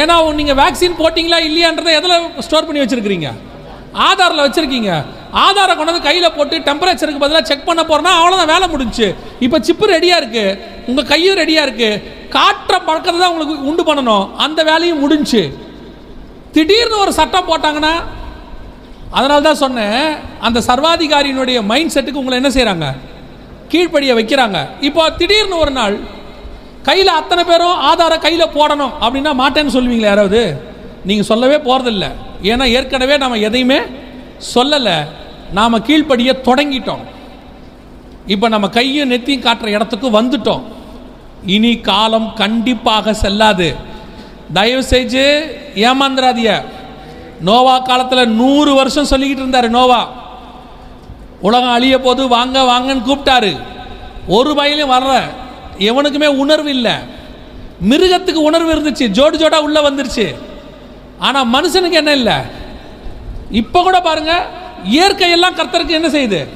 ஏன்னா நீங்கள் வேக்சின் போட்டிங்களா இல்லையான்றதை எதில் ஸ்டோர் பண்ணி வச்சுருக்கிறீங்க? ஆதாரில் வச்சுருக்கீங்க. ஆதாரை கொண்டு வந்து கையில் போட்டு டெம்பரேச்சருக்கு பதிலாக செக் பண்ண போகிறோன்னா அவ்வளோதான் வேலை முடிஞ்சுச்சு இப்போ சிப்பு ரெடியாக இருக்குது உங்கள் கையும் ரெடியாக இருக்குது காற்ற பழக்கத்தை தான் உங்களுக்கு உண்டு பண்ணணும். அந்த வேலையும் முடிஞ்சுச்சு திடீர்னு ஒரு சட்டம் போட்டாங்கன்னா அதனால தான் சொன்னேன் அந்த சர்வாதிகாரியினுடைய மைண்ட் செட்டுக்கு உங்களை என்ன செய்கிறாங்க கீழ்ப்படிய வைக்கிறாங்க. இப்போ திடீர்னு ஒரு நாள் கையில் அத்தனை பேரும் ஆதாரம் கையில் போடணும் அப்படின்னா மாட்டேன்னு சொல்லுவீங்களா யாராவது? நீங்கள் சொல்லவே போகிறதில்ல ஏன்னா ஏற்கனவே நம்ம எதையுமே சொல்லலை. நாம் கீழ்ப்படிய தொடங்கிட்டோம். இப்போ நம்ம கையும் நெத்தியும் காட்டுற இடத்துக்கு வந்துட்டோம். இனி காலம் கண்டிப்பாக செல்லாது. தயவு செஞ்சு ஏமாந்துராதிய நோவா காலத்தில் நூறு வருஷம் சொல்லிக்கிட்டு இருந்தார் நோவா. உலகம் அழிய போது வாங்க வாங்கன்னு கூப்பிட்டாரு. ஒரு வயலையும் வர்ற எவனுக்குமே உணர்வு இல்லை. மிருகத்துக்கு உணர்வு இருந்துச்சு. ஜோடு ஜோடா உள்ள வந்துருச்சு. ஆனால் மனுஷனுக்கு என்ன இல்லை? இப்போ கூட பாருங்க இயற்கையெல்லாம் கர்த்தருக்கு என்ன செய்யுது?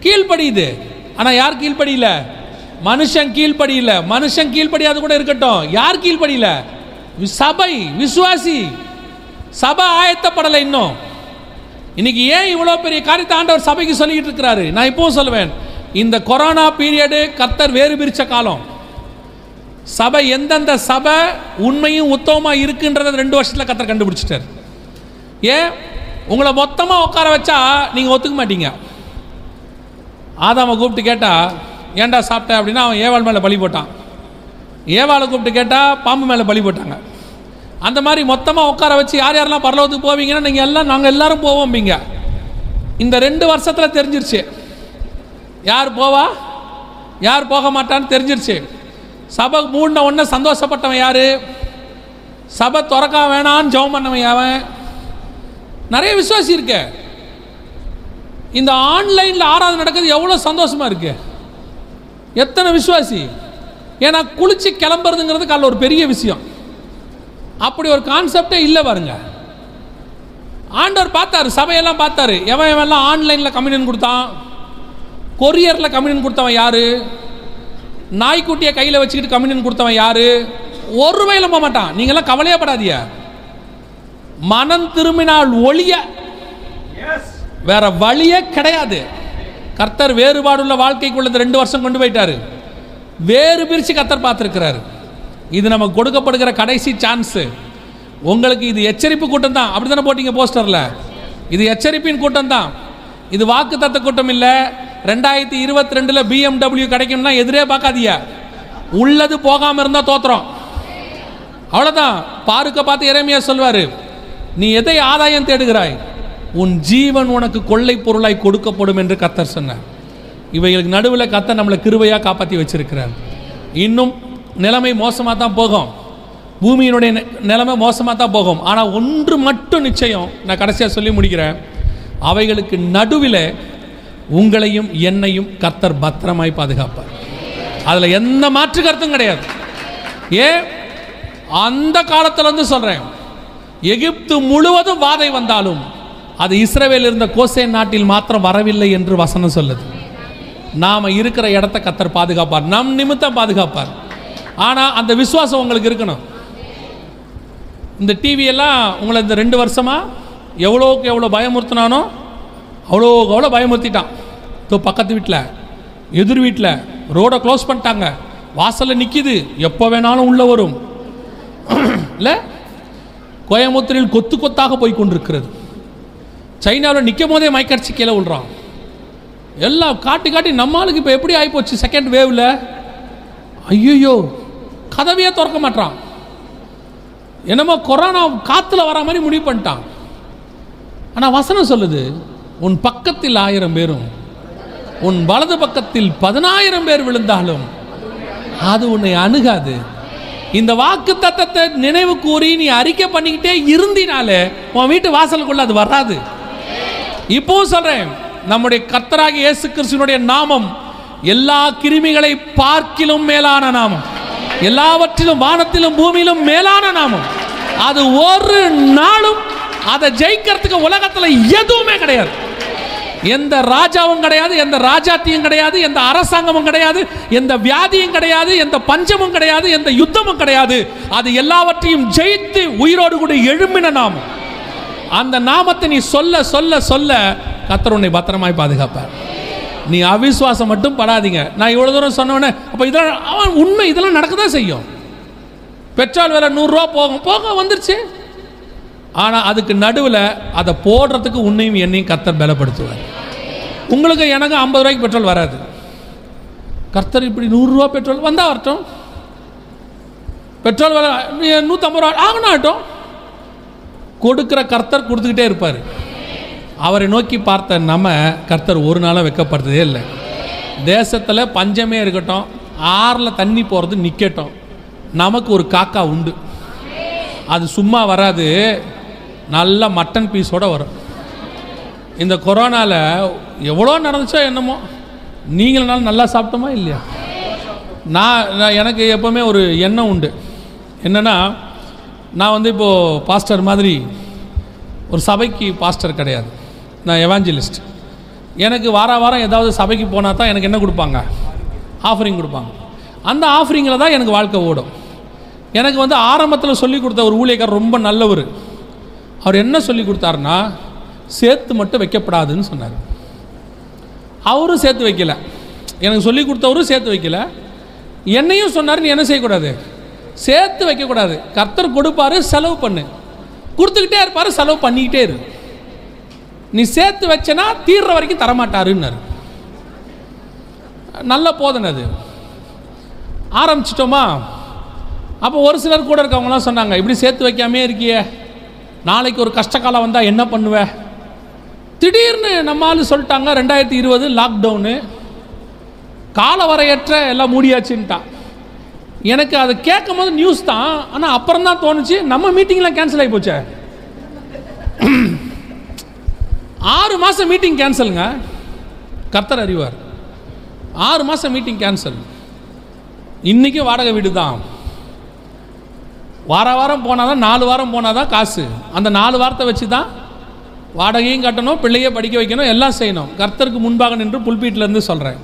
கீழ்ப்படியுது. ஆனால் யார் கீழ்ப்படியில? மனுஷன் கீழ்ப்படியில. மனுஷன் கீழ்ப்படியாது கூட இருக்கட்டும். யார் கீழ்ப்படியில? வி- சபை விசுவாசி. சபை ஆயத்தப்படலை இன்னும். இன்னைக்கு ஏன் இவ்வளோ பெரிய காரியத்தை ஆண்டவர் சபைக்கு சொல்லிக்கிட்டு இருக்கிறாரு? நான் இப்போவும் சொல்லுவேன் இந்த கொரோனா பீரியடு கர்த்தர் வேறு பிரிச்ச காலம். சபை எந்தெந்த சபை உண்மையும் உத்தமமாக இருக்குன்றத ரெண்டு வருஷத்தில் கத்தர் கண்டுபிடிச்சிட்டார். ஏன்? உங்களை மொத்தமாக உட்கார வச்சா நீங்கள் ஒத்துக்க மாட்டீங்க. ஆதாமை கூப்பிட்டு கேட்டா ஏன்டா சாப்பிட்ட? அப்படின்னா அவன் ஏவாள் மேலே பலி போட்டான். ஏவாளை கூப்பிட்டு கேட்டால் பாம்பு மேலே பலி போட்டாங்க. அந்த மாதிரி மொத்தமாக உட்கார வச்சு யார் யாரெல்லாம் பரலோகத்துக்கு போவீங்கன்னா நீங்கள் எல்லாம் நாங்கள் எல்லாரும் போவோம்பீங்க இந்த ரெண்டு வருஷத்தில் தெரிஞ்சிருச்சு. யார் போவா? யார் போக மாட்டான்னு தெரிஞ்சிருச்சு. சபை மூடின உடனே சந்தோஷப்பட்டவன் யார்? சபை திறக்க வேணான்னு ஜெபம் பண்ணவன் அவன் நிறைய விசுவாசி இருக்கு இந்த ஆன்லைனில் ஆராதனை நடக்கிறது எவ்வளோ சந்தோஷமாக இருக்கு. எத்தனை விசுவாசி? ஏன்னா குளிச்சு கிளம்புறதுங்கிறது காலைல ஒரு பெரிய விஷயம். அப்படி ஒரு கான்செப்டே இல்லை பாருங்க. ஆண்டவர் பார்த்தாரு சபையெல்லாம் பார்த்தாரு. எவன் எவன்லாம் ஆன்லைனில் கம்யூனியன் கொடுத்தான்? கொரியரில் கம்யூனியன் கொடுத்தவன் யாரு? நாய்க்குட்டியை கையில் வச்சுக்கிட்டு கம்யூனியன் கொடுத்தவன் யாரு? ஒரு வயல போக மாட்டான். நீங்களாம் கவலையே படாதீங்க. மனம் திரும்பினால் ஒளிய வேற வழியே கிடையாது. கர்த்தர் வேறுபாடுள்ள வாழ்க்கைக்குள்ள இந்த ரெண்டு வருஷம் கொண்டு போயிட்டாரு. வேறு பிரித்து கர்த்தர் பார்த்துருக்கிறாரு. இது நமக்கு கொடுக்கப்படுகிற கடைசி சான்ஸு உங்களுக்கு இது எச்சரிப்பு கூட்டம் தான். அப்படி தானே போட்டீங்க போஸ்டரில்? இது எச்சரிப்பின் கூட்டம் தான். இது வாக்குத்தத்த கூட்டம் இல்லை. ரெண்டாயிரத்தி இருபத்தி ரெண்டில் பிஎம்டபிள்யூ கிடைக்கும்னா எதிரே பார்க்காதீங்க. உள்ளது போகாமல் இருந்தால் தோத்துறோம் அவ்வளோதான் பாருக்க பார்த்து இறைமையா சொல்வார். நீ எதை ஆதாயம் தேடுகிறாய்? உன் ஜீவன் உனக்கு கொள்ளை பொருளாய் கொடுக்கப்படும் என்று கத்தர் சொன்னார். இவைகளுக்கு நடுவில் கத்தர் நம்மளை கிருவையாக காப்பாற்றி வச்சிருக்கிறார். இன்னும் நிலைமை மோசமாக தான் போகும். பூமியினுடைய நிலைமை மோசமாக தான் போகும். ஆனால் ஒன்று மட்டும் நிச்சயம் நான் கடைசியாக சொல்லி முடிக்கிறேன். அவைகளுக்கு நடுவில் உங்களையும் என்னையும் கத்தர் பத்திரமாய் பாதுகாப்பார். அதில் எந்த மாற்று கருத்தும் கிடையாது. ஏன் அந்த காலத்திலேருந்து சொல்கிறேன் எகிப்து முழுவதும் வாதை வந்தாலும் அது இஸ்ரேவேல் இருந்த கோசே நாட்டில் மாத்திரம் வரவில்லை என்று வசனம் சொல்லுது. நாம் இருக்கிற இடத்த கத்தர் பாதுகாப்பார். நம் நிமித்தம் பாதுகாப்பார். ஆனால் அந்த விசுவாசம் உங்களுக்கு இருக்கணும். இந்த டிவியெல்லாம் உங்களை இந்த ரெண்டு வருஷமாக எவ்வளோக்கு எவ்வளோ பயமுறுத்தினானோ அவ்வளோக்கு அவ்வளோ பயமுறுத்திட்டான். தோ பக்கத்து வீட்டில் எதிர் வீட்டில் ரோடை க்ளோஸ் பண்ணிட்டாங்க. வாசலில் நிற்கிது எப்போ வேணாலும் உள்ளே வரும். இல்லை? கோயம்புத்தூரில் கொத்து கொத்தாக போய் கொண்டிருக்கிறது. சைனாவில் நிற்கும் போதே மயக்கடிச்சு கீழே விழுறான். எல்லாம் காட்டி காட்டி நம்ம ஆளுக்கு இப்போ எப்படி ஆகிப்போச்சு செகண்ட் வேவில் ஐயோ கதவையே திறக்க மாட்டான் என்னமோ கொரோனா காற்றுல வர மாதிரி முடிவு பண்ணிட்டான். ஆனால் வசனம் சொல்லுது உன் பக்கத்தில் ஆயிரம் பேரும் உன் வலது பக்கத்தில் பதினாயிரம் பேர் விழுந்தாலும் அது உன்னை அணுகாது. இந்த வாக்கு தத்தத்தை நினைவு கூறி நீ அறிக்கை பண்ணிக்கிட்டே இருந்தினாலே உன் வீட்டு வாசலுக்குள்ள அது வராது. இப்பவும் சொல்றேன் நம்முடைய கத்தராக இயேசு கிறிஸ்துவினுடைய நாமம் எல்லா கிருமிகளை பார்க்கிலும் மேலான நாமம். எல்லாவற்றிலும் வானத்திலும் பூமியிலும் மேலான நாமம். அது ஒரு நாளும் அதை ஜெயிக்கிறதுக்கு உலகத்தில் எதுவுமே கிடையாது. எந்த ராஜாவும் கிடையாது எந்த ராஜாத்தியும் கிடையாது எந்த அரசாங்கமும் கிடையாது எந்த வியாதியும் கிடையாது எந்த பஞ்சமும் கிடையாது எந்த யுத்தமும் கிடையாது. அது எல்லாவற்றையும் ஜெயித்து உயிரோடு கூட எழும்பின நாமம். அந்த நாமத்தை நீ சொல்ல சொல்ல சொல்ல கத்தர் உன்னை பத்திரமாய் பாதுகாப்பார். நீ அவிஸ்வாசம் மட்டும் படாதீங்க. நான் இவ்வளோ தூரம் சொன்னவொடனே அப்போ இதெல்லாம் அவன் உண்மை இதெல்லாம் நடக்க தான் செய்யும். பெட்ரோல் விலை நூறுரூவா போகும் போக வந்துருச்சு. ஆனால் அதுக்கு நடுவில் அதை போடுறதுக்கு உன்னையும் என்னையும் கர்த்தர் பலப்படுத்துவார். உங்களுக்கு எனக்கு ஐம்பது ரூபாய்க்கு பெட்ரோல் வராது. கர்த்தர் இப்படி நூறுரூவா பெட்ரோல் வந்தால் வரட்டும். பெட்ரோல் விலை நூற்றம்பது ரூபா ஆகணும் ஆகட்டும் கொடுக்குற கர்த்தர் கொடுத்துக்கிட்டே இருப்பார். அவரை நோக்கி பார்த்த நம்ம கர்த்தர் ஒரு நாளும் வெக்கப்படுறதே இல்லை. தேசத்தில் பஞ்சமே இருக்கட்டும் ஆறில் தண்ணி போகிறது நிற்கட்டும் நமக்கு ஒரு காக்கா உண்டு. அது சும்மா வராது நல்ல மட்டன் பீஸோட வரும். இந்த கொரோனாவில் எவ்வளோ நடந்துச்சோ என்னமோ நீங்களும் நல்லா சாப்பிட்டோமா இல்லையா? நான் எனக்கு எப்போவுமே ஒரு எண்ணம் உண்டு. என்னென்னா நான் வந்து இப்போது பாஸ்டர் மாதிரி ஒரு சபைக்கு பாஸ்டர் கிடையாது. நான் எவாஞ்சலிஸ்ட் எனக்கு வார வாரம் ஏதாவது சபைக்கு போனால் தான் எனக்கு என்ன கொடுப்பாங்க? ஆஃபரிங் கொடுப்பாங்க. அந்த ஆஃபரிங்கில் தான் எனக்கு வாழ்க்கை ஓடும். எனக்கு வந்து ஆரம்பத்தில் சொல்லி கொடுத்த ஒரு ஊழியக்கார் ரொம்ப நல்லவர். அவர் என்ன சொல்லி கொடுத்தாருன்னா சேர்த்து மட்டும் வைக்கப்படாதுன்னு சொன்னார். அவரும் சேர்த்து வைக்கல. எனக்கு சொல்லி கொடுத்தவரும் சேர்த்து வைக்கல. என்னையும் சொன்னார் நீ என்ன செய்யக்கூடாது? சேர்த்து வைக்கக்கூடாது. கர்த்தர் கொடுப்பாரு செலவு பண்ணு. கொடுத்துக்கிட்டே இருப்பார் செலவு பண்ணிக்கிட்டே இரு. நீ சேர்த்து வச்சனா தீர்ற வரைக்கும் தரமாட்டாருன்னாரு. நல்ல போதனை அது. ஆரம்பிச்சிட்டோமா? அப்போ ஒரு சிலர் கூட இருக்கவங்களாம் சொன்னாங்க இப்படி சேர்த்து வைக்காமே இருக்கியே. நாளைக்கு ஒரு கஷ்டகாலம் வந்தால் என்ன பண்ணுவ? திடீர்னு நம்ம ஆளு சொல்லிட்டாங்க ரெண்டாயிரத்தி இருபது லாக்டவுனு கால வரையற்ற எல்லாம் மூடியாச்சுன்ட்டான் எனக்கு அதை கேட்கும் போது நியூஸ் தான் ஆனால் அப்புறம் தான் தோணுச்சு நம்ம மீட்டிங்லாம் கேன்சல் ஆகி போச்சே. ஆறு மாதம் மீட்டிங் கேன்சலுங்க கர்த்தர் அறிவார். ஆறு மாதம் மீட்டிங் கேன்சல் இன்றைக்கி வாடகை வீடு தான் வார வாரம் போனால் தான் நாலு வாரம் போனால் தான் காசு. அந்த நாலு வாரத்தை வச்சு தான் வாடகையும் கட்டணும் பிள்ளையை படிக்க வைக்கணும் எல்லாம் செய்யணும். கர்த்தருக்கு முன்பாக நின்று புல்பீட்டிலேருந்து சொல்கிறேன்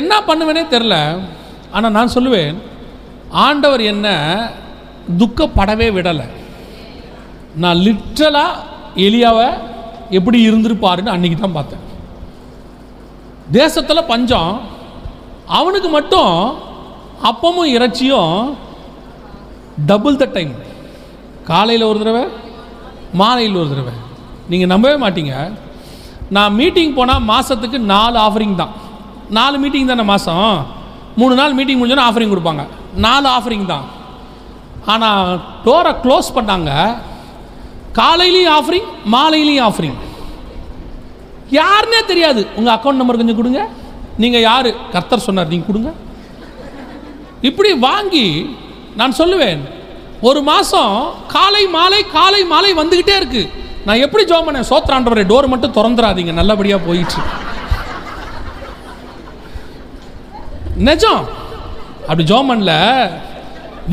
என்ன பண்ணுவேனே தெரில ஆனால் நான் சொல்லுவேன் ஆண்டவர் என்ன துக்கப்படவே விடலை. நான் லிட்ரலாக எலியாவை எப்படி இருந்திருப்பாருன்னு அன்றைக்கி தான் பார்த்தேன். தேசத்தில் பஞ்சம் அவனுக்கு மட்டும் அப்பமும் இறைச்சியும் டபுள் த டைம் காலையில் ஒரு தடவை மாலையில் ஒரு தடவை. நீங்கள் நம்பவே மாட்டீங்க. நான் மீட்டிங் போனால் மாதத்துக்கு நாலு ஆஃபரிங் தான். நாலு மீட்டிங் தானே மாதம் மூணு நாள் மீட்டிங் முடிஞ்சோன்னா ஆஃபரிங் கொடுப்பாங்க. நாலு ஆஃபரிங் தான். ஆனால் டோரை க்ளோஸ் பண்ணாங்க. காலையிலையும் ஆஃபரிங் மாலையிலையும் ஆஃபரிங் யாருன்னே தெரியாது. உங்கள் அக்கௌண்ட் நம்பர் கொஞ்சம் கொடுங்க. நீங்கள் யார்? கர்த்தர் சொன்னார் நீங்கள் கொடுங்க. இப்படி வாங்கி நான் சொல்லுவேன். ஒரு மாதம் காலை மாலை காலை மாலை வந்துக்கிட்டே இருக்கு. நான் எப்படி ஜோம் பண்ணேன்? சோத்ராண்டவரை டோர் மட்டும் திறந்துடாதீங்க நல்லபடியாக போயிடுச்சு நிஜம். அப்படி ஜோம் பண்ணல.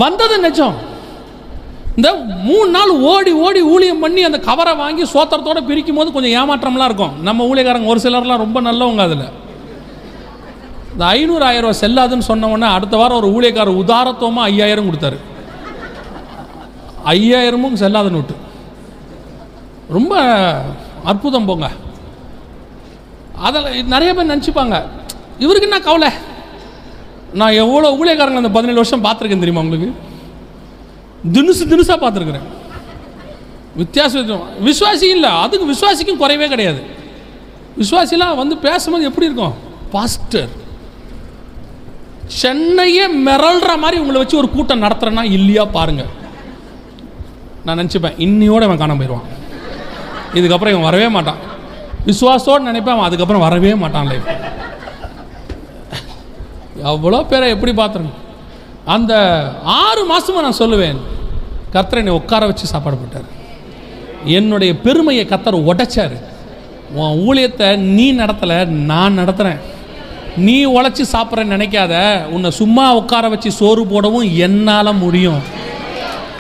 வந்தது நிஜம். இந்த மூணு நாள் ஓடி ஓடி ஊழியம் பண்ணி அந்த கவரை வாங்கி சோத்திரத்தோட பிரிக்கும் போது கொஞ்சம் ஏமாற்றம்லாம் இருக்கும். நம்ம ஊழியக்காரங்க ஒரு சிலர்லாம் ரொம்ப நல்லவங்க அதில். இந்த ஐநூறு ஆயிரம் ரூபா செல்லாதுன்னு சொன்ன அடுத்த வாரம் ஒரு ஊழியக்காரர் உதாரத்துவமாக ஐயாயிரம் கொடுத்தாரு. ஐயாயிரமும் செல்லாத நோட்டு. ரொம்ப அற்புதம் போங்க. அதில் நிறைய பேர் நினச்சிப்பாங்க. இவருக்கு என்ன கவலை? நான் எவ்வளோ ஊழியக்காரங்க அந்த பதினேழு வருஷம் பார்த்துருக்கேன் தெரியுமா உங்களுக்கு? தினுசு தினுசாக பார்த்துருக்குறேன். வித்தியாசம் விசுவாசி இல்லை. அதுக்கு விசுவாசிக்கும் குறைவே கிடையாது. விசுவாசிலாம் வந்து பேசும்போது எப்படி இருக்கும்? பாஸ்டர் சென்னையே மிரள்ற மாதிரி உங்களை வச்சு ஒரு கூட்டம் நடத்துறேன்னா இல்லையா பாருங்க. நான் நினச்சிப்பேன். இன்னியோட அவன் காண போயிடுவான். இதுக்கப்புறம் இவன் வரவே மாட்டான். விசுவாசத்தோடு நினைப்பேன் அவன் அதுக்கப்புறம் வரவே மாட்டான் லைஃப் எவ்வளோ பேரை எப்படி பார்த்துருங்க அந்த ஆறு மாதமாக நான் சொல்லுவேன். கர்த்தர் என்னை உட்கார வச்சு சாப்பாடு போட்டார். என்னுடைய பெருமையை கத்தர் உடைச்சார். உன் ஊழியத்தை நீ நடத்தலை நான் நடத்துகிறேன் நீ உழைச்சி சாப்பிட்றேன்னு நினைக்காத. உன்னை சும்மா உட்கார வச்சு சோறு போடவும் என்னால் முடியும்.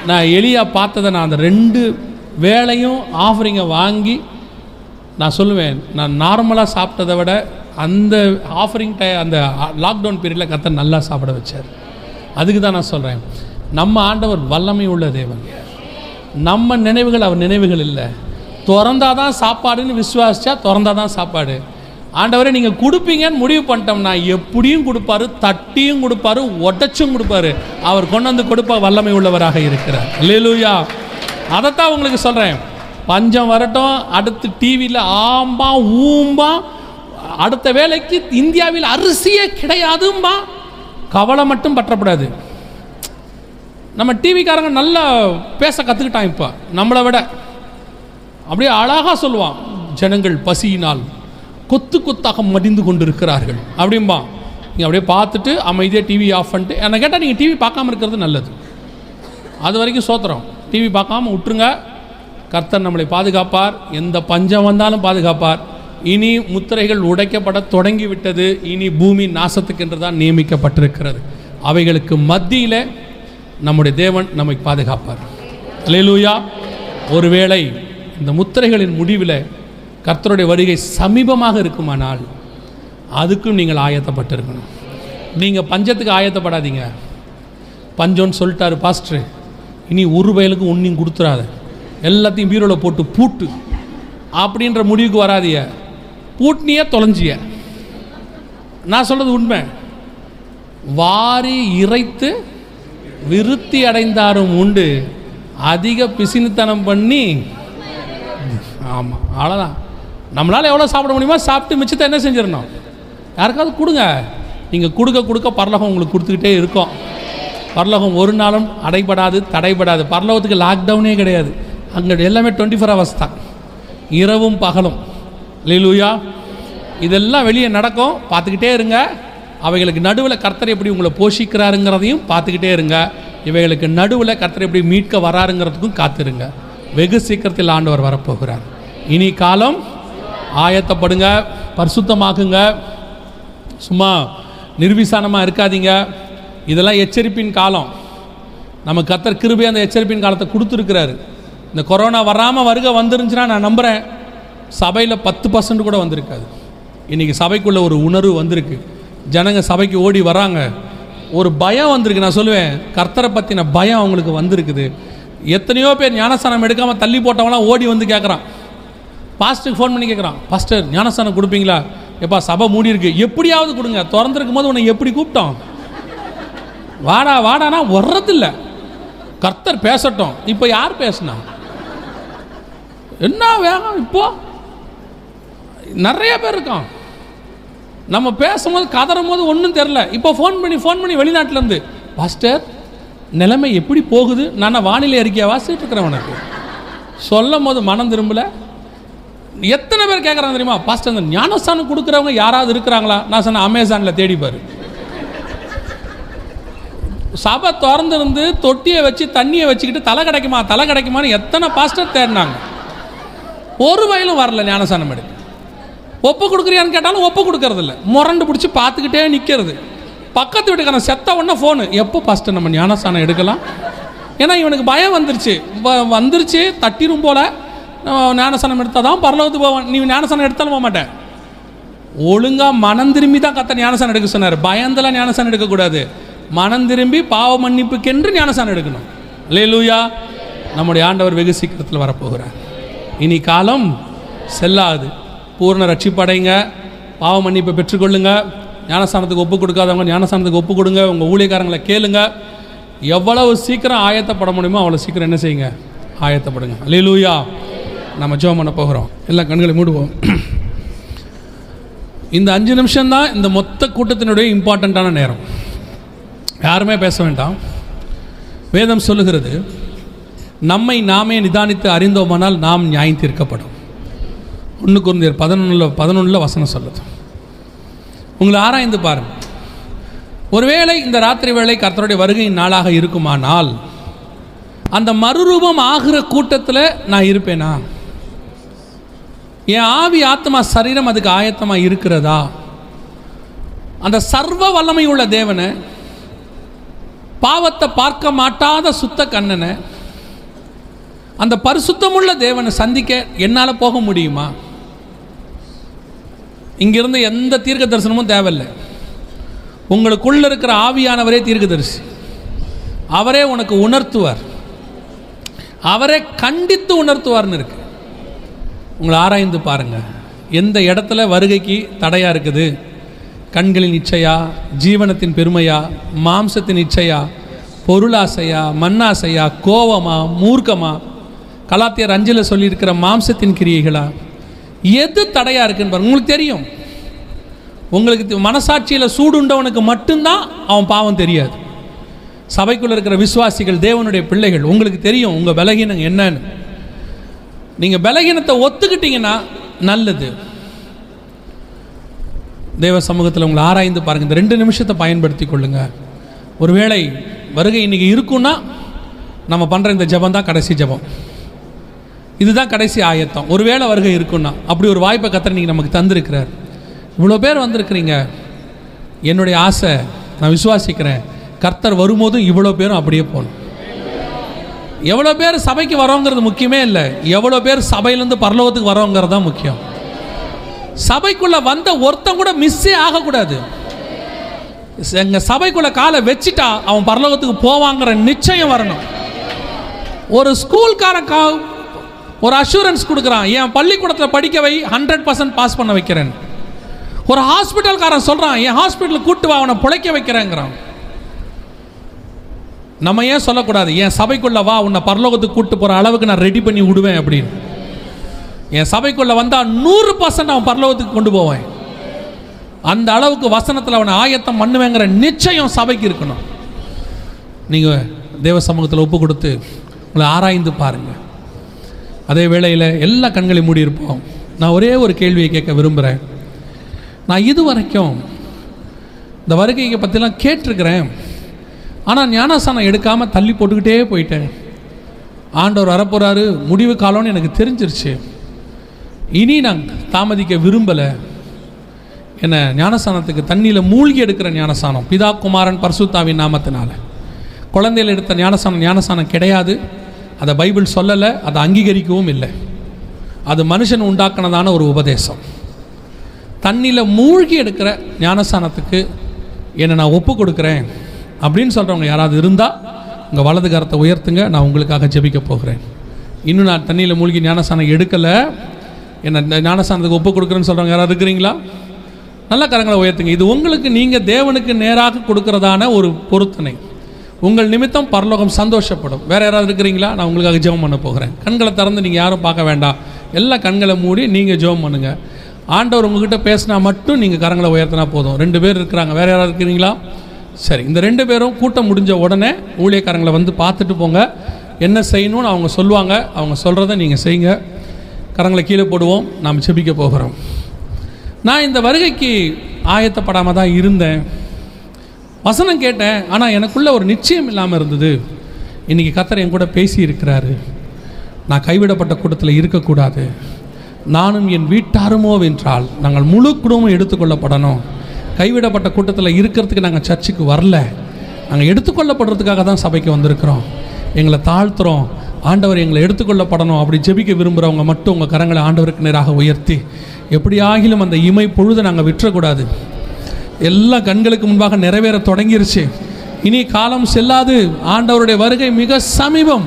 நான் எளியாக பார்த்ததை நான் அந்த ரெண்டு வேலையும் ஆஃபரிங்கை வாங்கி நான் சொல்லுவேன் நான் நார்மலாக சாப்பிட்டதை விட அந்த ஆஃபரிங் டை அந்த லாக்டவுன் பீரியடில் கத்த நல்லா சாப்பிட வச்சார். அதுக்கு தான் நான் சொல்கிறேன் நம்ம ஆண்டவர் வல்லமை உள்ள தேவன். நம்ம நினைவுகள் அவர் நினைவுகள் இல்லை. திறந்தாதான் சாப்பாடுன்னு விசுவாசிச்சா திறந்தாதான் சாப்பாடு. ஆண்டவரே நீங்கள் கொடுப்பீங்கன்னு முடிவு பண்ணிட்டோம்னா எப்படியும் கொடுப்பாரு தட்டியும் கொடுப்பாரு உடச்சும் கொடுப்பாரு. அவர் கொண்டு வந்து கொடுப்ப வல்லமை உள்ளவராக இருக்கிறார். அல்லேலூயா அதைத்தான் உங்களுக்கு சொல்கிறேன் பஞ்சம் வரட்டும் அடுத்து டிவியில் ஆம்பா ஊம்பா அடுத்த வேலைக்கு இந்தியாவில் அரிசியே கிடையாதும்பா. கவலை மட்டும் பற்றப்படாது. நம்ம டிவிக்காரங்க நல்லா பேச கற்றுக்கிட்டான் இப்போ. நம்மளை விட. அப்படியே அழகாக சொல்லுவான். ஜனங்கள் பசியினால் கொத்து கொத்தாக மடிந்து கொண்டிருக்கிறார்கள். அப்படிம்பா. நீங்கள் அப்படியே பார்த்துட்டு அமைதியாக டிவி ஆஃப் பண்ணிட்டு என்னை கேட்டால் நீங்கள் டிவி பார்க்காம இருக்கிறது நல்லது. அது வரைக்கும் சோத்திரம். டிவி பார்க்காம விட்டுருங்க கர்த்தர் நம்மளை பாதுகாப்பார். எந்த பஞ்சம் வந்தாலும் பாதுகாப்பார். இனி முத்திரைகள் உடைக்கப்பட தொடங்கி விட்டது இனி பூமி நாசத்துக்கென்று தான் நியமிக்கப்பட்டிருக்கிறது. அவைகளுக்கு மத்தியில் நம்முடைய தேவன் நம்மை பாதுகாப்பார். அலையலூயா ஒருவேளை இந்த முத்திரைகளின் முடிவில் கர்த்தருடைய வருகை சமீபமாக இருக்குமானால் அதுக்கும் நீங்கள் ஆயத்தப்பட்டிருக்கணும். நீங்கள் பஞ்சத்துக்கு ஆயத்தப்படாதீங்க. பஞ்சம்னு சொல்லிட்டாரு பாஸ்டர். இனி ஒரு வயலுக்கும் ஒன்றையும் கொடுத்துறாத. எல்லாத்தையும் பீரோவில் போட்டு பூட்டு. அப்படின்ற முடிவுக்கு வராதிய பூட்டினிய தொலைஞ்சிய. நான் சொல்கிறது உண்மை. வாரி இறைத்து விருத்தி அடைந்தாரும் உண்டு. அதிக பிசினுத்தனம் பண்ணி ஆமாம் அவ்வளோதான் நம்மளால் எவ்வளோ சாப்பிட முடியுமோ சாப்பிட்டு மிச்சத்தை என்ன செஞ்சிடணும்? யாருக்காவது கொடுங்க. நீங்கள் கொடுக்க கொடுக்க பரலோகம் உங்களுக்கு கொடுத்துக்கிட்டே இருக்கும். பரலோகம் ஒரு நாளும் அடைபடாது தடைபடாது. பரலோகத்துக்கு லாக்டவுனே கிடையாது. அங்கே எல்லாமே டுவெண்ட்டி ஃபோர் ஹவர்ஸ் தான். இரவும் பகலும். லீலூயா இதெல்லாம் வெளியே நடக்கும். பார்த்துக்கிட்டே இருங்க. அவைகளுக்கு நடுவில் கர்த்தர் எப்படி உங்களை போஷிக்கிறாருங்கிறதையும் பார்த்துக்கிட்டே இருங்க. இவைகளுக்கு நடுவில் கர்த்தர் எப்படி மீட்க வராருங்கிறதுக்கும் காத்திருங்க. வெகு சீக்கிரத்தில் ஆண்டவர் வரப்போகிறார். இனி காலம் ஆயத்தப்படுங்க பரிசுத்தமாக்குங்க. சும்மா நிர்விசானமாக இருக்காதீங்க. இதெல்லாம் எச்சரிப்பின் காலம். நம்ம கத்தர் கிருபை அந்த எச்சரிப்பின் காலத்தை கொடுத்துருக்கிறாரு. இந்த கொரோனா வராமல் வருக வந்துருந்துச்சுன்னா நான் நம்புகிறேன் சபையில் பத்து பர்சன்ட் கூட வந்திருக்காது. இன்றைக்கி சபைக்குள்ளே ஒரு உணர்வு வந்திருக்கு. ஜனங்க சபைக்கு ஓடி வராங்க. ஒரு பயம் வந்திருக்கு நான் சொல்லுவேன். கர்த்தரை பற்றின பயம் அவங்களுக்கு வந்திருக்குது. எத்தனையோ பேர் ஞானஸ்தானம் எடுக்காமல் தள்ளி போட்டவங்களாம் ஓடி வந்து கேட்குறான் பாஸ்டருக்கு ஃபோன் பண்ணி கேட்குறான் பாஸ்டர் ஞானஸ்தானம் கொடுப்பீங்களா? எப்பா சபை மூடி இருக்கு எப்படியாவது கொடுங்க. திறந்துருக்கும் போது உன்னை எப்படி கூப்பிட்டோம்? வாடா வாடானா? வர்றதில்ல. கர்த்தர் பேசட்டும். இப்போ யார் பேசுனா? என்ன வேகம் இப்போ? நிறைய பேர் இருக்கான். நம்ம பேசும்போது கதறும் போது ஒன்றும் தெரில இப்போ ஃபோன் பண்ணி ஃபோன் பண்ணி வெளிநாட்டிலேருந்து பாஸ்டர் நிலைமை எப்படி போகுது? நான் வானிலை அறிக்கையை வாசிட்டு இருக்கிறேன் உனக்கு. சொல்லும் போது மனம் திரும்பல. எத்தனை பேர் கேட்குறாங்க தெரியுமா? பாஸ்டர் அந்த ஞானஸ்தானம் கொடுக்குறவங்க யாராவது இருக்கிறாங்களா? நான் சொன்னேன் அமேசானில் தேடிப்பார் சபை திறந்துருந்து தொட்டியை வச்சு தண்ணியை வச்சுக்கிட்டு தலை கிடைக்குமா தலை கிடைக்குமான்னு எத்தனை பாஸ்டர் தேடினாங்க. ஒரு வயலும் வரல ஞானசானம் எடுத்து ஒப்பு கொடுக்குறியான்னு கேட்டாலும் ஒப்பு கொடுக்கறதில்ல. முரண்டு பிடிச்சி பார்த்துக்கிட்டே நிற்கிறது பக்கத்து வீட்டுக்காரன் செத்த உடனே ஃபோனு எப்போ ஃபஸ்ட்டு நம்ம ஞானஸ்தானம் எடுக்கலாம்? ஏன்னா இவனுக்கு பயம் வந்துருச்சு. வ- வந்துருச்சு தட்டிரும் போல். ஞானஸ்தானம் எடுத்தால் தான் பரலோகத்து போவான். நீ ஞானஸ்தானம் எடுத்தாலும் போக மாட்டேன். ஒழுங்காக மனம் திரும்பி தான் கத்த ஞானஸ்தானம் எடுக்க சொன்னார். பயந்தெல்லாம் ஞானஸ்தானம் எடுக்கக்கூடாது. மனம் திரும்பி பாவ மன்னிப்புக்கென்று ஞானஸ்தானம் எடுக்கணும். லேலூயா நம்முடைய ஆண்டவர் வெகு சீக்கிரத்தில் வரப்போகிறார். இனி காலம் செல்லாது. பூர்ண ரட்சிப்படைங்க பாவ மன்னிப்பை பெற்றுக்கொள்ளுங்க. ஞானஸ்தானத்துக்கு ஒப்பு கொடுக்காதவங்க ஞானஸ்தானத்துக்கு ஒப்பு கொடுங்க. உங்கள் ஊழியக்காரங்களை கேளுங்க. எவ்வளவு சீக்கிரம் ஆயத்தப்பட முடியுமோ அவ்வளோ சீக்கிரம் என்ன செய்யுங்க? ஆயத்தப்படுங்க. லேலூயா நம்ம ஜோம் பண்ண போகிறோம். எல்லா கண்களை மூடுவோம். இந்த அஞ்சு நிமிஷம் தான் இந்த மொத்த கூட்டத்தினுடைய இம்பார்ட்டண்ட்டான நேரம். யாருமே பேச வேண்டாம். வேதம் சொல்லுகிறது நம்மை நாமே நிதானித்து அறிந்தோமானால் நாம் நியாயம் தீர்க்கப்படும் ஒன்று குருந்தியர் பதினொன்றில் பதினொன்றில் வசனம் சொல்லுது. உங்களை ஆராய்ந்து பாருங்கள் ஒருவேளை இந்த ராத்திரி வேளை கர்த்தருடைய வருகையின் நாளாக இருக்குமானால் அந்த மறுரூபம் ஆகிற கூட்டத்தில் நான் இருப்பேனா? என் ஆவி ஆத்மா சரீரம் அதுக்கு ஆயத்தமாக இருக்கிறதா? அந்த சர்வ வல்லமை உள்ள தேவனை பாவத்தை பார்க்க மாட்டாத சுத்த கண்ணனை அந்த பரிசுத்தமுள்ள தேவனை சந்திக்க என்னால் போக முடியுமா? இங்கிருந்து எந்த தீர்க்க தரிசனமும் தேவையில்லை. உங்களுக்குள்ள இருக்கிற ஆவியானவரே தீர்க்கதரிசி. அவரே உனக்கு உணர்த்துவார். அவரே கண்டித்து உணர்த்துவார்னு இருக்கு. உங்களை ஆராய்ந்து பாருங்க. எந்த இடத்துல வருகைக்கு தடையா இருக்குது? கண்களின் இச்சையா? ஜீவனத்தின் பெருமையா? மாம்சத்தின் இச்சையா? பொருளாசையா? மண்ணாசையா? கோவமா? மூர்க்கமா? கலாத்தியர் அஞ்சில் சொல்லியிருக்கிற மாம்சத்தின் கிரியைகளா? எது தடையா இருக்குன்னு பாருங்க. உங்களுக்கு தெரியும். உங்களுக்கு மனசாட்சியில் சூடுண்டவனுக்கு மட்டும்தான் அவன் பாவம் தெரியாது. சபைக்குள்ளே இருக்கிற விசுவாசிகள் தேவனுடைய பிள்ளைகள் உங்களுக்கு தெரியும் உங்கள் பலகீனம் என்னன்னு. நீங்கள் பலகீனத்தை ஒத்துக்கிட்டீங்கன்னா நல்லது. தேவ சமூகத்தில் உங்களை ஆராய்ந்து பாருங்கள் இந்த ரெண்டு நிமிஷத்தை பயன்படுத்தி கொள்ளுங்க. ஒருவேளை வருகை இன்னைக்கு இருக்குன்னா நம்ம பண்ணுற இந்த ஜெபம் தான் கடைசி ஜெபம். இதுதான் கடைசி ஆயத்தம். ஒருவேளை வருகை இருக்குன்னா அப்படி ஒரு வாய்ப்பை கத்திர நீங்கள் நமக்கு தந்திருக்கிறார். இவ்வளோ பேர் வந்திருக்கிறீங்க. என்னுடைய ஆசை நான் விசுவாசிக்கிறேன். கர்த்தர் வரும்போதும் இவ்வளோ பேரும் அப்படியே போகணும். எவ்வளோ பேர் சபைக்கு வரோங்கிறது முக்கியமே இல்லை. எவ்வளோ பேர் சபையிலேருந்து பரலோகத்துக்கு வரோங்கிறது தான் முக்கியம். சபைக்குள்ளே வந்த ஒருத்தன் கூட மிஸ்ஸே ஆகக்கூடாது. எங்க சபைக்குள்ள காலை வச்சுட்டா அவன் பரலோகத்துக்கு போவாங்கிற நிச்சயம் வரணும். ஒரு ஸ்கூல்காரன் கா ஒரு அஷூரன்ஸ் கொடுக்குறான். என் பள்ளிக்கூடத்தில் படிக்க வை ஹண்ட்ரட் பர்சன்ட் பாஸ் பண்ண வைக்கிறேன். ஒரு ஹாஸ்பிட்டல்காரன் சொல்கிறான் என் ஹாஸ்பிட்டலுக்கு கூட்டு வா அவனை பிழைக்க வைக்கிறேங்கிறான். நம்ம ஏன் சொல்லக்கூடாது? என் சபைக்குள்ளே வா உன்னை பரலோகத்துக்கு கூட்டு போகிற அளவுக்கு நான் ரெடி பண்ணி விடுவேன் அப்படின்னு. என் சபைக்குள்ளே வந்தால் நூறு பர்சன்ட் அவன் பரலோகத்துக்கு கொண்டு போவேன். அந்த அளவுக்கு வசனத்தில் அவனை ஆயத்தம் பண்ணுவேங்கிற நிச்சயம் சபைக்கு இருக்கணும். நீங்கள் தேவ சமூகத்தில் ஒப்பு கொடுத்து உங்களை ஆராய்ந்து பாருங்கள் அதே வேளையில் எல்லா கண்களையும் மூடியிருப்போம் நான் ஒரே ஒரு கேள்வியை கேட்க விரும்புகிறேன் நான் இது வரைக்கும் இந்த வருகையை பற்றிலாம் கேட்டிருக்கிறேன். ஆனால் ஞானசானம் எடுக்காமல் தள்ளி போட்டுக்கிட்டே போயிட்டேன். ஆண்டவர் வரப்போகிறாரு முடிவு காலம்னு எனக்கு தெரிஞ்சிருச்சு. இனி நான் தாமதிக்க விரும்பலை. என்ன ஞானசானத்துக்கு தண்ணியில் மூழ்கி எடுக்கிற ஞானசானம் பிதா குமாரன் பர்சுத்தாவின் நாமத்தினால. குழந்தையில் எடுத்த ஞானசானம் ஞானசானம் கிடையாது. அதை பைபிள் சொல்லலை அதை அங்கீகரிக்கவும் இல்லை. அது மனுஷன் உண்டாக்குனதான ஒரு உபதேசம். தண்ணியில் மூழ்கி எடுக்கிற ஞானஸ்தானத்துக்கு என்னை நான் ஒப்பு கொடுக்குறேன் அப்படின்னு சொல்கிறவங்க யாராவது இருந்தால் உங்கள் வலது கரத்தை உயர்த்துங்க நான் உங்களுக்காக ஜெபிக்க போகிறேன். இன்னும் நான் தண்ணியில் மூழ்கி ஞானஸ்தானம் எடுக்கலை என்ன இந்த ஞானஸ்தானத்துக்கு ஒப்பு கொடுக்குறேன்னு சொல்கிறவங்க யாராவது இருக்கிறீங்களா? நல்ல கரங்களை உயர்த்துங்க. இது உங்களுக்கு நீங்கள் தேவனுக்கு நேராக கொடுக்கறதான ஒரு பொருத்தனை. உங்கள் நிமித்தம் பரலோகம் சந்தோஷப்படும். வேற யாராவது இருக்கிறீங்களா? நான் உங்களுக்காக ஜெபம் பண்ண போகிறேன். கண்களை திறந்து நீங்கள் யாரும் பார்க்க வேண்டாம். எல்லா கண்களை மூடி நீங்கள் ஜெபம் பண்ணுங்க. ஆண்டவர் உங்ககிட்ட பேசினா மட்டும் நீங்கள் கரங்களை உயர்த்தினா போதும். ரெண்டு பேர் இருக்கிறாங்க. வேற யாராவது இருக்கிறீங்களா? சரி இந்த ரெண்டு பேரும் கூட்டம் முடிஞ்ச உடனே ஊழியக்காரங்களை வந்து பார்த்துட்டு போங்க. என்ன செய்யணும்னு அவங்க சொல்லுவாங்க. அவங்க சொல்கிறத நீங்கள் செய்யுங்க. கரங்களை கீழே போடுவோம். நாம் செபிக்க போகிறோம். நான் இந்த வருகைக்கு ஆயத்தப்படாமல் தான் இருந்தேன். வசனம் கேட்டேன் ஆனால் எனக்குள்ள ஒரு நிச்சயம் இல்லாமல் இருந்தது. இன்றைக்கி கத்தர் என் கூட பேசி இருக்கிறாரு நான் கைவிடப்பட்ட கூட்டத்தில் இருக்கக்கூடாது. நானும் என் வீட்டாருமோ வென்றால் நாங்கள் முழு குடும்பம் எடுத்துக்கொள்ளப்படணும். கைவிடப்பட்ட கூட்டத்தில் இருக்கிறதுக்கு நாங்கள் சர்ச்சுக்கு வரல. நாங்கள் எடுத்துக்கொள்ளப்படுறதுக்காக தான் சபைக்கு வந்திருக்கிறோம். எங்களை தாழ்த்துறோம். ஆண்டவர் எங்களை எடுத்துக்கொள்ளப்படணும் அப்படி ஜெபிக்க விரும்புகிறவங்க மட்டும் உங்கள் கரங்களை ஆண்டவருக்கு நேராக உயர்த்தி. எப்படி ஆகிலும் அந்த இமை பொழுது நாங்கள் விட்டுறக்கூடாது. எல்லா கண்களுக்கு முன்பாக நிறைவேற தொடங்கிருச்சு. இனி காலம் செல்லாது. ஆண்டவருடைய வருகை மிக சமீபம்.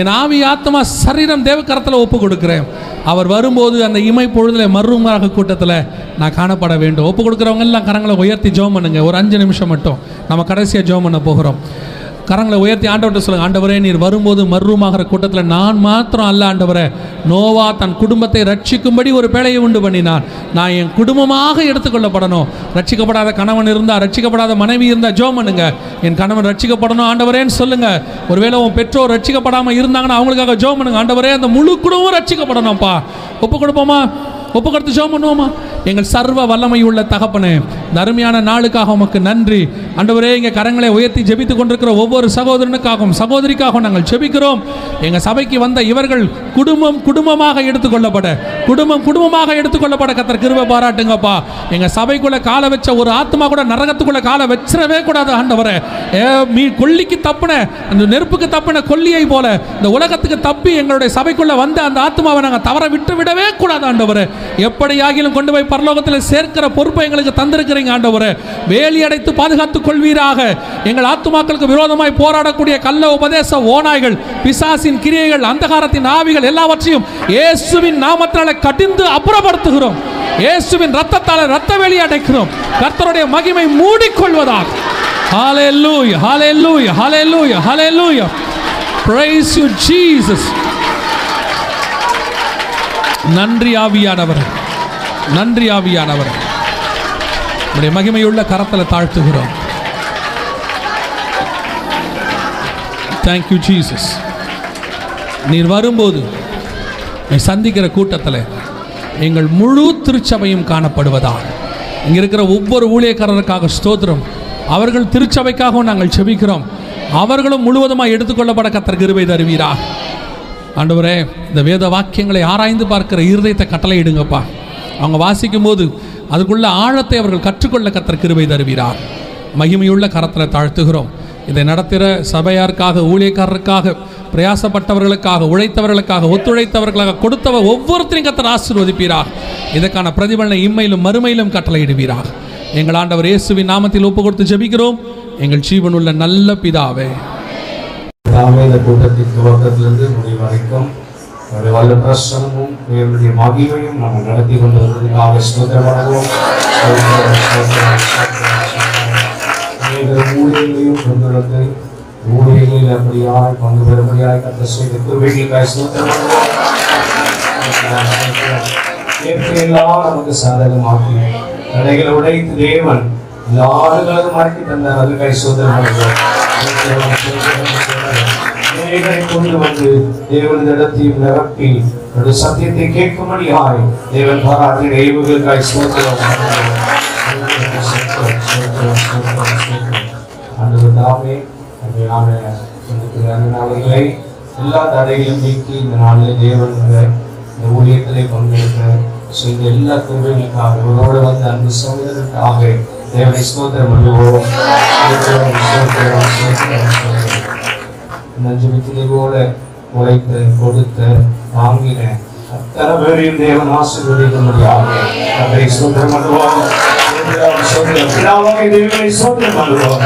என் ஆவி ஆத்மா சரீரம் தேவக்கரத்தில் ஒப்பு கொடுக்குறேன். அவர் வரும்போது அந்த இமை பொழுதில் மறுமாக கூட்டத்தில் நான் காணப்பட வேண்டும். ஒப்பு கொடுக்குறவங்க எல்லாம் கரங்களை உயர்த்தி ஜோம் பண்ணுங்க. ஒரு அஞ்சு நிமிஷம் மட்டும். நம்ம கடைசியாக ஜோம் பண்ண போகிறோம். கரங்களை உயர்த்தி ஆண்டவர்கிட்ட சொல்லுங்க ஆண்டவரே நீர் வரும்போது மர்வமாகிற கூட்டத்தில் நான் மாத்திரம் அல்ல ஆண்டவரே. நோவா தன் குடும்பத்தை ரட்சிக்கும்படி ஒரு பேழையை உண்டு பண்ணினான். நான் என் குடும்பமாக எடுத்துக்கொள்ளப்படணும். ரட்சிக்கப்படாத கணவன் இருந்தால் ரட்சிக்கப்படாத மனைவி இருந்தால் ஜோ பண்ணுங்க. என் கணவன் ரட்சிக்கப்படணும் ஆண்டவரேன்னு சொல்லுங்க. ஒருவேளை உன் பெற்றோர் ரட்சிக்கப்படாமல் இருந்தாங்கன்னா அவங்களுக்காக ஜோ பண்ணுங்க. ஆண்டவரே அந்த முழு குடும்பம் ரட்சிக்கப்படணும்ப்பா. ஒப்பு கொடுப்போமா? ஒப்பு கொடுத்து ஜோம் பண்ணுவோமா? எங்கள் சர்வ வல்லமை உள்ள தகப்பனே அருமையான நாளுக்காக உமக்கு நன்றி. ஆண்டவரே எங்கள் கரங்களை உயர்த்தி ஜெபித்து கொண்டிருக்கிற ஒவ்வொரு சகோதரனுக்காகவும் சகோதரிக்காகவும் நாங்கள் ஜெபிக்கிறோம். எங்கள் சபைக்கு வந்த இவர்கள் குடும்பம் குடும்பமாக எடுத்துக்கொள்ளப்பட குடும்பம் குடும்பமாக எடுத்துக்கொள்ளப்பட கத்தர் கிருப பாராட்டுங்கப்பா. எங்கள் சபைக்குள்ளே காலை வச்ச ஒரு ஆத்மா கூட நரகத்துக்குள்ளே காலை வச்சிடவே கூடாது ஆண்டவரே. மீ கொல்லிக்கு தப்புன அந்த நெருப்புக்கு தப்புன கொல்லியை போல இந்த உலகத்துக்கு தப்பி எங்களுடைய சபைக்குள்ளே வந்த அந்த ஆத்மாவை நாங்கள் தவற விட்டு விடவே கூடாது ஆண்டவரே. எப்படியாகிலும் கொண்டு போய் பரலோகத்தில் சேர்க்கிற பொறுப்பை எங்களுக்கு தந்திருக்கிறீங்க ஆண்டவரே. வேலி அடைத்து பாதுகாத்துக் கொள்வீராக. எங்கள் ஆத்துமாக்களுக்கு விரோதமாய் போராடக்கூடிய கள்ள உபதேச ஓநாய்கள் பிசாசின் கிரியைகள் அந்தகாரத்தின் ஆவிகள் எல்லாவற்றையும் இயேசுவின் நாமத்தால கடிந்து அப்புறப்படுத்துகிறோம். இயேசுவின் ரத்தத்தால ரத்த வேலி அடைக்கிறோம். கர்த்தருடைய மகிமை மூடிக்கொள்வதாக. Hallelujah, hallelujah, hallelujah, hallelujah. Praise you, Jesus. நன்றி ஆவியானவர். நன்றி ஆவியானவர். உடைய மகிமையுள்ள கரத்தில் தாழ்த்துகிறோம். தேங்க்யூ ஜீசஸ் நீர் வரும்போது நீ சந்திக்கிற கூட்டத்தில் எங்கள் முழு திருச்சபையும் காணப்படுவதால். இங்க இருக்கிற ஒவ்வொரு ஊழியக்காரருக்காக ஸ்தோத்திரம். அவர்கள் திருச்சபைக்காகவும் நாங்கள் செபிக்கிறோம். அவர்களும் முழுவதுமாக எடுத்துக்கொள்ளப்பட கத்தர் கிருபை தருவீரா ஆண்டவரே இந்த வேத வாக்கியங்களை ஆராய்ந்து பார்க்கிற இருதயத்தை கட்டளையிடுங்கப்பா அவங்க வாசிக்கும் போது அதுக்குள்ள ஆழத்தை அவர்கள் கற்றுக்கொள்ள கத்தர் கிருபை தருவீரா மகிமையுள்ள கரத்தில் தாழ்த்துகிறோம். இதை நடத்துகிற சபையாருக்காக ஊழியக்காரருக்காக பிரயாசப்பட்டவர்களுக்காக உழைத்தவர்களுக்காக ஒத்துழைத்தவர்களாக கொடுத்தவர் ஒவ்வொருத்தரையும் கத்தர் ஆசீர்வதிப்பீராக. இதற்கான பிரதிபலனை இம்மையிலும் மறுமையிலும் கட்டளையிடுவீராக எங்கள் ஆண்டவர் இயேசுவின் நாமத்தில் ஒப்பு கொடுத்து ஜெபிக்கிறோம். எங்கள் ஜீவனுள்ள நல்ல பிதாவே. தாமே இந்த கூட்டத்தின் துவக்கத்திலிருந்து முடிவு வரைக்கும் ஒரு வல்ல பிரசனமும் தேவனுடைய மகிமையும் நம்ம நடத்தி கொண்டு வந்ததுக்காக ஸ்தோத்திரமாகவும் ஊழியர்களையும் கொண்டுள்ளது ஊழியர்களில் அப்படியாய் பங்கு பெறும்படியாய் கத்த செய்த குருவிகளுக்காய் ஸ்தோத்திரமாகவும் எல்லாம் நமக்கு சாதகமாக்கி தடைகளை உடைத்து தேவன் எல்லா ஆடுகளும் மறைத்து தந்தார். அது கை சோதனை கொண்டு வந்து தேவனது இடத்தையும் நிரப்பி ஒரு சத்தியத்தை கேட்கும்படியாய் தேவன் பாராட்டின ஏவுகளுக்காய் சோதனம் ஆண்டவர் தாமே அருமையான இந்த எல்லா தடைகளையும் நீக்கி இந்த நாளில் தேவன் இந்த ஊழியத்திலே பங்கேற்க செய்த எல்லா துறைகளுக்காக இவரோடு வந்த அந்த சகோதரருக்காக தேவனை சோதனை பண்ணுவோம். ஸ்தோத்திரம், போல உழைத்த கொடுத்த வாங்கின அத்தனை பேரையும் தேவன் ஆசீர்வதிக்க முடியாது அதை சோதனம் பண்ணுவோம் சோதரம், பண்ணுவோம்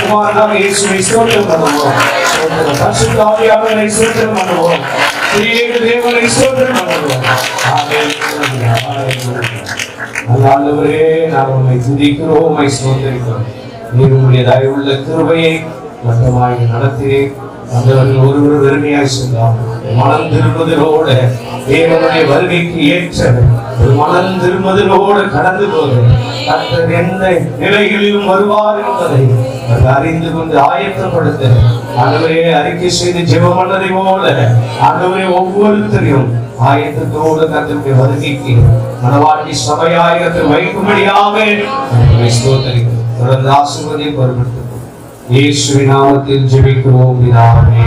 குமாரனாக இயேசுவை சோதனம் பண்ணுவோம் சோதரம். பரிசுத்த பண்ணுவோம் தேவனை சோதனம் பண்ணுவோம் ஆண்டவரே நான் துதிக்கிறோம் நீர் உங்களுடைய தயவுள்ள கிருபையை மட்டமாய் நடத்தி வந்தவர்கள் ஒருவர் வெறுமையாய் சென்றார். மனம் திரும்புதலோடு தேவனுடைய வருகைக்கு ஏற்ற ஒரு மனம் திரும்புதலோடு கடந்து போது கர்த்தர் எந்த நிலைகளிலும் வருவார் என்பதை அறிந்து கொண்டு ஆயத்தப்படுத்த ஆண்டவரே அறிக்கை செய்து ஜெபம் பண்ணதை போல ஆண்டவரே ஒவ்வொருத்தரையும் ஆயத்தத்தோடு கர்த்தருடைய வருகைக்கு மனவாட்டி சபையாயத்தை வைக்கும்படியாக தொடர்ந்து ஆசீர்வதியை பொறுப்படுத்தும் இயேசுவின் நாமத்தில் ஜெபிக்கிறோம் பிதாவே.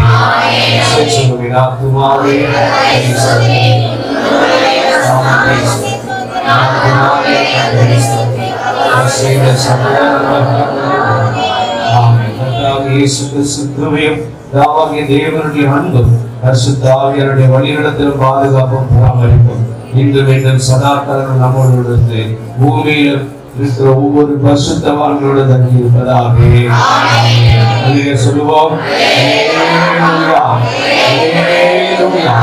பிதாவாகிய தேவனுடைய அன்பும் பரிசுத்த ஆவியாருடைய வழிநடத்தலும் பாதுகாப்பும் பராமரிப்பும் இன்று சதாக்காலம் நம்மோடு இருந்து பூமியில் இருக்கிற ஒவ்வொரு பரிசுத்தவான்களோட தங்கி இருப்பதாக அதிலே சொல்லுவோம் அல்லேலூயா,